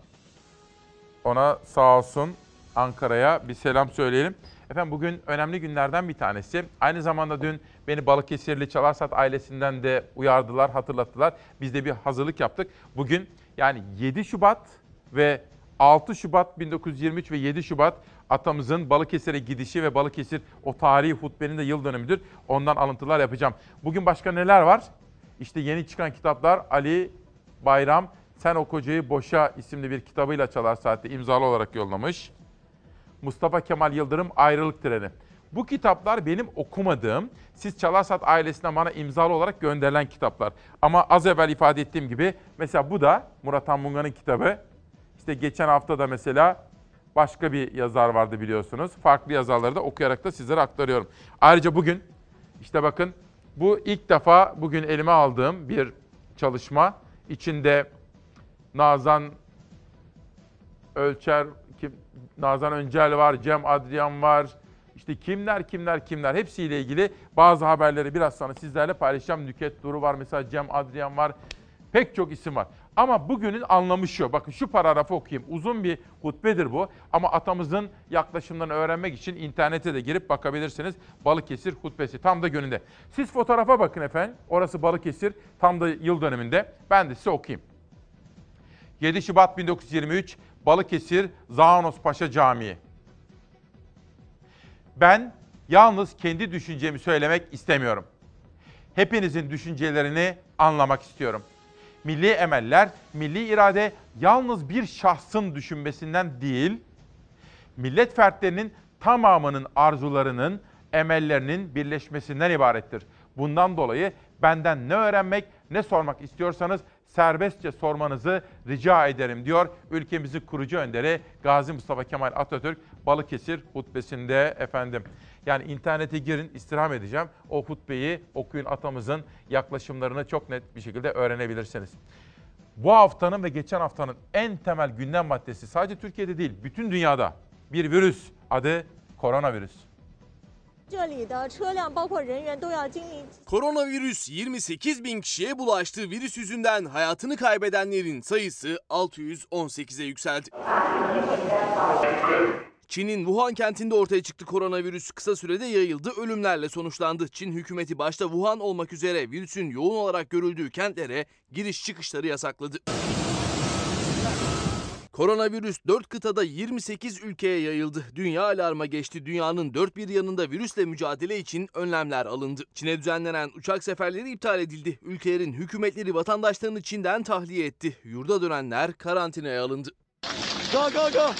ona sağ olsun Ankara'ya bir selam söyleyelim. Efendim bugün önemli günlerden bir tanesi. Aynı zamanda dün beni Balıkesirli Çalarsat ailesinden de uyardılar, hatırlattılar. Biz de bir hazırlık yaptık. Bugün yani 7 Şubat ve 6 Şubat 1923 ve 7 Şubat atamızın Balıkesir'e gidişi ve Balıkesir o tarihi hutbenin de yıl dönümüdür. Ondan alıntılar yapacağım. Bugün başka neler var? İşte yeni çıkan kitaplar Ali Bayram Sen O Kocayı Boşa isimli bir kitabıyla Çalar Saat'te imzalı olarak yollamış. Mustafa Kemal Yıldırım Ayrılık Treni. Bu kitaplar benim okumadığım, siz Çalarsat ailesine bana imzalı olarak gönderilen kitaplar. Ama az evvel ifade ettiğim gibi mesela bu da Murat Anmunga'nın kitabı. İşte geçen hafta da mesela başka bir yazar vardı biliyorsunuz. Farklı yazarları da okuyarak da sizlere aktarıyorum. Ayrıca bugün işte bakın bu ilk defa bugün elime aldığım bir çalışma. İçinde Nazan Ölçer, kim, Nazan Öncel var, Cem Adrian var, İşte kimler kimler kimler hepsiyle ilgili bazı haberleri biraz sonra sizlerle paylaşacağım. Nüket Duru var mesela Cem Adrian var. Pek çok isim var. Ama bugünün anlamı şu. Bakın şu paragrafı okuyayım. Uzun bir hutbedir bu. Ama atamızın yaklaşımlarını öğrenmek için internete de girip bakabilirsiniz. Balıkesir hutbesi tam da gününde. Siz fotoğrafa bakın efendim. Orası Balıkesir tam da yıl dönümünde. Ben de size okuyayım. 7 Şubat 1923 Balıkesir Zağanos Paşa Camii. Ben yalnız kendi düşüncemi söylemek istemiyorum. Hepinizin düşüncelerini anlamak istiyorum. Milli emeller, milli irade yalnız bir şahsın düşünmesinden değil, millet fertlerinin tamamının arzularının, emellerinin birleşmesinden ibarettir. Bundan dolayı benden ne öğrenmek, ne sormak istiyorsanız serbestçe sormanızı rica ederim diyor ülkemizin kurucu önderi Gazi Mustafa Kemal Atatürk Balıkesir hutbesinde efendim. Yani internete girin istirham edeceğim. O hutbeyi okuyun atamızın yaklaşımlarını çok net bir şekilde öğrenebilirsiniz. Bu haftanın ve geçen haftanın en temel gündem maddesi sadece Türkiye'de değil bütün dünyada bir virüs adı koronavirüs. Koronavirüs 28 bin kişiye bulaştı. Virüs yüzünden hayatını kaybedenlerin sayısı 618'e yükseldi. Çin'in Wuhan kentinde ortaya çıktı koronavirüs. Kısa sürede yayıldı, ölümlerle sonuçlandı. Çin hükümeti başta Wuhan olmak üzere virüsün yoğun olarak görüldüğü kentlere giriş çıkışları yasakladı. Koronavirüs 4 kıtada 28 ülkeye yayıldı. Dünya alarma geçti. Dünyanın dört bir yanında virüsle mücadele için önlemler alındı. Çin'e düzenlenen uçak seferleri iptal edildi. Ülkelerin hükümetleri vatandaşlarını Çin'den tahliye etti. Yurda dönenler karantinaya alındı. Ga ga ga.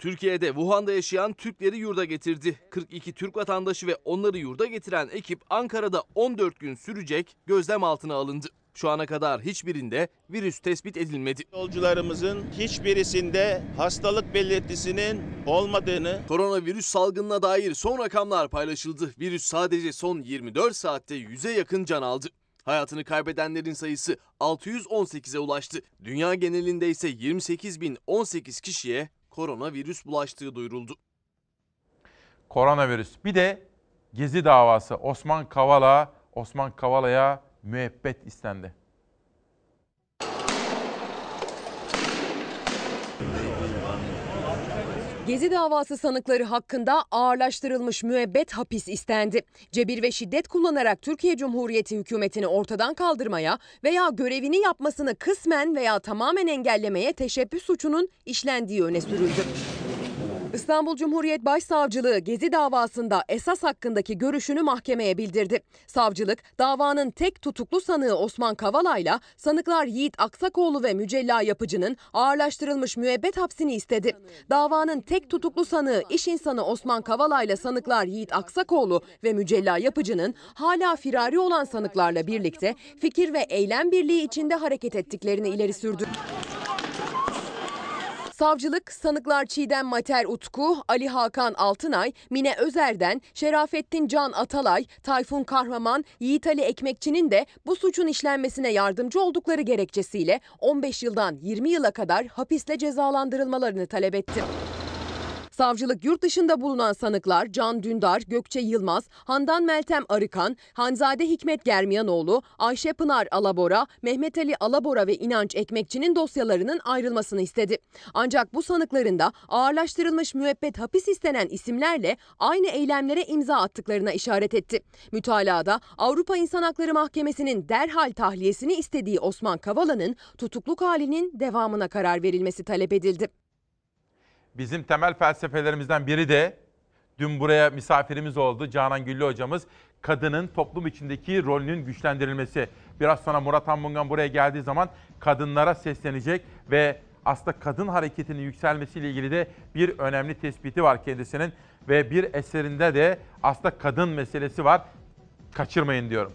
Türkiye'de Wuhan'da yaşayan Türkleri yurda getirdi. 42 Türk vatandaşı ve onları yurda getiren ekip Ankara'da 14 gün sürecek gözlem altına alındı. Şu ana kadar hiçbirinde virüs tespit edilmedi. Yolcularımızın hiçbirisinde hastalık belirtisinin olmadığını Koronavirüs salgınına dair son rakamlar paylaşıldı. Virüs sadece son 24 saatte 100'e yakın can aldı. Hayatını kaybedenlerin sayısı 618'e ulaştı. Dünya genelinde ise 28.018 kişiye koronavirüs bulaştığı duyuruldu. Koronavirüs. Bir de Gezi davası. Osman Kavala, Osman Kavala'ya müebbet istendi. Gezi davası sanıkları hakkında ağırlaştırılmış müebbet hapis istendi. Cebir ve şiddet kullanarak Türkiye Cumhuriyeti hükümetini ortadan kaldırmaya veya görevini yapmasını kısmen veya tamamen engellemeye teşebbüs suçunun işlendiği öne sürüldü. İstanbul Cumhuriyet Başsavcılığı Gezi davasında esas hakkındaki görüşünü mahkemeye bildirdi. Savcılık davanın tek tutuklu sanığı Osman Kavala'yla sanıklar Yiğit Aksakoğlu ve Mücella Yapıcı'nın ağırlaştırılmış müebbet hapsini istedi. Davanın tek tutuklu sanığı iş insanı Osman Kavala'yla sanıklar Yiğit Aksakoğlu ve Mücella Yapıcı'nın hala firari olan sanıklarla birlikte fikir ve eylem birliği içinde hareket ettiklerini ileri sürdü. Savcılık sanıklar Çiğdem Mater Utku, Ali Hakan Altınay, Mine Özer'den, Şerafettin Can Atalay, Tayfun Kahraman, Yiğit Ali Ekmekçi'nin de bu suçun işlenmesine yardımcı oldukları gerekçesiyle 15 yıldan 20 yıla kadar hapisle cezalandırılmalarını talep etti. Savcılık yurt dışında bulunan sanıklar Can Dündar, Gökçe Yılmaz, Handan Meltem Arıkan, Hanzade Hikmet Germiyanoğlu, Ayşe Pınar Alabora, Mehmet Ali Alabora ve İnanç Ekmekçi'nin dosyalarının ayrılmasını istedi. Ancak bu sanıkların da ağırlaştırılmış müebbet hapis istenen isimlerle aynı eylemlere imza attıklarına işaret etti. Mütalada Avrupa İnsan Hakları Mahkemesi'nin derhal tahliyesini istediği Osman Kavala'nın tutukluk halinin devamına karar verilmesi talep edildi. Bizim temel felsefelerimizden biri de dün buraya misafirimiz oldu Canan Güllü hocamız. Kadının toplum içindeki rolünün güçlendirilmesi. Biraz sonra Murat Anmungan buraya geldiği zaman kadınlara seslenecek ve aslında kadın hareketinin yükselmesiyle ilgili de bir önemli tespiti var kendisinin. Ve bir eserinde de aslında kadın meselesi var. Kaçırmayın diyorum.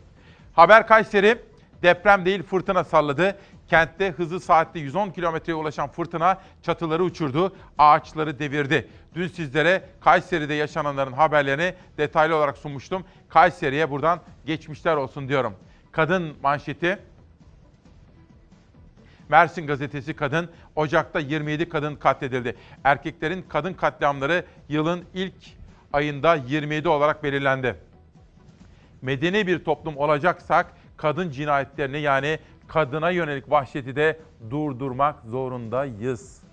Haber Kayseri deprem değil fırtına salladı. Kentte hızı saatte 110 kilometreye ulaşan fırtına çatıları uçurdu, ağaçları devirdi. Dün sizlere Kayseri'de yaşananların haberlerini detaylı olarak sunmuştum. Kayseri'ye buradan geçmişler olsun diyorum. Kadın manşeti. Mersin gazetesi kadın, Ocak'ta 27 kadın katledildi. Erkeklerin kadın katliamları yılın ilk ayında 27 olarak belirlendi. Medeni bir toplum olacaksak kadın cinayetlerini yani kadına yönelik vahşeti de durdurmak zorundayız.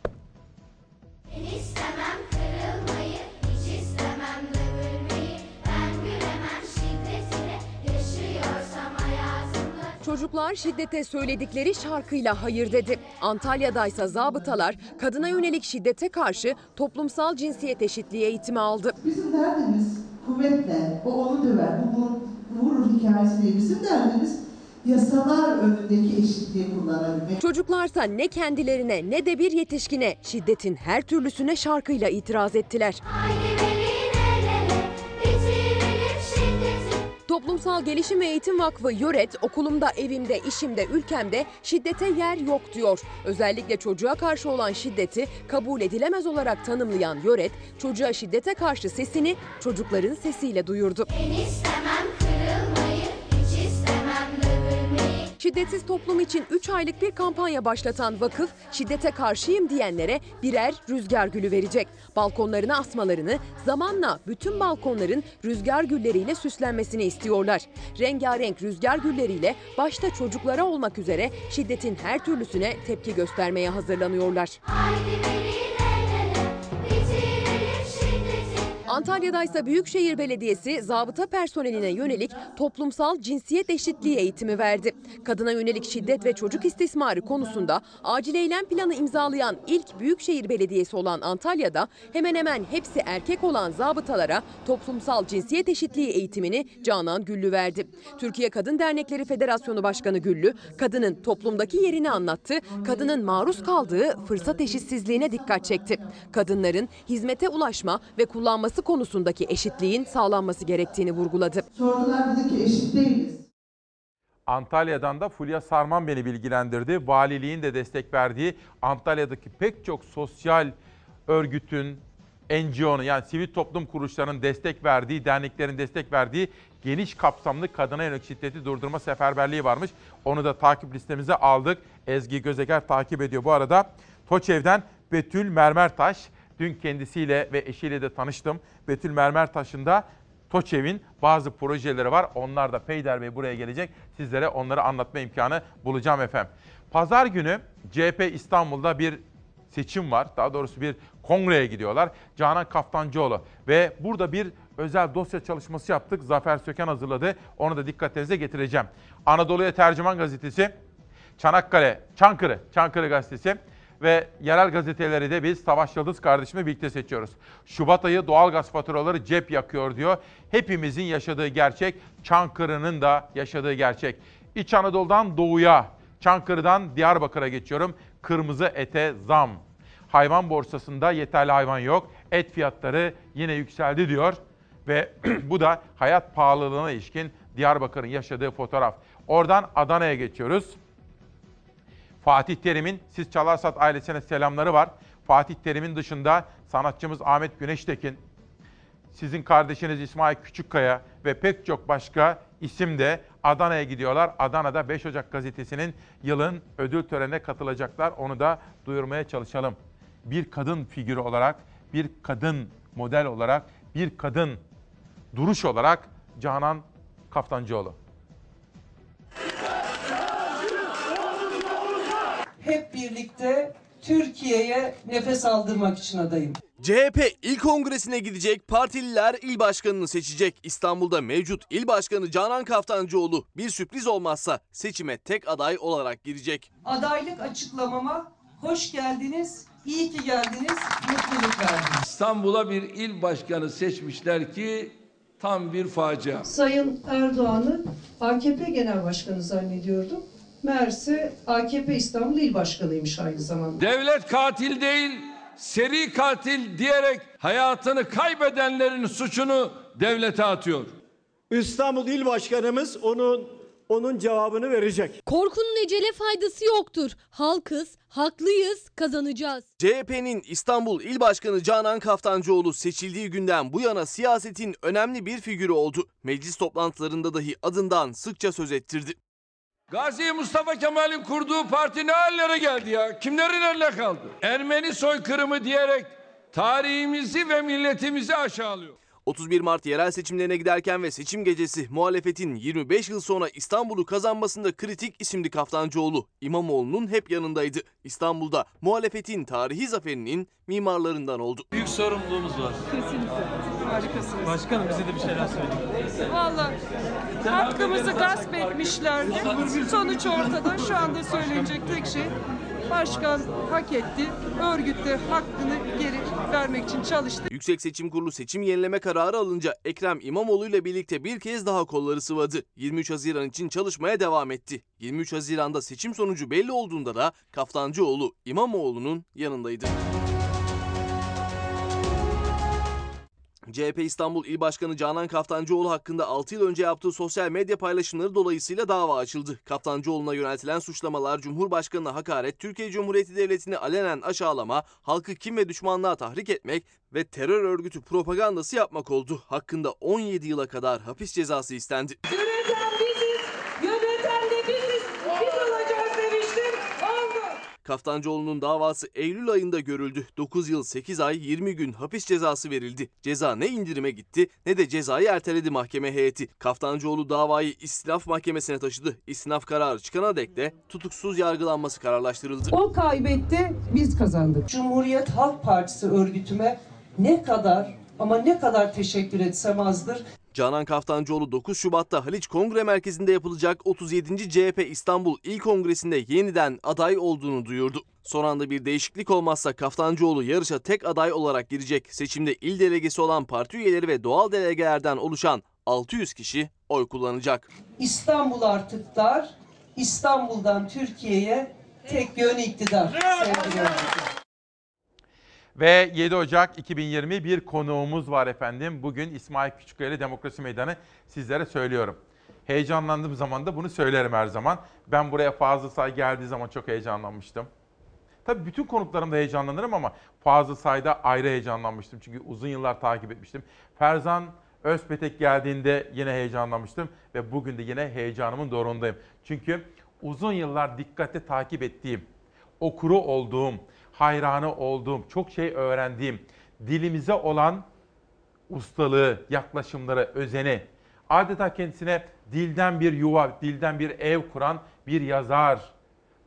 Ben istemem kırılmayı, hiç istemem dövülmeyi. Ben gülemem şiddetine, yaşıyorsam hayatımda. Çocuklar şiddete söyledikleri şarkıyla hayır dedi. Antalya'daysa zabıtalar kadına yönelik şiddete karşı toplumsal cinsiyet eşitliği eğitimi aldı. Bizim derdimiz kuvvetle, o onu döver, bu vurur, hikayesi değil. Bizim derdimiz yasalar önündeki eşitliği kullanabilmek. Çocuklarsa ne kendilerine ne de bir yetişkine şiddetin her türlüsüne şarkıyla itiraz ettiler. Haydi Toplumsal Gelişim ve Eğitim Vakfı Yöret, okulumda, evimde, işimde, ülkemde şiddete yer yok diyor. Özellikle çocuğa karşı olan şiddeti kabul edilemez olarak tanımlayan Yöret, çocuğa şiddete karşı sesini çocukların sesiyle duyurdu. Ben istemem kırılmayı. Şiddetsiz toplum için 3 aylık bir kampanya başlatan vakıf, şiddete karşıyım diyenlere birer rüzgar gülü verecek. Balkonlarına asmalarını, zamanla bütün balkonların rüzgar gülleriyle süslenmesini istiyorlar. Rengarenk rüzgar gülleriyle başta çocuklara olmak üzere şiddetin her türlüsüne tepki göstermeye hazırlanıyorlar. Haydi verin Antalya'da ise Büyükşehir Belediyesi zabıta personeline yönelik toplumsal cinsiyet eşitliği eğitimi verdi. Kadına yönelik şiddet ve çocuk istismarı konusunda acil eylem planı imzalayan ilk Büyükşehir Belediyesi olan Antalya'da hemen hemen hepsi erkek olan zabıtalara toplumsal cinsiyet eşitliği eğitimini Canan Güllü verdi. Türkiye Kadın Dernekleri Federasyonu Başkanı Güllü, kadının toplumdaki yerini anlattı, kadının maruz kaldığı fırsat eşitsizliğine dikkat çekti. Kadınların hizmete ulaşma ve kullanması konusundaki eşitliğin sağlanması gerektiğini vurguladı. Sordular dedi ki eşit değiliz. Antalya'dan da Fulya Sarman beni bilgilendirdi. Valiliğin de destek verdiği Antalya'daki pek çok sosyal örgütün, NGO'nun yani sivil toplum kuruluşlarının destek verdiği, derneklerin destek verdiği geniş kapsamlı kadına yönelik şiddeti durdurma seferberliği varmış. Onu da takip listemize aldık. Ezgi Gözeger takip ediyor. Bu arada Toçev'den Betül Mermertaş. Dün kendisiyle ve eşiyle de tanıştım. Betül Mermertaş'ın da TOÇEV'in bazı projeleri var. Onlar da Peyder Bey buraya gelecek. Sizlere onları anlatma imkanı bulacağım efendim. Pazar günü CHP İstanbul'da bir seçim var. Daha doğrusu bir kongreye gidiyorlar. Canan Kaftancıoğlu ve burada bir özel dosya çalışması yaptık. Zafer Söken hazırladı. Onu da dikkatinize getireceğim. Anadolu'ya Tercüman Gazetesi, Çanakkale, Çankırı, Çankırı Gazetesi ve yerel gazeteleri de biz Savaş Yıldız kardeşimle birlikte seçiyoruz. Şubat ayı doğalgaz faturaları cep yakıyor diyor. Hepimizin yaşadığı gerçek, Çankırı'nın da yaşadığı gerçek. İç Anadolu'dan doğuya, Çankırı'dan Diyarbakır'a geçiyorum. Kırmızı ete zam. Hayvan borsasında yeterli hayvan yok. Et fiyatları yine yükseldi diyor. Ve bu da hayat pahalılığına ilişkin Diyarbakır'ın yaşadığı fotoğraf. Oradan Adana'ya geçiyoruz. Fatih Terim'in Siz Çalarsat ailesine selamları var. Fatih Terim'in dışında sanatçımız Ahmet Güneştekin, sizin kardeşiniz İsmail Küçükkaya ve pek çok başka isim de Adana'ya gidiyorlar. Adana'da 5 Ocak gazetesinin yılın ödül törenine katılacaklar. Onu da duyurmaya çalışalım. Bir kadın figürü olarak, bir kadın model olarak, bir kadın duruş olarak Canan Kaftancıoğlu. Hep birlikte Türkiye'ye nefes aldırmak için adayım. CHP il kongresine gidecek, partililer il başkanını seçecek. İstanbul'da mevcut il başkanı Canan Kaftancıoğlu bir sürpriz olmazsa seçime tek aday olarak girecek. Adaylık açıklamama hoş geldiniz, iyi ki geldiniz, mutluluk verdiniz. İstanbul'a bir il başkanı seçmişler ki tam bir facia. Sayın Erdoğan'ı AKP Genel Başkanı zannediyordum. Meğerse AKP İstanbul İl Başkanıymış aynı zamanda. Devlet katil değil, seri katil diyerek hayatını kaybedenlerin suçunu devlete atıyor. İstanbul İl Başkanımız onun onun cevabını verecek. Korkunun ecele faydası yoktur. Halkız, haklıyız, kazanacağız. CHP'nin İstanbul İl Başkanı Canan Kaftancıoğlu seçildiği günden bu yana siyasetin önemli bir figürü oldu. Meclis toplantılarında dahi adından sıkça söz ettirdi. Gazi Mustafa Kemal'in kurduğu parti ne hallere geldi ya? Kimlerin eline kaldı? Ermeni soykırımı diyerek tarihimizi ve milletimizi aşağılıyor. 31 Mart yerel seçimlerine giderken ve seçim gecesi muhalefetin 25 yıl sonra İstanbul'u kazanmasında kritik isimli Kaftancıoğlu İmamoğlu'nun hep yanındaydı. İstanbul'da muhalefetin tarihi zaferinin mimarlarından oldu. Büyük sorumluluğumuz var. Kesinlikle. Harikasınız. Başkanım bize de bir şeyler söyleyin. Valla hakkımızı gasp etmişlerdi. Sonuç ortada. Şu anda söylenecek tek şey başkan hak etti. Örgüt de hakkını geri vermek için çalıştı. Yüksek Seçim Kurulu seçim yenileme kararı alınca Ekrem İmamoğlu ile birlikte bir kez daha kolları sıvadı. 23 Haziran için çalışmaya devam etti. 23 Haziran'da seçim sonucu belli olduğunda da Kaftancıoğlu İmamoğlu'nun yanındaydı. CHP İstanbul İl Başkanı Canan Kaftancıoğlu hakkında 6 yıl önce yaptığı sosyal medya paylaşımları dolayısıyla dava açıldı. Kaftancıoğlu'na yöneltilen suçlamalar Cumhurbaşkanı'na hakaret, Türkiye Cumhuriyeti Devleti'ni alenen aşağılama, halkı kim ve düşmanlığa tahrik etmek ve terör örgütü propagandası yapmak oldu. Hakkında 17 yıla kadar hapis cezası istendi. Yöneten biziz, yöneten de biziz. Biz olacağız demiştim. Oldu. Kaftancıoğlu'nun davası Eylül ayında görüldü. 9 yıl 8 ay 20 gün hapis cezası verildi. Ceza ne indirime gitti ne de cezayı erteledi mahkeme heyeti. Kaftancıoğlu davayı istinaf mahkemesine taşıdı. İstinaf kararı çıkana dek de tutuksuz yargılanması kararlaştırıldı. O kaybetti, biz kazandık. Cumhuriyet Halk Partisi örgütüme ne kadar ama ne kadar teşekkür etsem azdır. Canan Kaftancıoğlu 9 Şubat'ta Haliç Kongre Merkezi'nde yapılacak 37. CHP İstanbul İl Kongresi'nde yeniden aday olduğunu duyurdu. Son anda bir değişiklik olmazsa Kaftancıoğlu yarışa tek aday olarak girecek. Seçimde il delegesi olan parti üyeleri ve doğal delegelerden oluşan 600 kişi oy kullanacak. İstanbul artık dar, İstanbul'dan Türkiye'ye tek yön iktidar. Sevgili. Ve 7 Ocak 2020 bir konuğumuz var efendim. Bugün İsmail Küçükkaya Demokrasi Meydanı sizlere söylüyorum. Heyecanlandığım zaman da bunu söylerim her zaman. Ben buraya Fazıl Say geldiği zaman çok heyecanlanmıştım. Tabii bütün konuklarımda heyecanlanırım ama Fazıl Say'da ayrı heyecanlanmıştım. Çünkü uzun yıllar takip etmiştim. Ferzan Özpetek geldiğinde yine heyecanlanmıştım. Ve bugün de yine heyecanımın doğrundayım. Çünkü uzun yıllar dikkatle takip ettiğim, okuru olduğum, hayranı olduğum, çok şey öğrendiğim, dilimize olan ustalığı, yaklaşımları, özeni, adeta kendisine dilden bir yuva, dilden bir ev kuran bir yazar.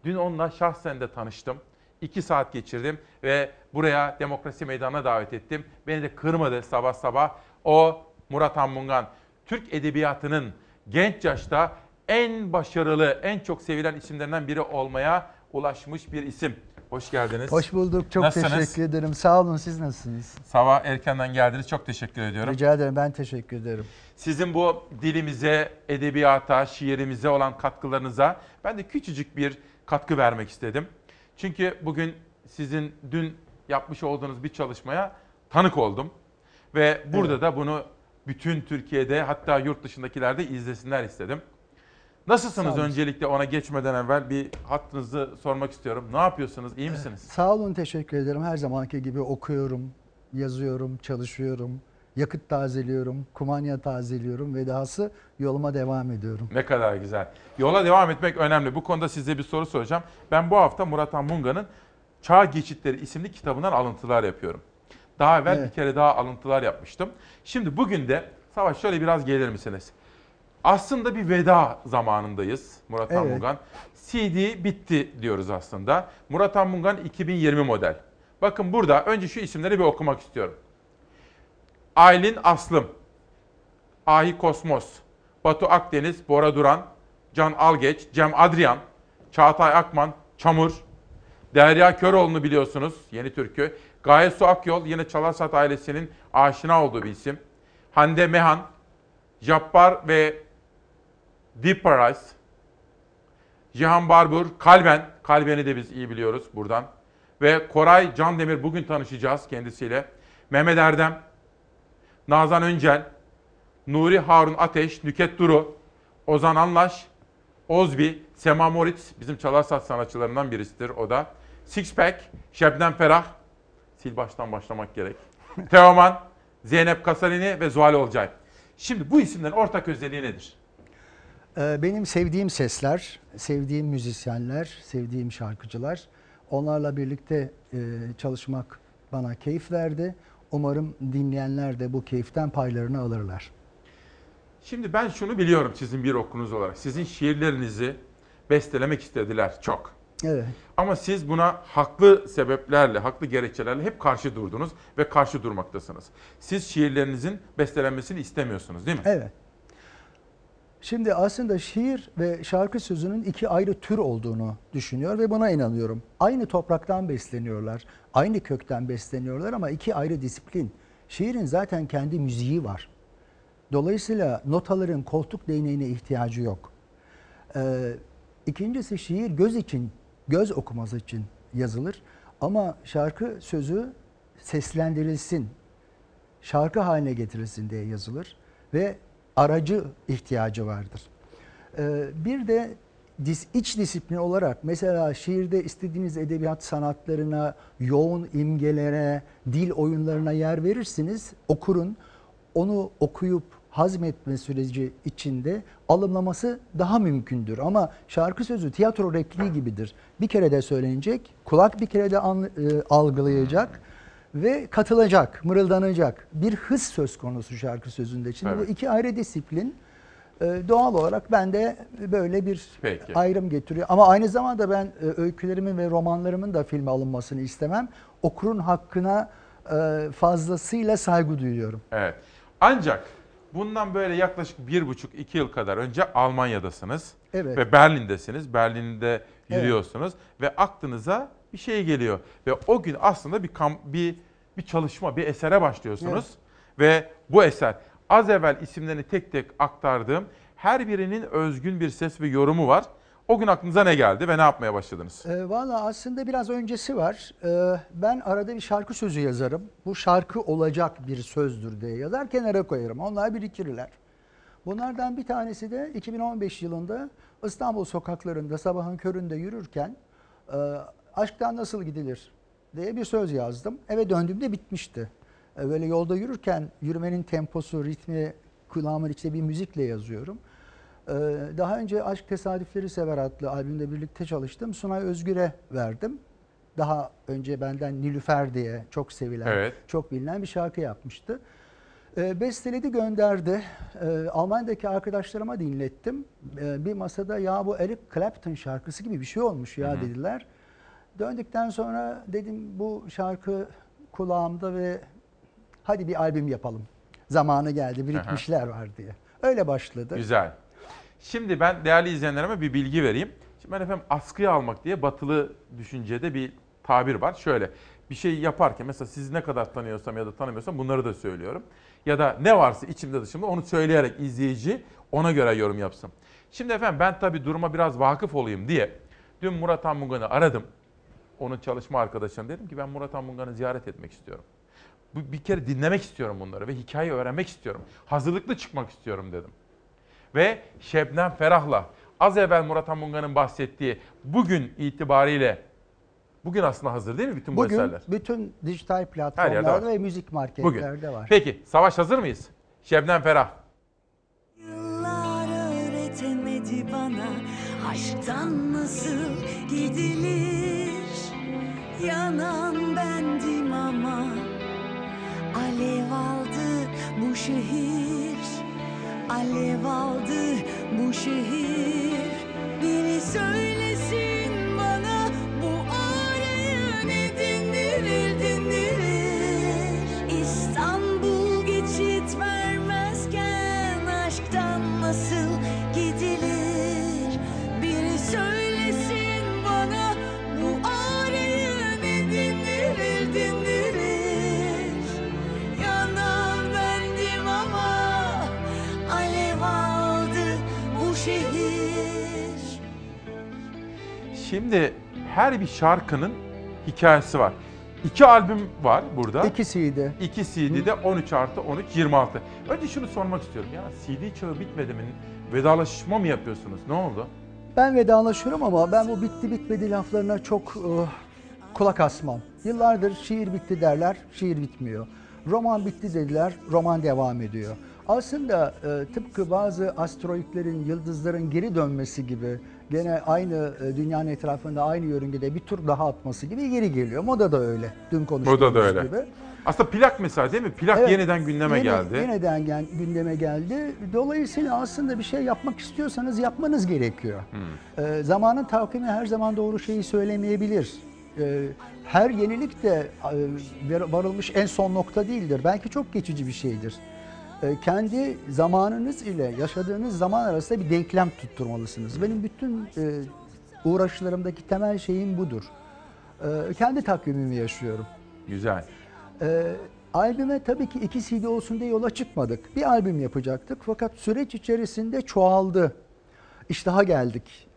Dün onunla şahsen de tanıştım. İki saat geçirdim ve buraya Demokrasi Meydanı'na davet ettim. Beni de kırmadı sabah sabah. O Murat Anmungan, Türk Edebiyatı'nın genç yaşta en başarılı, en çok sevilen isimlerinden biri olmaya ulaşmış bir isim. Hoş geldiniz. Hoş bulduk. Çok Nasılsınız? teşekkür ederim. Sağ olun. Siz nasılsınız? Sabah erkenden geldiniz. Çok teşekkür ediyorum. Rica ederim. Ben teşekkür ederim. Sizin bu dilimize, edebiyata, şiirimize olan katkılarınıza ben de küçücük bir katkı vermek istedim. Çünkü bugün sizin dün yapmış olduğunuz bir çalışmaya tanık oldum. Ve burada da bunu bütün Türkiye'de hatta yurt dışındakiler de izlesinler istedim. Nasılsınız öncelikle ona geçmeden evvel bir hattınızı sormak istiyorum. Ne yapıyorsunuz? İyi misiniz? Sağ olun. Teşekkür ederim. Her zamanki gibi okuyorum, yazıyorum, çalışıyorum, yakıt tazeliyorum, kumanya tazeliyorum ve dahası yoluma devam ediyorum. Ne kadar güzel. Yola devam etmek önemli. Bu konuda size bir soru soracağım. Ben bu hafta Murat Anmunga'nın Çağ Geçitleri isimli kitabından alıntılar yapıyorum. Daha evvel Evet. bir kere daha alıntılar yapmıştım. Şimdi bugün de Savaş şöyle biraz gelir misiniz? Aslında bir veda zamanındayız Murat Evet. Anmungan. CD bitti diyoruz aslında. Murat Anmungan 2020 model. Bakın burada önce şu isimleri bir okumak istiyorum. Aylin Aslım, Ahi Kosmos, Batu Akdeniz, Bora Duran, Can Algeç, Cem Adrian, Çağatay Akman, Çamur, Derya Köroğlu'nu biliyorsunuz, yeni türkü. Gaye Su Akyol, yine Çalarsat ailesinin aşina olduğu bir isim. Hande Mehan, Jappar ve Deep Paradise, Cihan Barbur, Kalben, Kalben'i de biz iyi biliyoruz buradan. Ve Koray Can Demir bugün tanışacağız kendisiyle. Mehmet Erdem, Nazan Öncel, Nuri Harun Ateş, Nüket Duru, Ozan Anlaş, Ozbi, Sema Moritz bizim Çalarsat sanatçılarından birisidir o da. Sixpack, Şebnem Ferah, sil baştan başlamak gerek. Teoman, Zeynep Kasalini ve Zuhal Olcay. Şimdi bu isimlerin ortak özelliği nedir? Ee, Benim sevdiğim sesler, sevdiğim müzisyenler, sevdiğim şarkıcılar. Onlarla birlikte e, çalışmak bana keyif verdi. Umarım dinleyenler de bu keyiften paylarını alırlar. Şimdi ben şunu biliyorum sizin bir okunuz olarak. Sizin şiirlerinizi bestelemek istediler çok. Evet. Ama siz buna haklı sebeplerle, haklı gerekçelerle hep karşı durdunuz ve karşı durmaktasınız. Siz şiirlerinizin bestelenmesini istemiyorsunuz değil mi? Evet. Şimdi aslında şiir ve şarkı sözünün iki ayrı tür olduğunu düşünüyor ve buna inanıyorum. Aynı topraktan besleniyorlar, aynı kökten besleniyorlar ama iki ayrı disiplin. Şiirin zaten kendi müziği var. Dolayısıyla notaların koltuk değneğine ihtiyacı yok. Ee, ikincisi şiir göz için, göz okuması için yazılır. Ama şarkı sözü seslendirilsin, şarkı haline getirilsin diye yazılır ve aracı ihtiyacı vardır. Ee, bir de iç disiplin olarak mesela şiirde istediğiniz edebiyat sanatlarına, yoğun imgelere, dil oyunlarına yer verirsiniz. Okurun onu okuyup hazmetme süreci içinde alımlaması daha mümkündür. Ama şarkı sözü tiyatro repliği gibidir. Bir kere de söylenecek, kulak bir kere de e, algılayacak ve katılacak, mırıldanacak. Bir hız söz konusu şarkı sözünde. Şimdi bu Evet. iki ayrı disiplin e, doğal olarak bende böyle bir Peki. ayrım getiriyor. Ama aynı zamanda ben e, öykülerimin ve romanlarımın da filme alınmasını istemem. Okurun hakkına e, fazlasıyla saygı duyuyorum. Evet. Ancak bundan böyle yaklaşık bir buçuk iki yıl kadar önce Almanya'dasınız. Evet. Ve Berlin'desiniz. Berlin'de yürüyorsunuz ve aklınıza bir şey geliyor. Ve o gün aslında bir kamp, bir bir çalışma, bir esere başlıyorsunuz. Ve bu eser az evvel isimlerini tek tek aktardığım her birinin özgün bir ses ve yorumu var. O gün aklınıza ne geldi ve ne yapmaya başladınız? E, Valla aslında biraz öncesi var. E, ben arada bir şarkı sözü yazarım. Bu şarkı olacak bir sözdür diye yazar kenara koyarım. Onlar birikirler. Bunlardan bir tanesi de 2015 yılında İstanbul sokaklarında sabahın köründe yürürken e, aşktan nasıl gidilir diye bir söz yazdım. Eve döndüğümde bitmişti. E, böyle yolda yürürken yürümenin temposu, ritmi kulağımın içinde bir müzikle yazıyorum. Ee, Daha önce Aşk Tesadüfleri Sever adlı albümde birlikte çalıştım. Sunay Özgür'e verdim. Daha önce benden Nilüfer diye çok sevilen, Evet. çok bilinen bir şarkı yapmıştı. Ee, Besteledi gönderdi. Almanya'daki arkadaşlarıma dinlettim. Bir masada ya bu Eric Clapton şarkısı gibi bir şey olmuş ya Hı hı. dediler. Döndükten sonra dedim bu şarkı kulağımda ve hadi bir albüm yapalım. Zamanı geldi, birikmişler var diye. Öyle başladı. Güzel. Şimdi ben değerli izleyenlerime bir bilgi vereyim. Şimdi ben efendim askıya almak diye batılı düşüncede bir tabir var. Şöyle bir şey yaparken mesela sizi ne kadar tanıyorsam ya da tanımıyorsam bunları da söylüyorum. Ya da ne varsa içimde dışımda onu söyleyerek izleyici ona göre yorum yapsın. Şimdi efendim ben tabii duruma biraz vakıf olayım diye dün Murat Anmungan'ı aradım. Onun çalışma arkadaşına dedim ki ben Murat Anmungan'ı ziyaret etmek istiyorum. Bu- Bir kere dinlemek istiyorum bunları ve hikaye öğrenmek istiyorum. Hazırlıklı çıkmak istiyorum dedim ve Şebnem Ferah'la az evvel Murat Anmungan'ın bahsettiği bugün itibariyle bugün aslında hazır değil mi bütün bu Bugün eserler? bütün dijital platformlarda ve müzik Bugün. marketlerde var. Peki Savaş hazır mıyız? Şebnem Ferah. Yıllar öğretemedi bana aşktan nasıl gidilir Yanan bendim ama alev aldı bu şehir Alev aldı bu şehir. Biri söylesin Şimdi her bir şarkının hikayesi var. İki albüm var burada. İki CD. İki CD'de 13 artı 13, 26. Önce şunu sormak istiyorum. Ya CD çağı bitmedi mi? Vedalaşma mı yapıyorsunuz? Ne oldu? Ben vedalaşıyorum ama ben bu bitti bitmedi laflarına çok e, kulak asmam. Yıllardır şiir bitti derler, şiir bitmiyor. Roman bitti dediler, roman devam ediyor. Aslında e, tıpkı bazı asteroitlerin, yıldızların geri dönmesi gibi gene aynı e, dünyanın etrafında aynı yörüngede bir tur daha atması gibi geri geliyor. Moda da öyle. Dün konuştuğumuz Moda da öyle. gibi. Aslında plak mesela değil mi? Plak Evet, yeniden gündeme yine- geldi. Yeniden gel- gündeme geldi. Dolayısıyla aslında bir şey yapmak istiyorsanız yapmanız gerekiyor. Hmm. Ee, zamanın takvimi her zaman doğru şeyi söylemeyebilir. Ee, her yenilik de e, varılmış en son nokta değildir. Belki çok geçici bir şeydir. Ee, kendi zamanınız ile yaşadığınız zaman arasında bir denklem tutturmalısınız. Benim bütün e, uğraşlarımdaki temel şeyim budur. Ee, kendi takvimimi yaşıyorum. Güzel. Ee, albüme tabii ki iki CD olsun diye yola çıkmadık. Bir albüm yapacaktık fakat süreç içerisinde çoğaldı. İştaha geldik.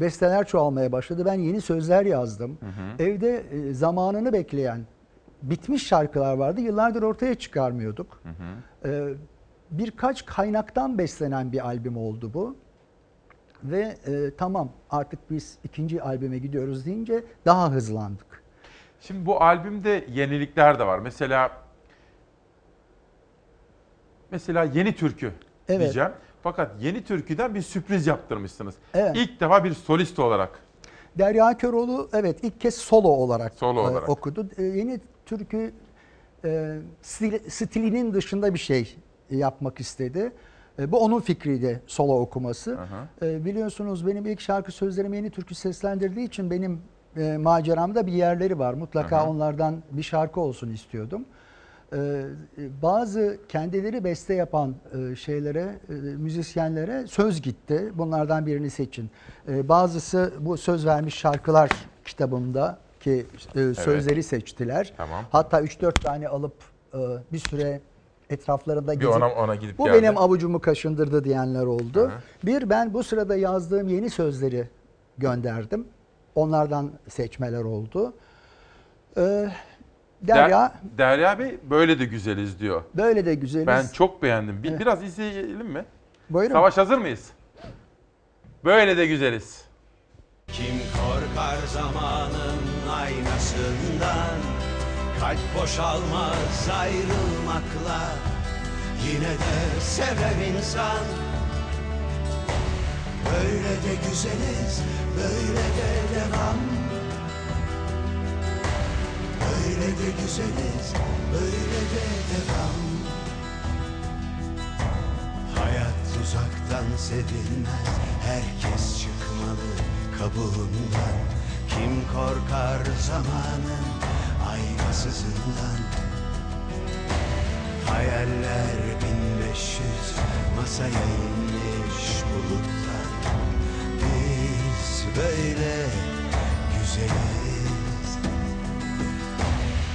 Besteler çoğalmaya başladı. Ben yeni sözler yazdım. Evde e, zamanını bekleyen bitmiş şarkılar vardı. Yıllardır ortaya çıkarmıyorduk. Ee, birkaç kaynaktan beslenen bir albüm oldu bu. Ve e, tamam artık biz ikinci albüme gidiyoruz deyince daha hızlandık. Şimdi bu albümde yenilikler de var. Mesela mesela yeni türkü Evet. diyeceğim. Fakat yeni türküden bir sürpriz yaptırmışsınız. Evet. İlk defa bir solist olarak. Derya Köroğlu evet ilk kez solo olarak, Solo e, olarak. okudu. E, yeni türkü e, stil- stilinin dışında bir şey yapmak istedi. E, bu onun fikriydi solo okuması. E, biliyorsunuz benim ilk şarkı sözlerimi yeni türkü seslendirdiği için benim e, maceramda bir yerleri var. Mutlaka Aha. onlardan bir şarkı olsun istiyordum. E, bazı kendileri beste yapan e, şeylere, e, müzisyenlere söz gitti. Bunlardan birini seçin. E, bazısı bu söz vermiş şarkılar kitabımda ki e, sözleri seçtiler. Tamam. Hatta 3-4 tane alıp e, bir süre etraflarında Bir gezip ona- ona gidip bu geldi." benim avucumu kaşındırdı diyenler oldu. Bir ben bu sırada yazdığım yeni sözleri gönderdim. Onlardan seçmeler oldu. Ee, Derya Der- Derya Bey böyle de güzeliz diyor. böyle de güzeliz. Ben çok beğendim. Bir, Biraz izleyelim mi? Buyurun. Savaş hazır mıyız? Böyle de güzeliz. Kim korkar zamanın aynasından Kalp boşalmaz ayrılmakla Yine de sever insan. Böyle de güzeliz, böyle de devam. Böyle de güzeliz, böyle de devam. Hayat uzaktan sevilmez Herkes çıkmalı kabuğundan Kim korkar zamanın aynasızından? Hayaller bin beş yüz masaya inmiş buluttan Biz böyle güzeliz.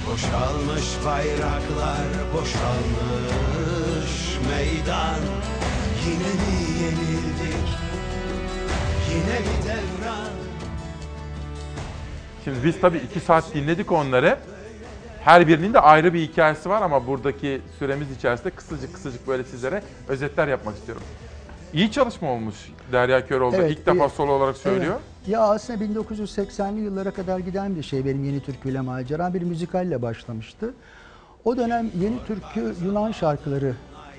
Boşalmış bayraklar, boşalmış meydan. Yine mi yenildik, yine mi devran Şimdi biz tabii iki saat dinledik onları. Her birinin de ayrı bir hikayesi var ama buradaki süremiz içerisinde kısacık kısacık böyle sizlere özetler yapmak istiyorum. İyi çalışma olmuş Derya Köroğlu. Evet, İlk defa solo olarak söylüyor. Evet. Ya aslında 1980'li yıllara kadar giden bir şey benim yeni türküyle maceram. Bir müzikalle başlamıştı. O dönem yeni türkü Yunan şarkıları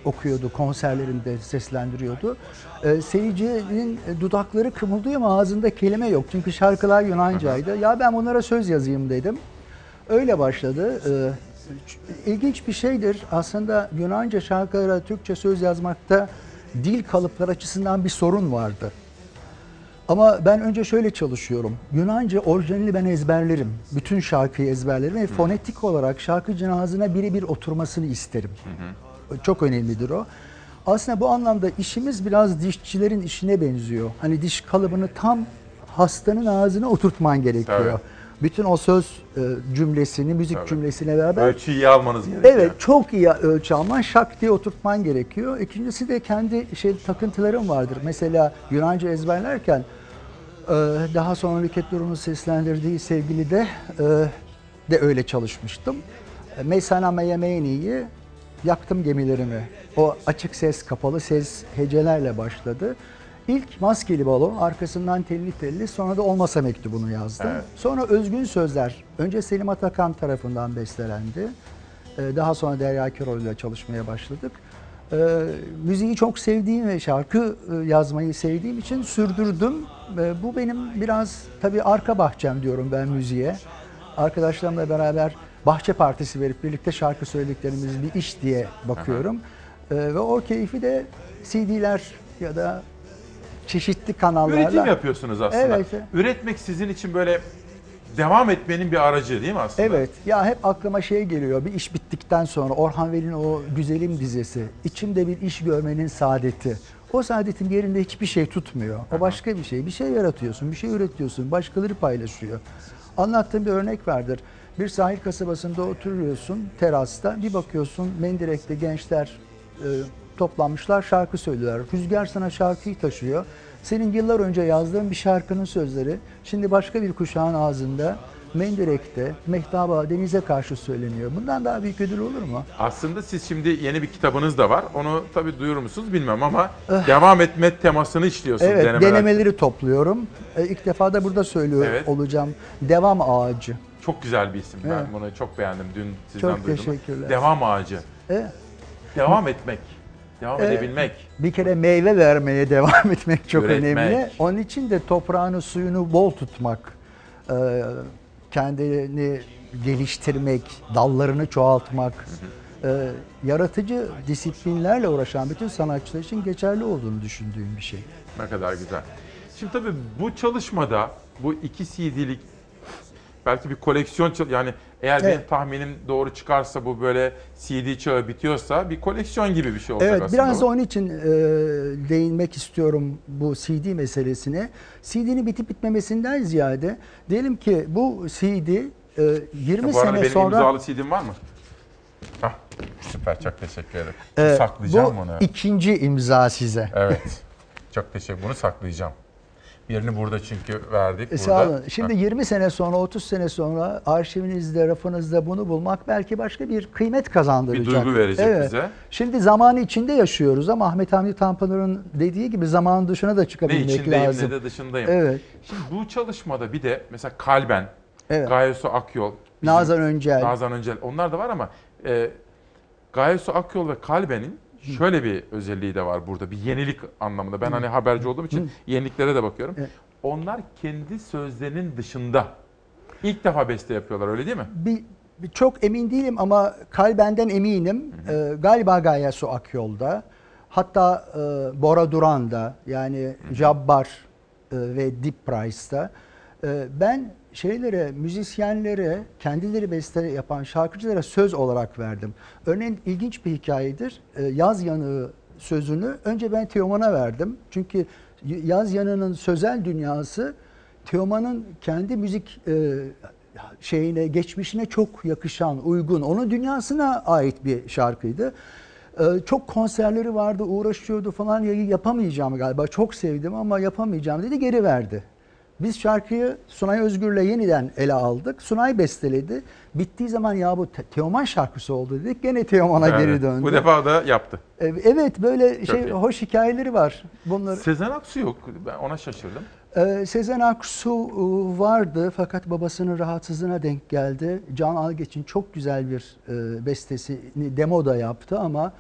okuyordu, konserlerinde seslendiriyordu. Ee, seyircinin dudakları kımıldıyor ama ağzında kelime yok. Çünkü şarkılar Yunancaydı. Ya ben bunlara söz yazayım dedim. Öyle başladı. Ee, ilginç bir şeydir. Aslında Yunanca şarkılara Türkçe söz yazmakta dil kalıpları açısından bir sorun vardı. Ama ben önce şöyle çalışıyorum. Yunanca orijinali ben ezberlerim. Bütün şarkıyı ezberlerim ve fonetik olarak şarkıcının ağzına birebir oturmasını isterim. Çok önemlidir o. Aslında bu anlamda işimiz biraz dişçilerin işine benziyor. Hani diş kalıbını tam hastanın ağzına oturtman gerekiyor. Tabii. Bütün o söz e, cümlesini, müzik Tabii. cümlesine beraber Ölçüyü iyi almanız gerekiyor. Evet, çok iyi ölçü alman, şak diye oturtman gerekiyor. İkincisi de kendi şey takıntılarım vardır. Mesela Yunanca ezberlerken e, daha sonra Nükhet Durum'un seslendirdiği sevgili de e, de öyle çalışmıştım. Meysana meyemeyni'yi yaktım gemilerimi. O açık ses, kapalı ses hecelerle başladı. İlk maskeli balo, arkasından telli telli, sonra da olmasa mektubunu yazdım. Evet. Sonra özgün sözler, önce Selim Atakan tarafından bestelendi. Ee, Daha sonra Derya Köroğlu ile çalışmaya başladık. e, müziği çok sevdiğim ve şarkı e, yazmayı sevdiğim için sürdürdüm. Bu benim biraz tabii arka bahçem diyorum ben müziğe. Arkadaşlarımla beraber bahçe partisi verip birlikte şarkı söylediklerimiz bir iş diye bakıyorum. E, ve o keyfi de CD'ler ya da çeşitli kanallarla... Üretim yapıyorsunuz aslında. Evet. Üretmek sizin için böyle devam etmenin bir aracı değil mi aslında? Evet. Ya hep aklıma şey geliyor. Bir iş bittikten sonra Orhan Veli'nin o güzelim dizesi. İçimde bir iş görmenin saadeti. O saadetin yerinde hiçbir şey tutmuyor. O başka bir şey. Bir şey yaratıyorsun, bir şey üretiyorsun. Başkaları paylaşıyor. Anlattığım bir örnek vardır. Bir sahil kasabasında oturuyorsun terasta. Bir bakıyorsun Mendirek'te gençler e, toplanmışlar şarkı söylüyorlar. Rüzgar sana şarkıyı taşıyor. Senin yıllar önce yazdığın bir şarkının sözleri şimdi başka bir kuşağın ağzında Mendirek'te, Mehtaba, denize karşı söyleniyor. Bundan daha büyük ödül olur mu? Aslında siz şimdi yeni bir kitabınız da var. Onu tabii duyurur musunuz bilmem ama devam etme temasını işliyorsunuz. Evet, denemeler. denemeleri topluyorum. E, ilk defa da burada söylüyor Evet. olacağım. Devam ağacı. Çok güzel bir isim. Evet. Ben bunu çok beğendim. Dün sizden Çok duydum. teşekkürler. Devam ağacı. Evet. Devam etmek. Devam Evet. edebilmek. Bir kere meyve vermeye devam etmek çok Üretmek. önemli. Onun için de toprağını, suyunu bol tutmak, e, kendini geliştirmek, dallarını çoğaltmak, e, yaratıcı disiplinlerle uğraşan bütün sanatçılar için geçerli olduğunu düşündüğüm bir şey. Ne kadar güzel. Şimdi tabii bu çalışmada bu iki CD'lik belki bir koleksiyon yani eğer benim Evet. tahminim doğru çıkarsa bu böyle CD çağı bitiyorsa bir koleksiyon gibi bir şey olacak Evet, aslında. biraz bu. da onun için e, değinmek istiyorum bu CD meselesine. CD'nin bitip bitmemesinden ziyade diyelim ki bu CD e, 20 Ya bu arada sene benim sonra imzalı CD'm var mı? Hah, süper çok teşekkür ederim. e, saklayacağım bu onu. ikinci imza size. Evet. Çok teşekkür Bunu saklayacağım. Birini burada çünkü verdik. E. Sağ olun. Şimdi Hah. 20 sene sonra, 30 sene sonra arşivinizde, rafınızda bunu bulmak belki başka bir kıymet kazandıracak. Bir duygu verecek bize. Şimdi zamanı içinde yaşıyoruz ama Ahmet Hamdi Tanpınar'ın dediği gibi zamanın dışına da ne çıkabilmek içindeyim lazım. ne de dışındayım. Evet. Şimdi bu çalışmada bir de mesela Kalben, Evet. Gaye Su Akyol, Nazan Öncel. Nazan Öncel onlar da var ama e, Gaye Su Akyol ve Kalben'in şöyle bir özelliği de var burada. Bir yenilik anlamında. Ben hani haberci olduğum için yeniliklere de bakıyorum. Evet. Onlar kendi sözlerinin dışında ilk defa beste yapıyorlar öyle değil mi? Bir, bir- çok emin değilim ama kalbenden eminim. Ee, galiba Gaye Su Akyol'da. Hatta e, Bora Duran'da yani Jabbar e, ve Deep Price'da. E, ben şeylere, müzisyenlere, kendileri beste yapan şarkıcılara söz olarak verdim. Örneğin ilginç bir hikayedir. E, Yaz Yanığı sözünü önce ben Teoman'a verdim. Çünkü Yaz Yanı'nın sözel dünyası Teoman'ın kendi müzik e, şeyine, geçmişine çok yakışan, uygun, onun dünyasına ait bir şarkıydı. Ee, çok konserleri vardı, uğraşıyordu falan. Ya yapamayacağım galiba. Çok sevdim ama yapamayacağım dedi, geri verdi. Biz şarkıyı Sunay Özgür'le yeniden ele aldık. Sunay besteledi. Bittiği zaman ya bu Te- Teoman şarkısı oldu dedik. Gene Teoman'a Evet. geri döndü. Bu defa da yaptı. Ee, Evet böyle Çok şey iyi. hoş hikayeleri var. Bunları Sezen Aksu yok. Ben ona şaşırdım. ee, Sezen Aksu e, vardı fakat babasının rahatsızlığına denk geldi. Can Algeç'in çok güzel bir e, bestesini demo da yaptı ama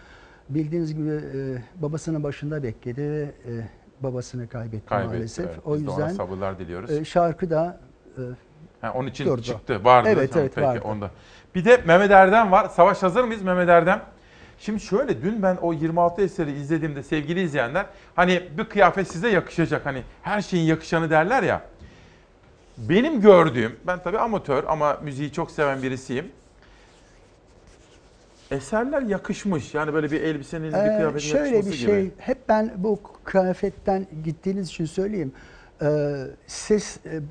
bildiğiniz gibi e, babasının başında bekledi ve e, babasını kaybetti, Kaybetti. maalesef. evet. O Biz yüzden sabırlar diliyoruz. e, şarkı da e, Ha, onun için durdu. çıktı. Vardı. Evet, evet, peki, vardı. Onda. Bir de Mehmet Erdem var. Savaş hazır mıyız Mehmet Erdem? Şimdi şöyle dün ben o 26 eseri izlediğimde sevgili izleyenler hani bir kıyafet size yakışacak hani her şeyin yakışanı derler ya. Benim gördüğüm ben tabii amatör ama müziği çok seven birisiyim. Eserler yakışmış. Yani böyle bir elbisenin bir Ee, kıyafetin şöyle yakışması bir şey, gibi. hep ben bu kıyafetten gittiğiniz için söyleyeyim. Ee, ses, e,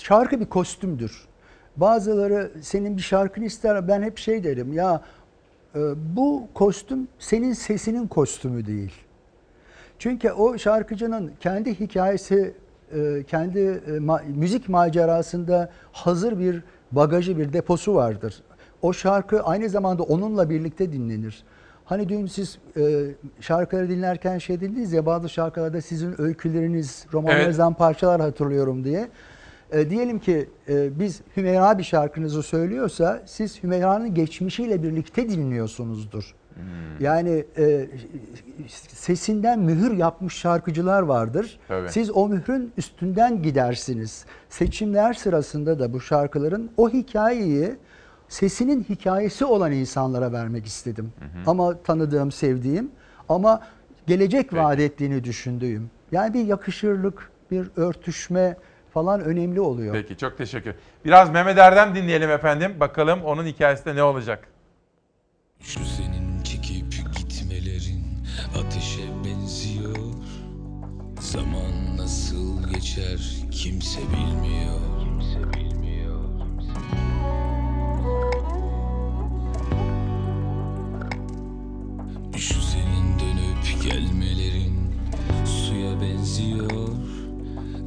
şarkı bir kostümdür. Bazıları senin bir şarkını ister, ben hep şey derim ya e, bu kostüm senin sesinin kostümü değil. Çünkü o şarkıcının kendi hikayesi, e, kendi müzik macerasında hazır bir bagajı, bir deposu vardır. O şarkı aynı zamanda onunla birlikte dinlenir. Hani dün siz e, şarkıları dinlerken şey dediniz ya bazı şarkılarda sizin öyküleriniz, romanlarınızdan parçalar hatırlıyorum diye. E, diyelim ki e, biz Hümeyra bir şarkınızı söylüyorsa siz Hümeyra'nın geçmişiyle birlikte dinliyorsunuzdur. Yani e, sesinden mühür yapmış şarkıcılar vardır. Tabii. Siz o mührün üstünden gidersiniz. Seçimler sırasında da bu şarkıların o hikayeyi sesinin hikayesi olan insanlara vermek istedim. Ama tanıdığım, sevdiğim ama gelecek vaat ettiğini düşündüğüm. Yani bir yakışırlık, bir örtüşme falan önemli oluyor. Peki çok teşekkür. Biraz Mehmet Erdem dinleyelim efendim. Bakalım onun hikayesinde ne olacak? Şu senin çekip gitmelerin ateşe benziyor Zaman nasıl geçer kimse bilmiyor gelmelerin suya benziyor.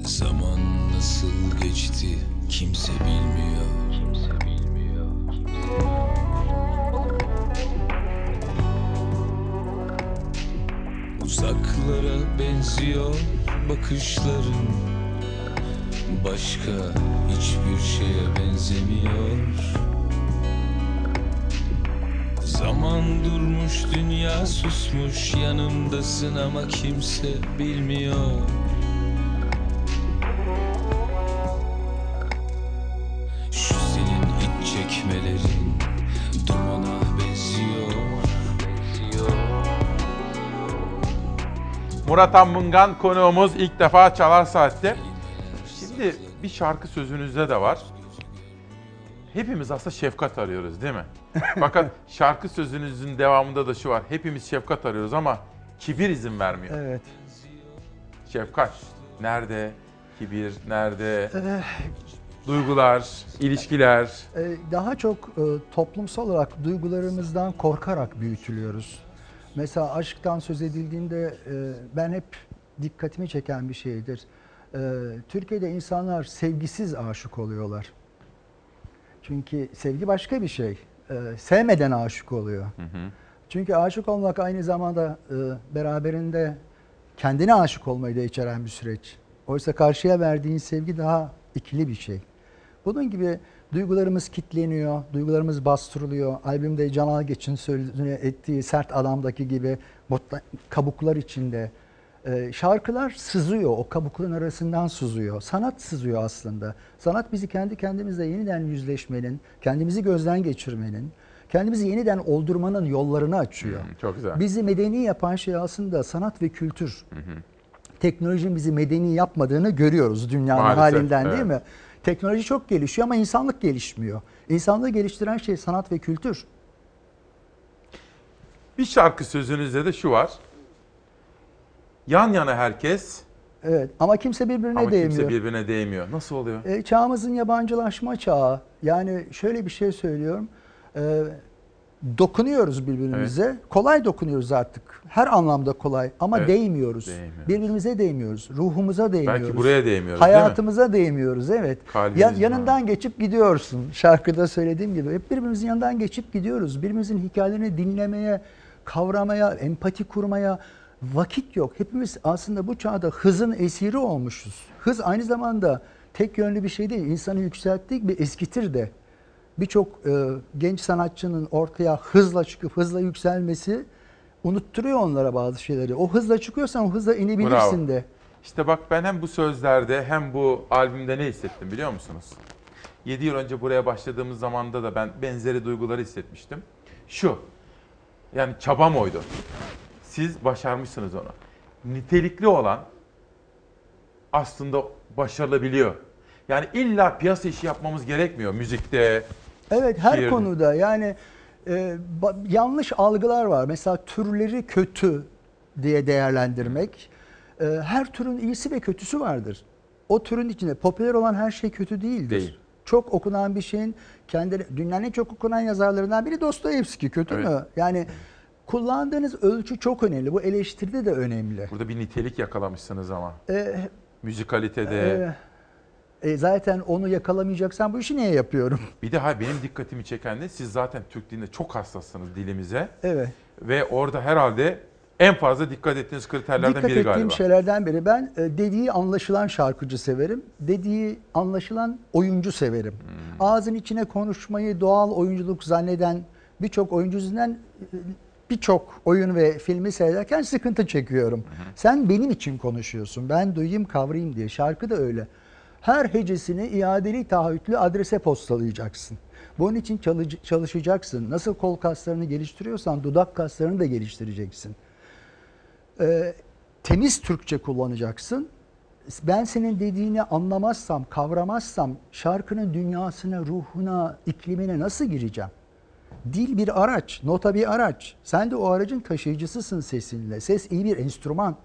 Zaman nasıl geçti kimse bilmiyor. Kimse bilmiyor Uzaklara benziyor bakışların. Başka hiçbir şeye benzemiyor Zaman durmuş dünya susmuş yanımdasın ama kimse bilmiyor Şu senin iç çekmelerin dumana benziyor Murat Anmungan konuğumuz ilk defa Çalar Saat'te. Şimdi bir şarkı sözünüzde de var. Hepimiz aslında şefkat arıyoruz değil mi? Fakat şarkı sözünüzün devamında da şu var. Hepimiz şefkat arıyoruz ama kibir izin vermiyor. Evet. Şefkat nerede? Kibir nerede? Eh, Duygular, ilişkiler. Ee, Daha çok e, toplumsal olarak duygularımızdan korkarak büyütülüyoruz. Mesela aşktan söz edildiğinde e, ben hep dikkatimi çeken bir şeydir. E, Türkiye'de insanlar sevgisiz aşık oluyorlar. Çünkü sevgi başka bir şey. E, Sevmeden aşık oluyor. Çünkü aşık olmak aynı zamanda e, beraberinde kendine aşık olmayı da içeren bir süreç. Oysa karşıya verdiğin sevgi daha ikili bir şey. Bunun gibi duygularımız kitleniyor, duygularımız bastırılıyor. Albümde Can Algeç'in sözünü ettiği Sert Adam'daki gibi kabuklar içinde. Ee, şarkılar sızıyor, o kabukların arasından sızıyor. Sanat sızıyor aslında. Sanat bizi kendi kendimizle yeniden yüzleşmenin, kendimizi gözden geçirmenin, kendimizi yeniden oldurmanın yollarını açıyor. Çok güzel. Bizi medeni yapan şey aslında sanat ve kültür. Teknolojinin bizi medeni yapmadığını görüyoruz dünyanın Maalesef, halinden değil evet. mi? Teknoloji çok gelişiyor ama insanlık gelişmiyor. İnsanlığı geliştiren şey sanat ve kültür. Bir şarkı sözünüzde de şu var. Yan yana herkes Evet ama kimse birbirine ama değmiyor. kimse birbirine değmiyor. Nasıl oluyor? E, çağımızın yabancılaşma çağı. Yani şöyle bir şey söylüyorum. E, dokunuyoruz birbirimize. Kolay dokunuyoruz artık. Her anlamda kolay ama Evet, değmiyoruz. değmiyoruz. Birbirimize değmiyoruz. Ruhumuza değmiyoruz. buraya değmiyoruz, değil mi? Hayatımıza değmiyoruz evet. Kalbimiz Ya, var. yanından geçip gidiyorsun. Şarkıda söylediğim gibi. Hep birbirimizin yanından geçip gidiyoruz. Birbirimizin hikayelerini dinlemeye, kavramaya, empati kurmaya vakit yok. Hepimiz aslında bu çağda hızın esiri olmuşuz. Hız aynı zamanda tek yönlü bir şey değil. İnsanı yükselttiği bir eskitir de. Birçok e, genç sanatçının ortaya hızla çıkıp hızla yükselmesi unutturuyor onlara bazı şeyleri. O hızla çıkıyorsan o hızla inebilirsin Bravo. de. İşte bak ben hem bu sözlerde hem bu albümde ne hissettim biliyor musunuz? 7 yıl önce buraya başladığımız zamanda da ben benzeri duyguları hissetmiştim. Şu, yani çabam oydu. Siz başarmışsınız onu. Nitelikli olan aslında başarılabiliyor. Yani illa piyasa işi yapmamız gerekmiyor müzikte. Evet her şiirde. konuda yani e, yanlış algılar var. Mesela türleri kötü diye değerlendirmek. E, her türün iyisi ve kötüsü vardır. O türün içinde popüler olan her şey kötü değildir. Değil. Çok okunan bir şeyin kendi dünyanın en çok okunan yazarlarından biri Dostoyevski kötü Evet. mü? Yani kullandığınız ölçü çok önemli. Bu eleştiride de önemli. Burada bir nitelik yakalamışsınız ama. E, Müzikalitede. e, e, zaten onu yakalamayacaksan bu işi niye yapıyorum? Bir de hayır benim dikkatimi çeken de siz zaten Türk dilinde çok hassassınız dilimize. Evet. Ve orada herhalde en fazla dikkat ettiğiniz kriterlerden Dikkat biri ettiğim galiba. şeylerden biri ben e, dediği anlaşılan şarkıcı severim. Dediği anlaşılan oyuncu severim. Hmm. Ağzın içine konuşmayı doğal oyunculuk zanneden birçok oyuncu yüzünden e, birçok oyun ve filmi seyrederken sıkıntı çekiyorum. Sen benim için konuşuyorsun. Ben duyayım kavrayayım diye. Şarkı da öyle. Her hecesini iadeli taahhütlü adrese postalayacaksın. Bunun için çalış- çalışacaksın. Nasıl kol kaslarını geliştiriyorsan dudak kaslarını da geliştireceksin. Ee, temiz Türkçe kullanacaksın. Ben senin dediğini anlamazsam, kavramazsam şarkının dünyasına, ruhuna, iklimine nasıl gireceğim? Dil bir araç, nota bir araç. Sen de o aracın taşıyıcısısın sesinle. Ses iyi bir enstrüman.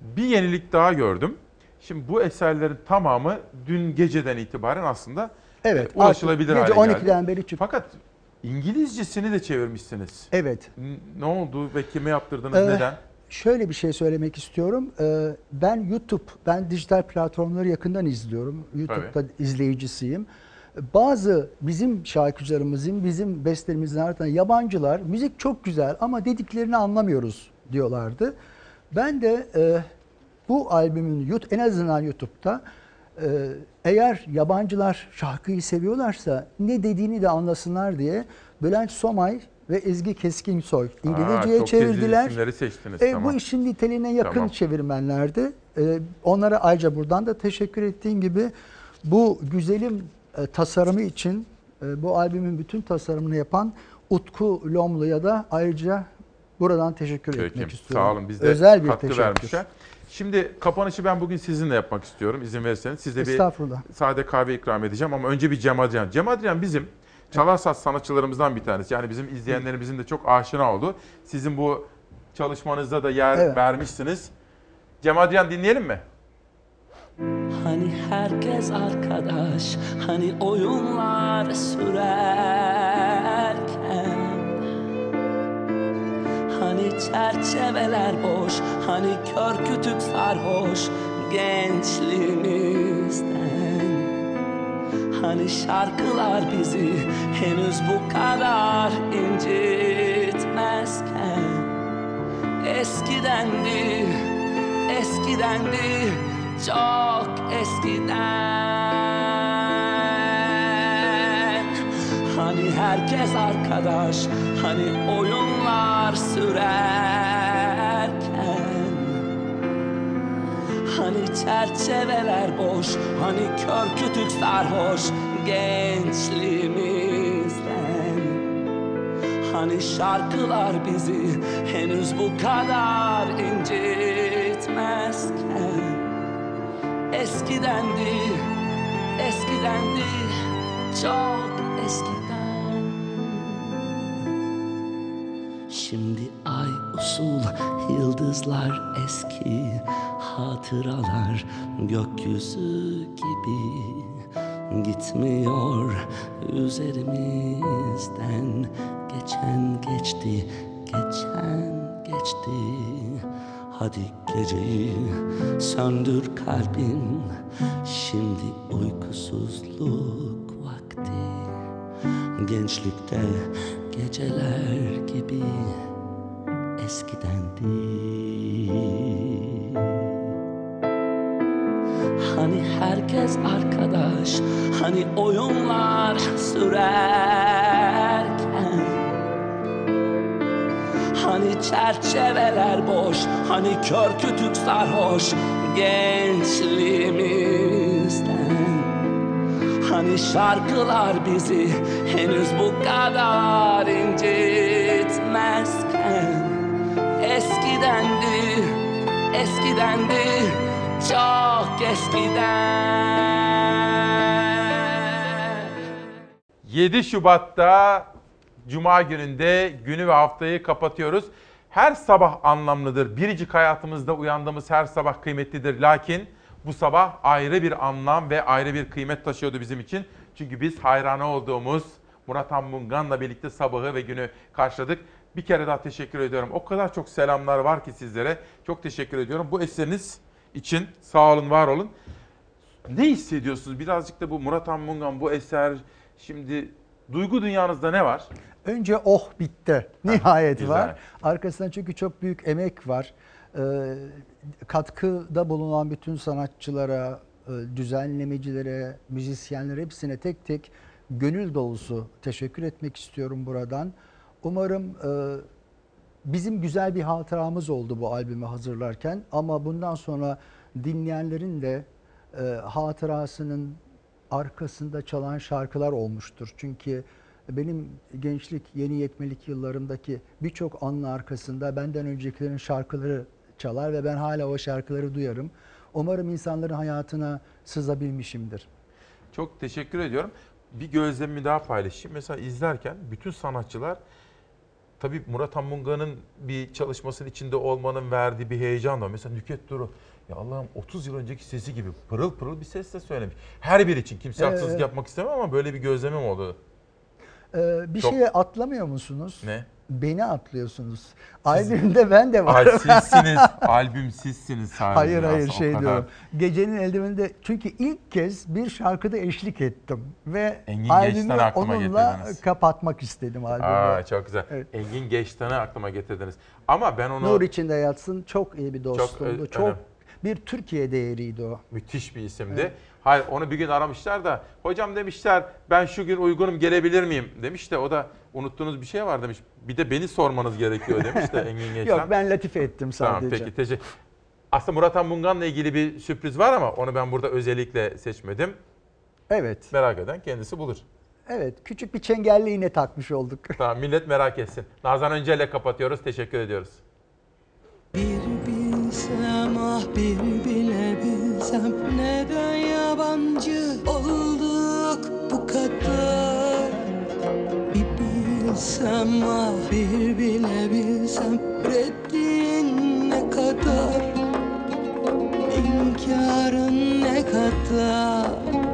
Bir yenilik daha gördüm. Şimdi bu eserlerin tamamı dün geceden itibaren aslında Evet, e, ulaşılabilir artık hale gece geldi. 12'den beri çıktı. Fakat İngilizcesini de çevirmişsiniz. Evet. N- Ne oldu ve kime yaptırdınız, Ee, neden? Şöyle bir şey söylemek istiyorum. Ee, Ben YouTube, ben dijital platformları yakından izliyorum. YouTube'da izleyicisiyim. Bazı bizim şarkıcılarımızın, bizim bestelerimizin ardından yabancılar müzik çok güzel ama dediklerini anlamıyoruz diyorlardı. Ben de e, bu albümün en azından YouTube'da e, eğer yabancılar şarkıyı seviyorlarsa ne dediğini de anlasınlar diye Bülent Somay ve Ezgi Keskinsoy İngilizceye tezli çevirdiler. seçtiniz, E, tamam. Bu işin niteliğine yakın Tamam. çevirmenlerdi. E, onlara ayrıca buradan da teşekkür ettiğim gibi bu güzelim e, tasarımı için e, bu albümün bütün tasarımını yapan Utku Lomlu'ya da ayrıca buradan teşekkür etmek Peki, istiyorum. sağ olun. Biz de Özel bir katkı teşekkür. vermişler. Şimdi kapanışı ben bugün sizinle yapmak istiyorum izin verirseniz. Size bir sade kahve ikram edeceğim ama önce bir Cem Adrian. Cem Adrian bizim çalar saz sanatçılarımızdan bir tanesi. Yani bizim izleyenlerimizin de çok aşina oldu. Sizin bu çalışmanızda da yer Evet. vermişsiniz. Cem Adrian dinleyelim mi? Hani herkes arkadaş, hani oyunlar sürerken. Hani çerçeveler boş, hani kör kütük sarhoş gençliğimizden. Hani şarkılar bizi henüz bu kadar incitmezken. Eskidendi, eskidendi, çok eskiden Hani herkes arkadaş, hani oyunlar sürerken. Hani çerçeveler boş, hani kör kütük sarhoş gençliğimizden. Hani şarkılar bizi henüz bu kadar incitmezken Eskidendi, eskidendi, çok eskiden. Şimdi ay usul, yıldızlar eski Hatıralar gökyüzü gibi. Gitmiyor üzerimizden Geçen geçti, geçen geçti Hadi geceyi söndür kalbim. Şimdi uykusuzluk vakti. Gençlikte geceler gibi eskidendi Hani herkes arkadaş, hani oyunlar sürerken Hani çerçeveler boş, hani kör kütük sarhoş gençliğimizden. Hani şarkılar bizi henüz bu kadar incitmezken. Eskidendi, eskidendi, çok eskiden. 7 Şubat'ta Cuma gününde günü ve haftayı kapatıyoruz. Her sabah anlamlıdır. Biricik hayatımızda uyandığımız her sabah kıymetlidir. Lakin bu sabah ayrı bir anlam ve ayrı bir kıymet taşıyordu bizim için. Çünkü biz hayranı olduğumuz Murat Anmungan'la birlikte sabahı ve günü karşıladık. Bir kere daha teşekkür ediyorum. O kadar çok selamlar var ki sizlere. Çok teşekkür ediyorum. Bu eseriniz için sağ olun, var olun. Ne hissediyorsunuz? Birazcık da bu Murat Anmungan, bu eser, şimdi duygu dünyanızda ne var? Önce oh bitti. Nihayet güzel. var. Arkasında çünkü çok büyük emek var. Ee, katkıda bulunan bütün sanatçılara, e, düzenlemecilere, müzisyenlere hepsine tek tek gönül dolusu teşekkür etmek istiyorum buradan. Umarım e, bizim güzel bir hatıramız oldu bu albümü hazırlarken ama bundan sonra dinleyenlerin de e, hatırasının arkasında çalan şarkılar olmuştur. Çünkü benim gençlik, yeni yetmelik yıllarımdaki birçok anla arkasında benden öncekilerin şarkıları çalar ve ben hala o şarkıları duyarım. Umarım insanların hayatına sızabilmişimdir. Çok teşekkür ediyorum. Bir gözlemimi daha paylaşayım. Mesela izlerken bütün sanatçılar tabii Murat Anmunga'nın bir çalışmasının içinde olmanın verdiği bir heyecan var. Mesela Nüket Duru ya Allah'ım 30 yıl önceki sesi gibi pırıl pırıl bir sesle söylemiş. Her bir için kimse haksızlık evet. yapmak istemem ama böyle bir gözlemim oldu. Ee, bir Çok- şeye atlamıyor musunuz? Ne? Beni atlıyorsunuz. Albümde ben de Ay varım. sizsiniz. Albüm sizsiniz sadece. Hayır hayır aslında, o şey kadar. diyorum. Gecenin eldiveninde çünkü ilk kez bir şarkıda eşlik ettim ve Engin albümü aklıma onunla getirdiniz. kapatmak istedim albümü. Aa, çok güzel. Evet. Engin Geçtan'ı aklıma getirdiniz. Ama ben onu Nur içinde yatsın çok iyi bir dostumdu. ö- Çok, önemli. bir Türkiye değeriydi o. müthiş bir isimdi. Hayır onu bir gün aramışlar da hocam demişler ben şu gün uygunum gelebilir miyim demiş de o da unuttuğunuz bir şey var demiş. Bir de beni sormanız gerekiyor demiş de Engin Geçtan. Yok ben latife ettim Tamam sadece. peki teşekkür. Aslında Murat Anmungan'la ilgili bir sürpriz var ama onu ben burada özellikle seçmedim. Evet. Merak eden kendisi bulur. Evet küçük bir çengelli iğne takmış olduk. Tamam millet merak etsin. Nazan Öncel'le kapatıyoruz. Teşekkür ediyoruz. bilsem ah bir yabancı olduk bu kadar. Bir bilsem ah bir bile bilsem Reddin ne kadar? İnkarın ne kadar?